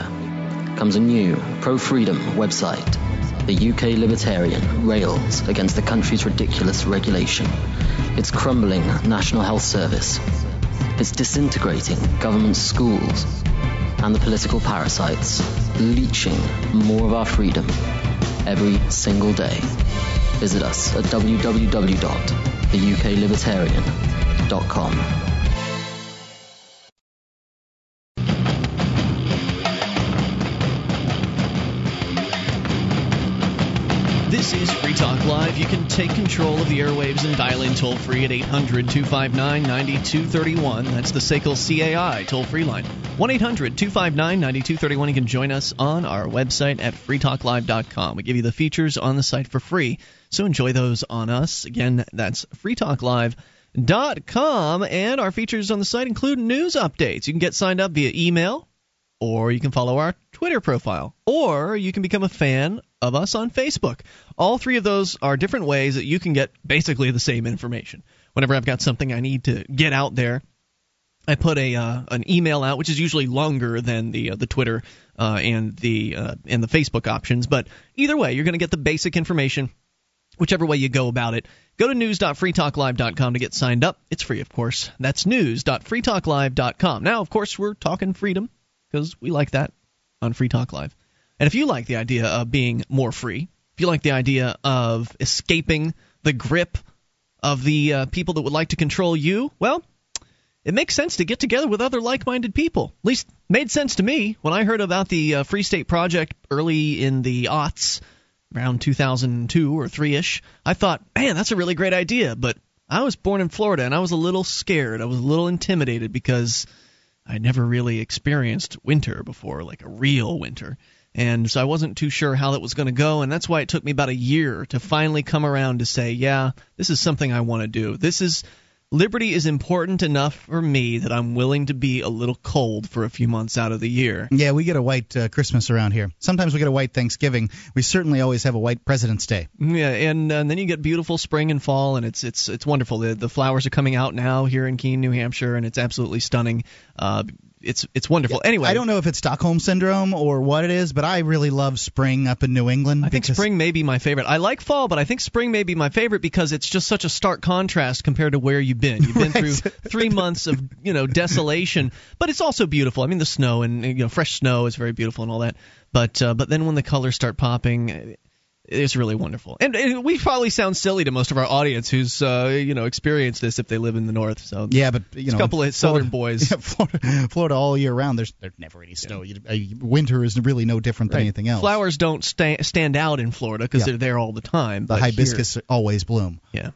S26: comes a new pro freedom website. The UK Libertarian rails against the country's ridiculous regulation, its crumbling National Health Service, its disintegrating government schools, and the political parasites leeching more of our freedom every single day. Visit us at www.theuklibertarian.com.
S1: Free Talk Live. You can take control of the airwaves and dial in toll free at 800 259 9231. That's the SACL CAI toll free line. 1 800 259 9231. You can join us on our website at freetalklive.com. We give you the features on the site for free, so enjoy those on us. Again, that's freetalklive.com. And our features on the site include news updates. You can get signed up via email, or you can follow our Twitter profile, or you can become a fan of us on Facebook. All three of those are different ways that you can get basically the same information. Whenever I've got something I need to get out there, I put a uh, an email out, which is usually longer than the uh, the Twitter uh, and the uh, and the Facebook options. But either way, you're going to get the basic information. Whichever way you go about it, go to news.freetalklive.com to get signed up. It's free, of course. That's news.freetalklive.com. Now, of course, we're talking freedom because we like that on Free Talk Live. And if you like the idea of being more free, if you like the idea of escaping the grip of the uh, people that would like to control you, well, it makes sense to get together with other like-minded people. At least made sense to me when I heard about the uh, Free State Project early in the aughts. around 2002 or 3 ish, I thought, man, that's a really great idea. But I was born in Florida and I was a little scared. I was a little intimidated because I never really experienced winter before, like a real winter. And so I wasn't too sure how that was going to go, and that's why it took me about a year to finally come around to say, yeah, this is something I want to do. This is liberty is important enough for me that I'm willing to be a little cold for a few months out of the year.
S3: Yeah, we get a white uh, Christmas around here. Sometimes we get a white Thanksgiving. We certainly always have a white President's Day.
S1: Yeah, and, and then you get beautiful spring and fall, and it's it's it's wonderful. The the flowers are coming out now here in Keene, New Hampshire, and it's absolutely stunning. Uh, it's it's wonderful. Anyway,
S3: I don't know if it's Stockholm syndrome or what it is, but I really love spring up in New England.
S1: I think spring may be my favorite. I like fall, but I think spring may be my favorite because it's just such a stark contrast compared to where you've been. You've been
S3: Right.
S1: through three months of you know desolation, but it's also beautiful. I mean, the snow and you know fresh snow is very beautiful and all that. But uh, but then when the colors start popping. It's really wonderful, and, and we probably sound silly to most of our audience who's uh, you know experienced this if they live in the north. So
S3: Yeah, but you know,
S1: a couple of southern
S3: Florida-
S1: boys.
S3: Yeah, Florida, Florida all year round. There's there's never any snow. You, uh, winter is really no different than anything else.
S1: Flowers don't sta- stand out in Florida because
S3: Yeah.
S1: they're there all the time.
S3: the
S1: but here-
S3: hibiscus always bloom.
S1: Yeah.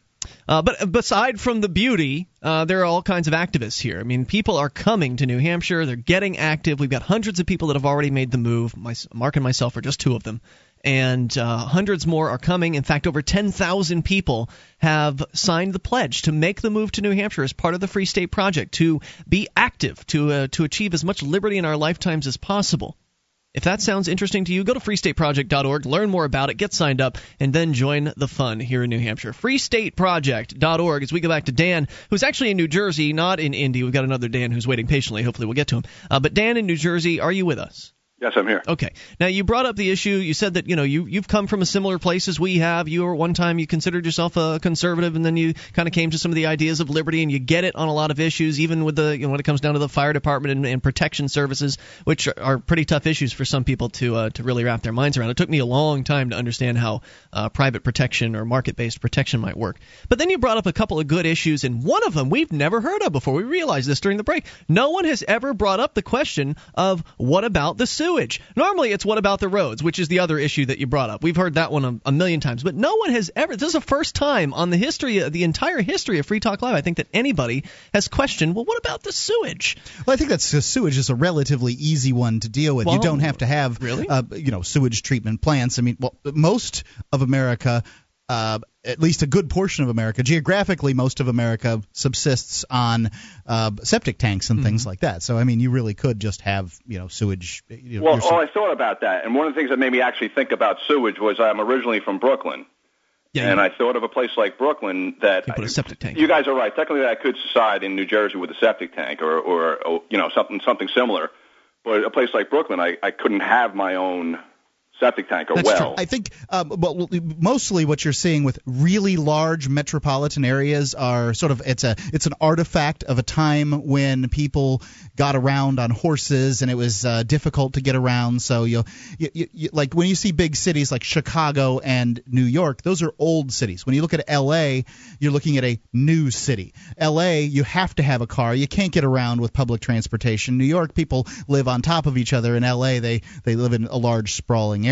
S1: Uh, but aside from the beauty, uh, there are all kinds of activists here. I mean, people are coming to New Hampshire. They're getting active. We've got hundreds of people that have already made the move. My, Mark and myself are just two of them. And uh, hundreds more are coming. In fact, over 10,000 people have signed the pledge to make the move to New Hampshire as part of the Free State Project, to be active, to, uh, to achieve as much liberty in our lifetimes as possible. If that sounds interesting to you, go to freestateproject.org, learn more about it, get signed up, and then join the fun here in New Hampshire. Freestateproject.org. As we go back to Dan, who's actually in New Jersey, not in Indy. We've got another Dan who's waiting patiently. Hopefully, we'll get to him. Uh, but Dan in New Jersey, are you with us?
S25: Yes, I'm here.
S1: Okay. Now you brought up the issue. You said that you know you you've come from a similar place as we have. You were one time you considered yourself a conservative, and then you kind of came to some of the ideas of liberty, and you get it on a lot of issues, even with the you know when it comes down to the fire department and, and protection services, which are, pretty tough issues for some people to uh, to really wrap their minds around. It took me a long time to understand how uh, private protection or market based protection might work. But then you brought up a couple of good issues, and one of them we've never heard of before. We realized this during the break. No one has ever brought up the question of what about the sewage. Normally it's what about the roads, which is the other issue that you brought up. We've heard that one a, a million times, but no one has ever. This is the first time on the history, of the entire history of Free Talk Live, I think that anybody has questioned. Well, what about the sewage?
S3: Well, I think that sewage is a relatively easy one to deal with. you don't have to have
S1: really?
S3: uh, you know sewage treatment plants. I mean, well, most of America. Uh, at least a good portion of America, geographically, most of America subsists on uh, septic tanks and
S1: Mm-hmm.
S3: things like that. So, I mean, you really could just have, you know, sewage. You know,
S25: Well,
S3: your-
S25: oh, I thought about that, and one of the things that made me actually think about sewage was I'm originally from Brooklyn,
S1: Yeah,
S25: and
S1: you-
S25: I thought of a place like Brooklyn that
S1: You put a septic tank.
S25: You guys are right. Technically, I could reside in New Jersey with a septic tank or, or, or you know something something similar, but a place like Brooklyn, I, I couldn't have my own septic tank or
S3: That's
S25: well.
S3: true. I think um, well, mostly what you're seeing with really large metropolitan areas are sort of it's a it's an artifact of a time when people got around on horses and it was uh, difficult to get around. So you, you, you, you like when you see big cities like Chicago and New York, those are old cities. When you look at L.A., you're looking at a new city. L.A. you have to have a car. You can't get around with public transportation. New York people live on top of each other. In L.A. they they live in a large sprawling area.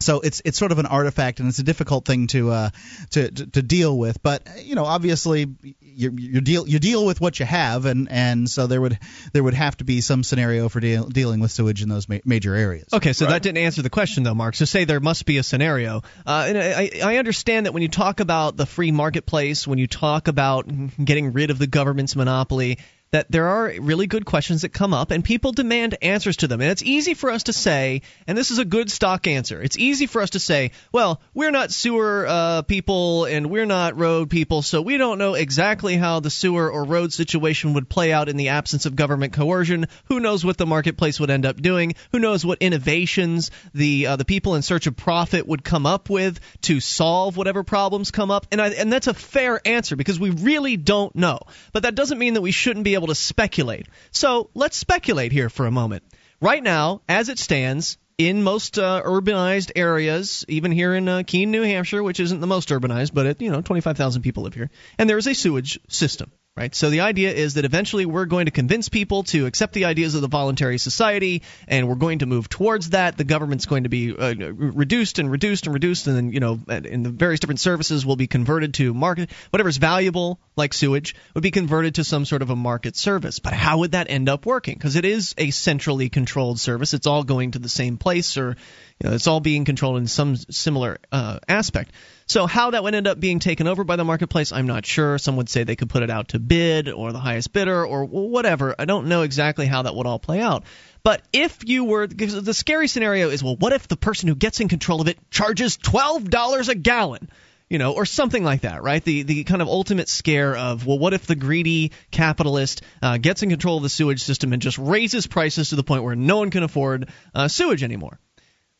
S3: So it's it's sort of an artifact, and it's a difficult thing to uh, to, to to deal with. But you know, obviously, you you deal you deal with what you have, and and so there would there would have to be some scenario for deal, dealing with sewage in those ma- major areas.
S1: Okay, so that didn't answer the question, though, Mark. So say there must be a scenario. Uh, and I, I understand that when you talk about the free marketplace, when you talk about getting rid of the government's monopoly, that there are really good questions that come up, and people demand answers to them. And it's easy for us to say, and this is a good stock answer. It's easy for us to say, well, we're not sewer uh, people and we're not road people, so we don't know exactly how the sewer or road situation would play out in the absence of government coercion. Who knows what the marketplace would end up doing? Who knows what innovations the uh, the people in search of profit would come up with to solve whatever problems come up? And I, and that's a fair answer because we really don't know. But that doesn't mean that we shouldn't be able to speculate. So let's speculate here for a moment. Right now, as it stands, in most uh, urbanized areas, even here in uh, Keene, New Hampshire, which isn't the most urbanized, but it, you know, 25,000 people live here, and there is a sewage system. right? So the idea is that eventually we're going to convince people to accept the ideas of the voluntary society, and we're going to move towards that. The government's going to be uh, reduced and reduced and reduced, and then you know, in the various different services will be converted to market. Whatever's valuable, like sewage, would be converted to some sort of a market service. But how would that end up working? Because it is a centrally controlled service. It's all going to the same place, or you know, it's all being controlled in some similar uh, aspect. So how that would end up being taken over by the marketplace, I'm not sure. Some would say they could put it out to bid or the highest bidder or whatever. I don't know exactly how that would all play out. But if you were because the scary scenario is well, what if the person who gets in control of it charges twelve dollars a gallon? You know, or something like that, right? The the kind of ultimate scare of well, what if the greedy capitalist uh, gets in control of the sewage system and just raises prices to the point where no one can afford uh, sewage anymore?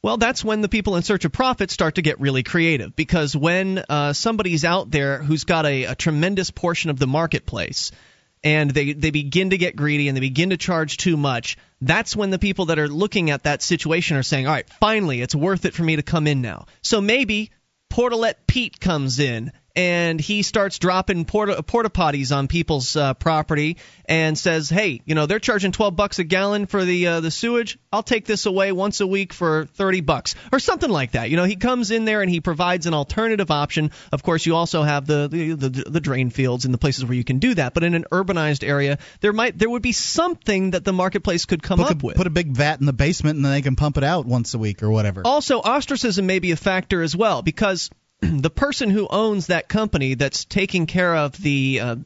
S1: Well, that's when the people in search of profit start to get really creative because when uh, somebody's out there who's got a, a tremendous portion of the marketplace and they, they begin to get greedy and they begin to charge too much, that's when the people that are looking at that situation are saying, all right, finally, it's worth it for me to come in now. So maybe Portalette Pete comes in and he starts dropping porta, porta potties on people's uh, property and says, "Hey, you know they're charging 12 bucks a gallon for the uh, the sewage. I'll take this away once a week for 30 bucks or something like that." You know, he comes in there and he provides an alternative option. Of course, you also have the the, the, the drain fields and the places where you can do that. But in an urbanized area, there might there would be something that the marketplace could come
S3: put
S1: up
S3: a,
S1: with.
S3: Put a big vat in the basement and then they can pump it out once a week or whatever.
S1: Also, ostracism may be a factor as well because the person who owns that company that's taking care of the uh,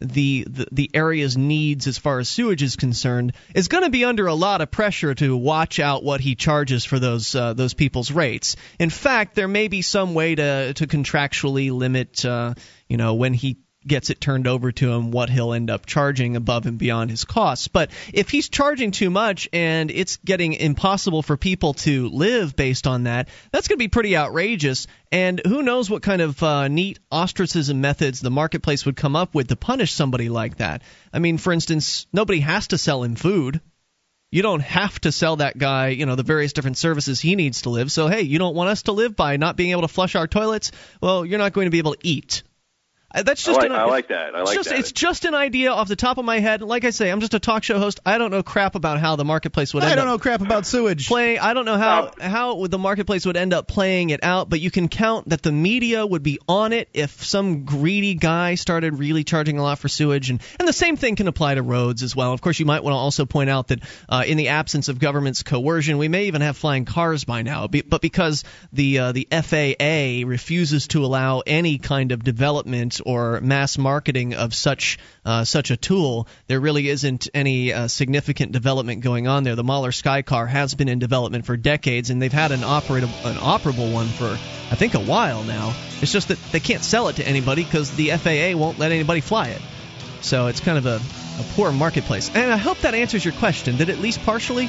S1: the, the the area's needs as far as sewage is concerned is going to be under a lot of pressure to watch out what he charges for those uh, those people's rates. In fact, there may be some way to to contractually limit uh, you know when he gets it turned over to him what he'll end up charging above and beyond his costs. But if he's charging too much and it's getting impossible for people to live based on that, that's going to be pretty outrageous. And who knows what kind of uh, neat ostracism methods the marketplace would come up with to punish somebody like that. I mean, for instance, nobody has to sell him food. You don't have to sell that guy, you know, the various different services he needs to live. So, hey, you don't want us to live by not being able to flush our toilets? Well, you're not going to be able to eat. That's just
S25: I like,
S1: an,
S25: I like that. I like
S1: just,
S25: that.
S1: It's just an idea off the top of my head. Like I say, I'm just a talk show host. I don't know crap about how the marketplace would.
S3: I
S1: end
S3: don't
S1: up
S3: know crap about sewage.
S1: Play. I don't know how how the marketplace would end up playing it out. But you can count that the media would be on it if some greedy guy started really charging a lot for sewage, and and the same thing can apply to roads as well. Of course, you might want to also point out that uh, in the absence of government's coercion, we may even have flying cars by now. But because the uh, the FAA refuses to allow any kind of development or mass marketing of such uh, such a tool, there really isn't any uh, significant development going on there. The Moller Skycar has been in development for decades, and they've had an operable an operable one for I think a while now. It's just that they can't sell it to anybody because the FAA won't let anybody fly it. So it's kind of a, a poor marketplace. And I hope that answers your question. Did at least partially?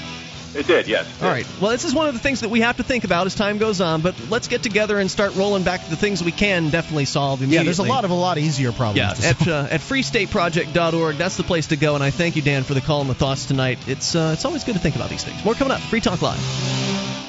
S25: It did, yes.
S1: All right. Well, this is one of the things that we have to think about as time goes on. But let's get together and start rolling back the things we can definitely solve immediately.
S3: Yeah, there's a lot of a lot easier problems.
S1: Yeah,
S3: to
S1: at
S3: solve.
S1: uh, at freestateproject.org, that's the place to go. And I thank you, Dan, for the call and the thoughts tonight. It's uh, it's always good to think about these things. More coming up. Free Talk Live.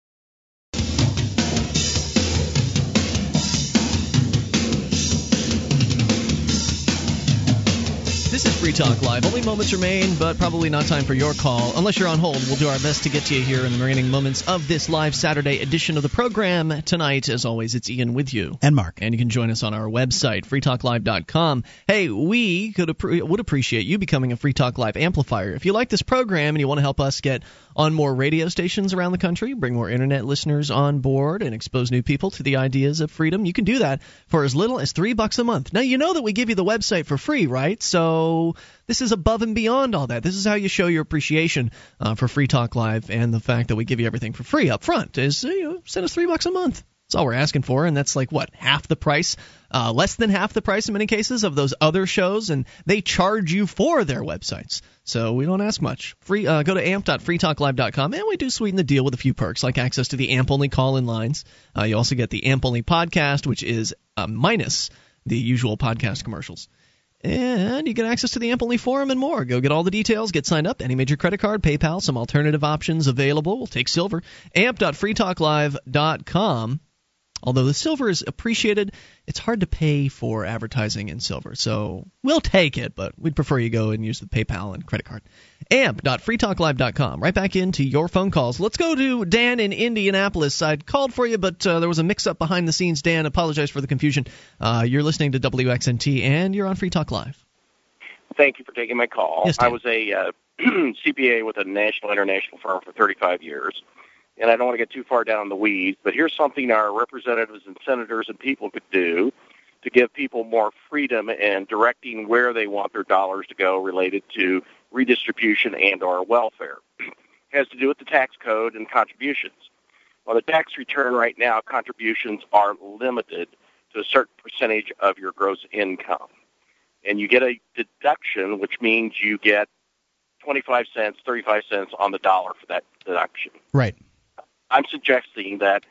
S1: This is Free Talk Live. Only moments remain, but probably not time for your call. Unless you're on hold, we'll do our best to get to you here in the remaining moments of this live Saturday edition of the program. Tonight, as always, it's Ian with you.
S3: And Mark.
S1: And you can join us on our website, freetalklive.com. Hey, we could appre- would appreciate you becoming a Free Talk Live amplifier. If you like this program and you want to help us get on more radio stations around the country, bring more internet listeners on board, and expose new people to the ideas of freedom, you can do that for as little as three bucks a month. Now, you know that we give you the website for free, right? So this is above and beyond all that. This is how you show your appreciation uh, for Free Talk Live and the fact that we give you everything for free up front. Is you know, send us three bucks a month. That's all we're asking for, and that's like what half the price, uh, less than half the price in many cases of those other shows, and they charge you for their websites. So we don't ask much. Free, uh, go to amp.freetalklive.com, and we do sweeten the deal with a few perks like access to the AMP only call-in lines. Uh, you also get the AMP only podcast, which is uh, minus the usual podcast commercials. And you get access to the AMP only forum and more. Go get all the details, get signed up. Any major credit card, PayPal, some alternative options available. We'll take silver. amp.freetalklive.com. Although the silver is appreciated, it's hard to pay for advertising in silver. So we'll take it, but we'd prefer you go and use the PayPal and credit card. amp.freetalklive.com. Right back into your phone calls. Let's go to Dan in Indianapolis. I called for you, but uh, there was a mix up behind the scenes. Dan, apologize for the confusion. Uh, you're listening to WXNT and you're on Free Talk Live.
S27: Thank you for taking my call.
S1: Yes,
S27: I was a uh, CPA with a national international firm for 35 years, and I don't want to get too far down the weeds, but here's something our representatives and senators and people could do to give people more freedom in directing where they want their dollars to go related to redistribution and or welfare. it has to do with the tax code and contributions. On the tax return right now, contributions are limited to a certain percentage of your gross income and you get a deduction, which means you get 25 cents, 35 cents on the dollar for that deduction.
S3: Right.
S27: I'm suggesting that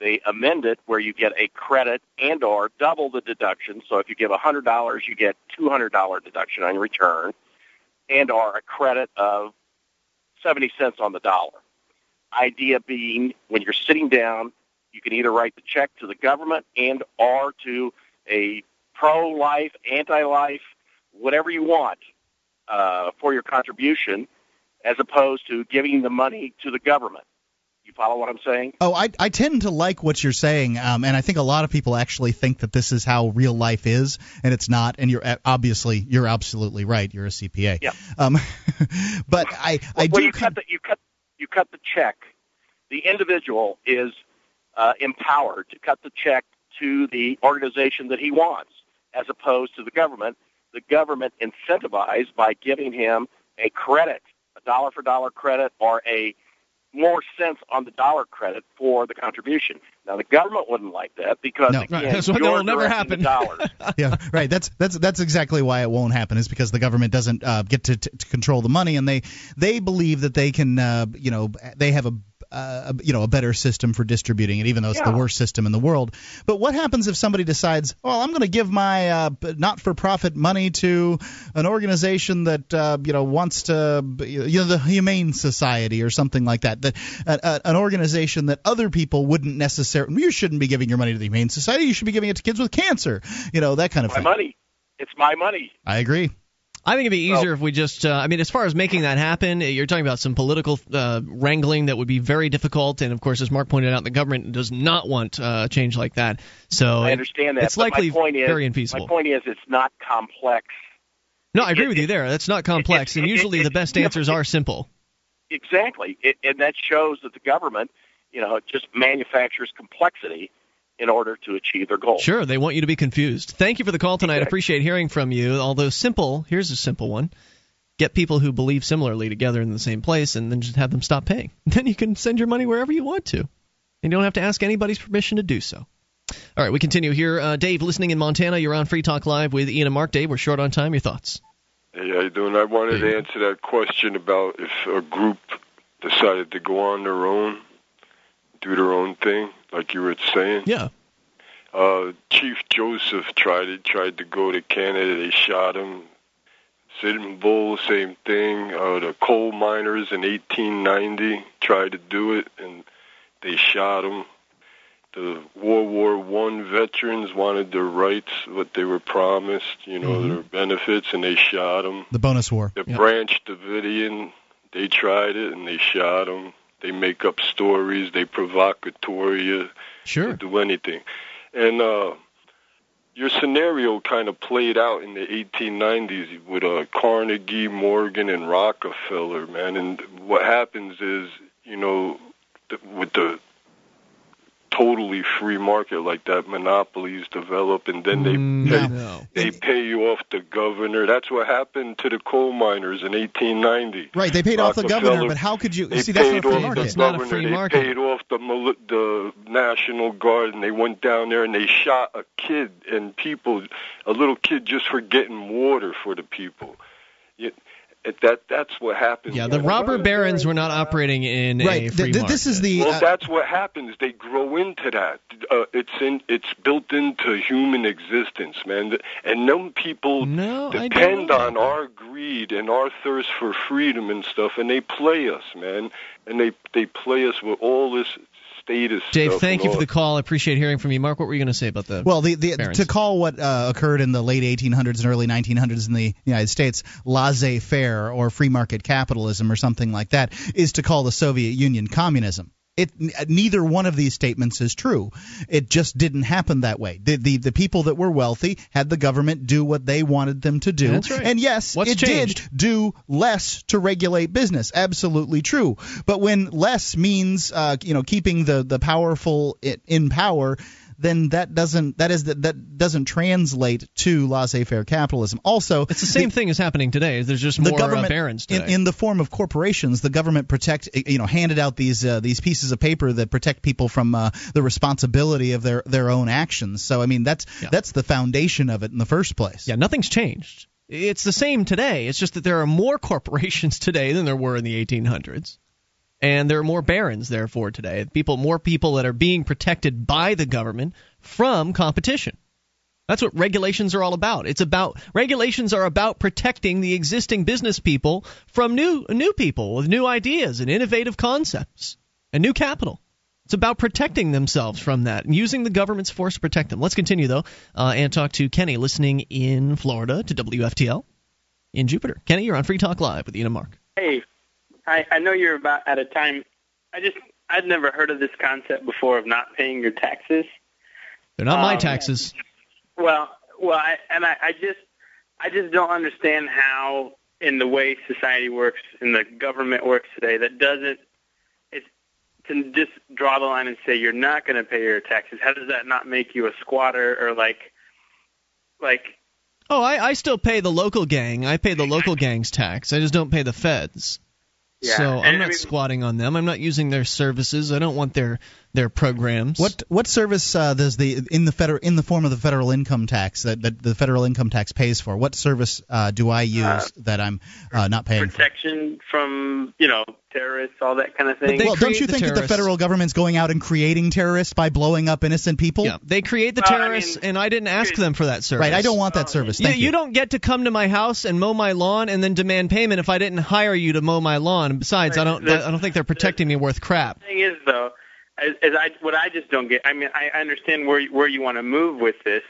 S27: they amend it where you get a credit and or double the deduction. So if you give $100, you get $200 deduction on your return and or a credit of 70 cents on the dollar. Idea being when you're sitting down, you can either write the check to the government and or to a pro-life, anti-life, whatever you want uh, for your contribution, as opposed to giving the money to the government. You follow what I'm saying?
S3: Oh, I, I tend to like what you're saying, um, and I think a lot of people actually think that this is how real life is, and it's not. And you're uh, obviously you're absolutely right. You're a CPA.
S27: Yeah.
S3: Um, but I I
S27: well,
S3: do.
S27: you cut the you cut you cut the check. The individual is uh, empowered to cut the check to the organization that he wants, as opposed to the government. The government incentivized by giving him a credit, a dollar for dollar credit, or a more cents on the dollar credit for the contribution. Now the government wouldn't like that because
S3: No.
S27: again,
S3: Right, that will never happen.
S27: dollars.
S3: yeah, right. That's that's that's exactly why it won't happen. Is because the government doesn't uh, get to, to, to control the money, and they they believe that they can, uh, you know, they have a. Uh, you know, a better system for distributing it, even though it's the worst system in the world. But what happens if somebody decides, well, I'm going to give my uh, not-for-profit money to an organization that uh, you know wants to, you know, the Humane Society or something like that, that uh, uh, an organization that other people wouldn't necessarily. You shouldn't be giving your money to the Humane Society. You should be giving it to kids with cancer. You know, that kind of
S27: My
S3: thing.
S27: money. It's my money.
S3: I agree.
S1: I think it'd be easier if we just, uh, I mean, as far as making that happen, you're talking about some political uh, wrangling that would be very difficult. And of course, as Mark pointed out, the government does not want uh, change like that. So
S27: I understand that.
S1: It's likely
S27: my point is,
S1: very infeasible.
S27: My point is, it's not complex.
S1: no, I agree with you there. That's not complex, and
S27: it-
S1: usually
S27: it-
S1: the best
S27: it-
S1: answers are simple.
S27: Exactly, it, and that shows that the government, you know, just manufactures complexity in order to achieve their goals.
S1: Sure, they want you to be confused. Thank you for the call tonight. I
S27: Exactly.
S1: appreciate hearing from you. Although simple, here's a simple one. Get people who believe similarly together in the same place and then just have them stop paying. Then you can send your money wherever you want to. And you don't have to ask anybody's permission to do so. All right, we continue here. Uh, Dave, listening in Montana, you're on Free Talk Live with Ian and Mark. Dave, we're short on time. Your thoughts?
S28: Hey, how you doing? I wanted to answer that question about if a group decided to go on their own, do their own thing, like you were saying.
S1: Yeah.
S28: Uh, Chief Joseph tried it. Tried to go to Canada. They shot him. Sitting Bull, same thing. Uh, the coal miners in 1890 tried to do it, and they shot him. The World War One veterans wanted their rights, what they were promised, you know,
S3: Mhm.
S28: their benefits, and they shot them.
S3: The bonus war.
S28: The
S3: Yeah.
S28: Branch Davidian, they tried it and they shot him. They make up stories. They provocateur you.
S1: Sure.
S28: Do anything. And uh, your scenario kind of played out in the 1890s with uh, Carnegie, Morgan, and Rockefeller, man. And what happens is, you know, th- with the totally free market like that. Monopolies develop, and then they mm, pay,
S1: no.
S28: they pay you off the governor. That's what happened to the coal miners in 1890.
S3: Right, they paid off the governor, but how could you
S28: They
S3: see that's
S28: paid
S3: not a free
S28: off
S3: market?
S28: the governor. they paid off the the National Guard, and they went down there and they shot a kid and people, a little kid, just for getting water for the people. It, it, that that's what happened.
S1: Yeah, the robber barons were not operating in a free
S3: th- th- this is
S1: market.
S3: the,
S28: well,
S3: uh,
S28: that's what happens. They grow into that. Uh, it's in. It's built into human existence, man. And them people depend on our greed and our thirst for freedom and stuff, and they play us, man. And they they play us with all this status.
S1: Dave,
S28: stuff
S1: thank you for the call. I appreciate hearing from you. Mark, what were you going to say about the
S3: Well, the, the
S1: barons?
S3: to call what uh, occurred in the late 1800s and early 1900s in the United States laissez-faire or free market capitalism or something like that is to call the Soviet Union communism. It neither one of these statements is true. It just didn't happen that way. The, the the people that were wealthy had the government do what they wanted them to do.
S1: That's right.
S3: And yes,
S1: What's
S3: it
S1: changed?
S3: did do less to regulate business. Absolutely true. But when less means uh, you know keeping the the powerful in power, then that doesn't that is that, that doesn't translate to laissez-faire capitalism. Also,
S1: It's the same thing as happening today. There's just
S3: the
S1: more
S3: government
S1: uh, barons
S3: in,
S1: today.
S3: in the form of corporations, the government protect you know handed out these uh, these pieces of paper that protect people from uh, the responsibility of their their own actions. So I mean that's that's the foundation of it in the first place.
S1: Yeah, nothing's changed. It's the same today. It's just that there are more corporations today than there were in the 1800s. And there are more barons, therefore, today. People, more people that are being protected by the government from competition. That's what regulations are all about. It's about regulations are about protecting the existing business people from new new people with new ideas and innovative concepts and new capital. It's about protecting themselves from that and using the government's force to protect them. Let's continue though uh, and talk to Kenny listening in Florida to WFTL in Jupiter. Kenny, you're on Free Talk Live with Ian and Mark.
S29: Hey, I, I know you're about at a time. I just I'd never heard of this concept before of not paying your taxes.
S1: They're not my
S29: Um,
S1: taxes.
S29: Well, well, I, and I, I just I just don't understand how in the way society works and the government works today that doesn't it's to just draw the line and say you're not going to pay your taxes. How does that not make you a squatter or like like
S1: Oh, I, I still pay the local gang. I pay the local gang's tax. I just don't pay the feds.
S29: Yeah,
S1: So I'm
S29: and I
S1: not
S29: mean-
S1: squatting on them. I'm not using their services. I don't want their their programs.
S3: What what service uh, does the in the federal in the form of the federal income tax that, that the federal income tax pays for? What service uh, do I use that I'm uh, not paying for?
S29: protection from you know terrorists, all that kind of thing?
S3: well, don't you think that the federal government's going out and creating terrorists by blowing up innocent people?
S1: Yeah, they create the
S29: Well, I
S1: terrorists, and I didn't ask them for that service.
S3: Right, I don't want that service.
S1: You,
S3: Thank you.
S1: you don't get to come to my house and mow my lawn and then demand payment if I didn't hire you to mow my lawn. And besides, I don't I don't think they're protecting me worth crap.
S29: thing is though, as, as I what I just don't get. I mean, I understand where where you want to move with this,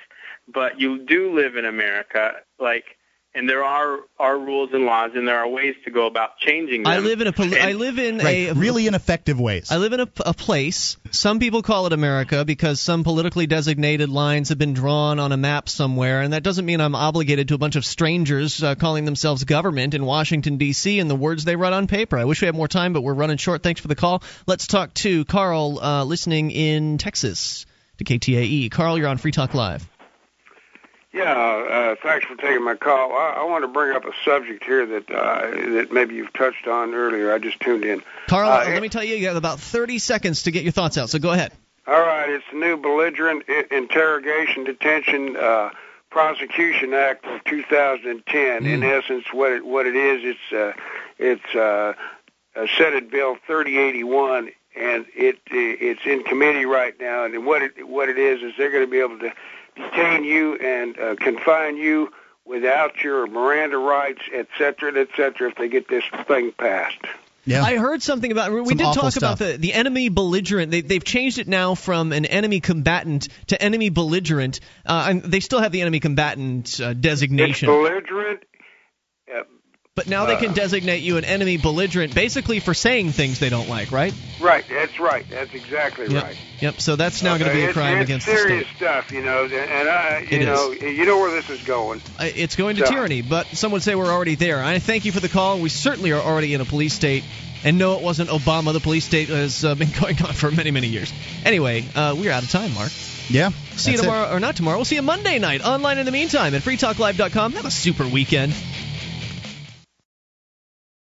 S29: but you do live in America, like, and there are are rules and laws, and there are ways to go about changing them.
S1: I live in a poli- I live in
S3: Right,
S1: a
S3: really ineffective ways.
S1: I live in a, a place. Some people call it America because some politically designated lines have been drawn on a map somewhere, and that doesn't mean I'm obligated to a bunch of strangers uh, calling themselves government in Washington D.C. and the words they write on paper. I wish we had more time, but we're running short. Thanks for the call. Let's talk to Carl, uh, listening in Texas to KTAE. Carl, you're on Free Talk Live.
S30: Yeah, uh, thanks for taking my call. I, I want to bring up a subject here that uh, that maybe you've touched on earlier. I just tuned in.
S1: Carl,
S30: Uh,
S1: let me tell you, you have about 30 seconds to get your thoughts out. So go ahead.
S30: All right, it's the new belligerent interrogation, detention, uh, prosecution act of 2010. In essence, what it what it is, it's uh, it's uh, uh, Senate Bill 3081, and it it's in committee right now. And what it what it is is they're going to be able to detain you and uh, confine you without your Miranda rights, et cetera, et cetera, if they get this thing passed.
S3: Yeah.
S1: I heard something about. We
S3: Some
S1: did talk
S3: stuff.
S1: about the the enemy belligerent. They, they've changed it now from an enemy combatant to enemy belligerent. Uh, and they still have the enemy combatant uh,
S30: It's
S1: designation.
S30: belligerent.
S1: But now they
S30: Uh,
S1: can designate you an enemy belligerent basically for saying things they don't like, right?
S30: Right, that's right. That's exactly
S1: Yep.
S30: right.
S1: Yep. So that's now going to be a crime
S30: it's
S1: against the
S30: serious
S1: state.
S30: stuff, you know. And I, you
S1: It
S30: know, you know where this is going.
S1: It's going to
S30: So-
S1: tyranny, but some would say we're already there. I thank you for the call. We certainly are already in a police state. And no, it wasn't Obama. The police state has uh, been going on for many, many years. Anyway, uh, we're out of time, Mark.
S3: Yeah.
S1: See you
S3: that's it.
S1: tomorrow, or not tomorrow. We'll see you Monday night online in the meantime at freetalklive.com. Have a super weekend.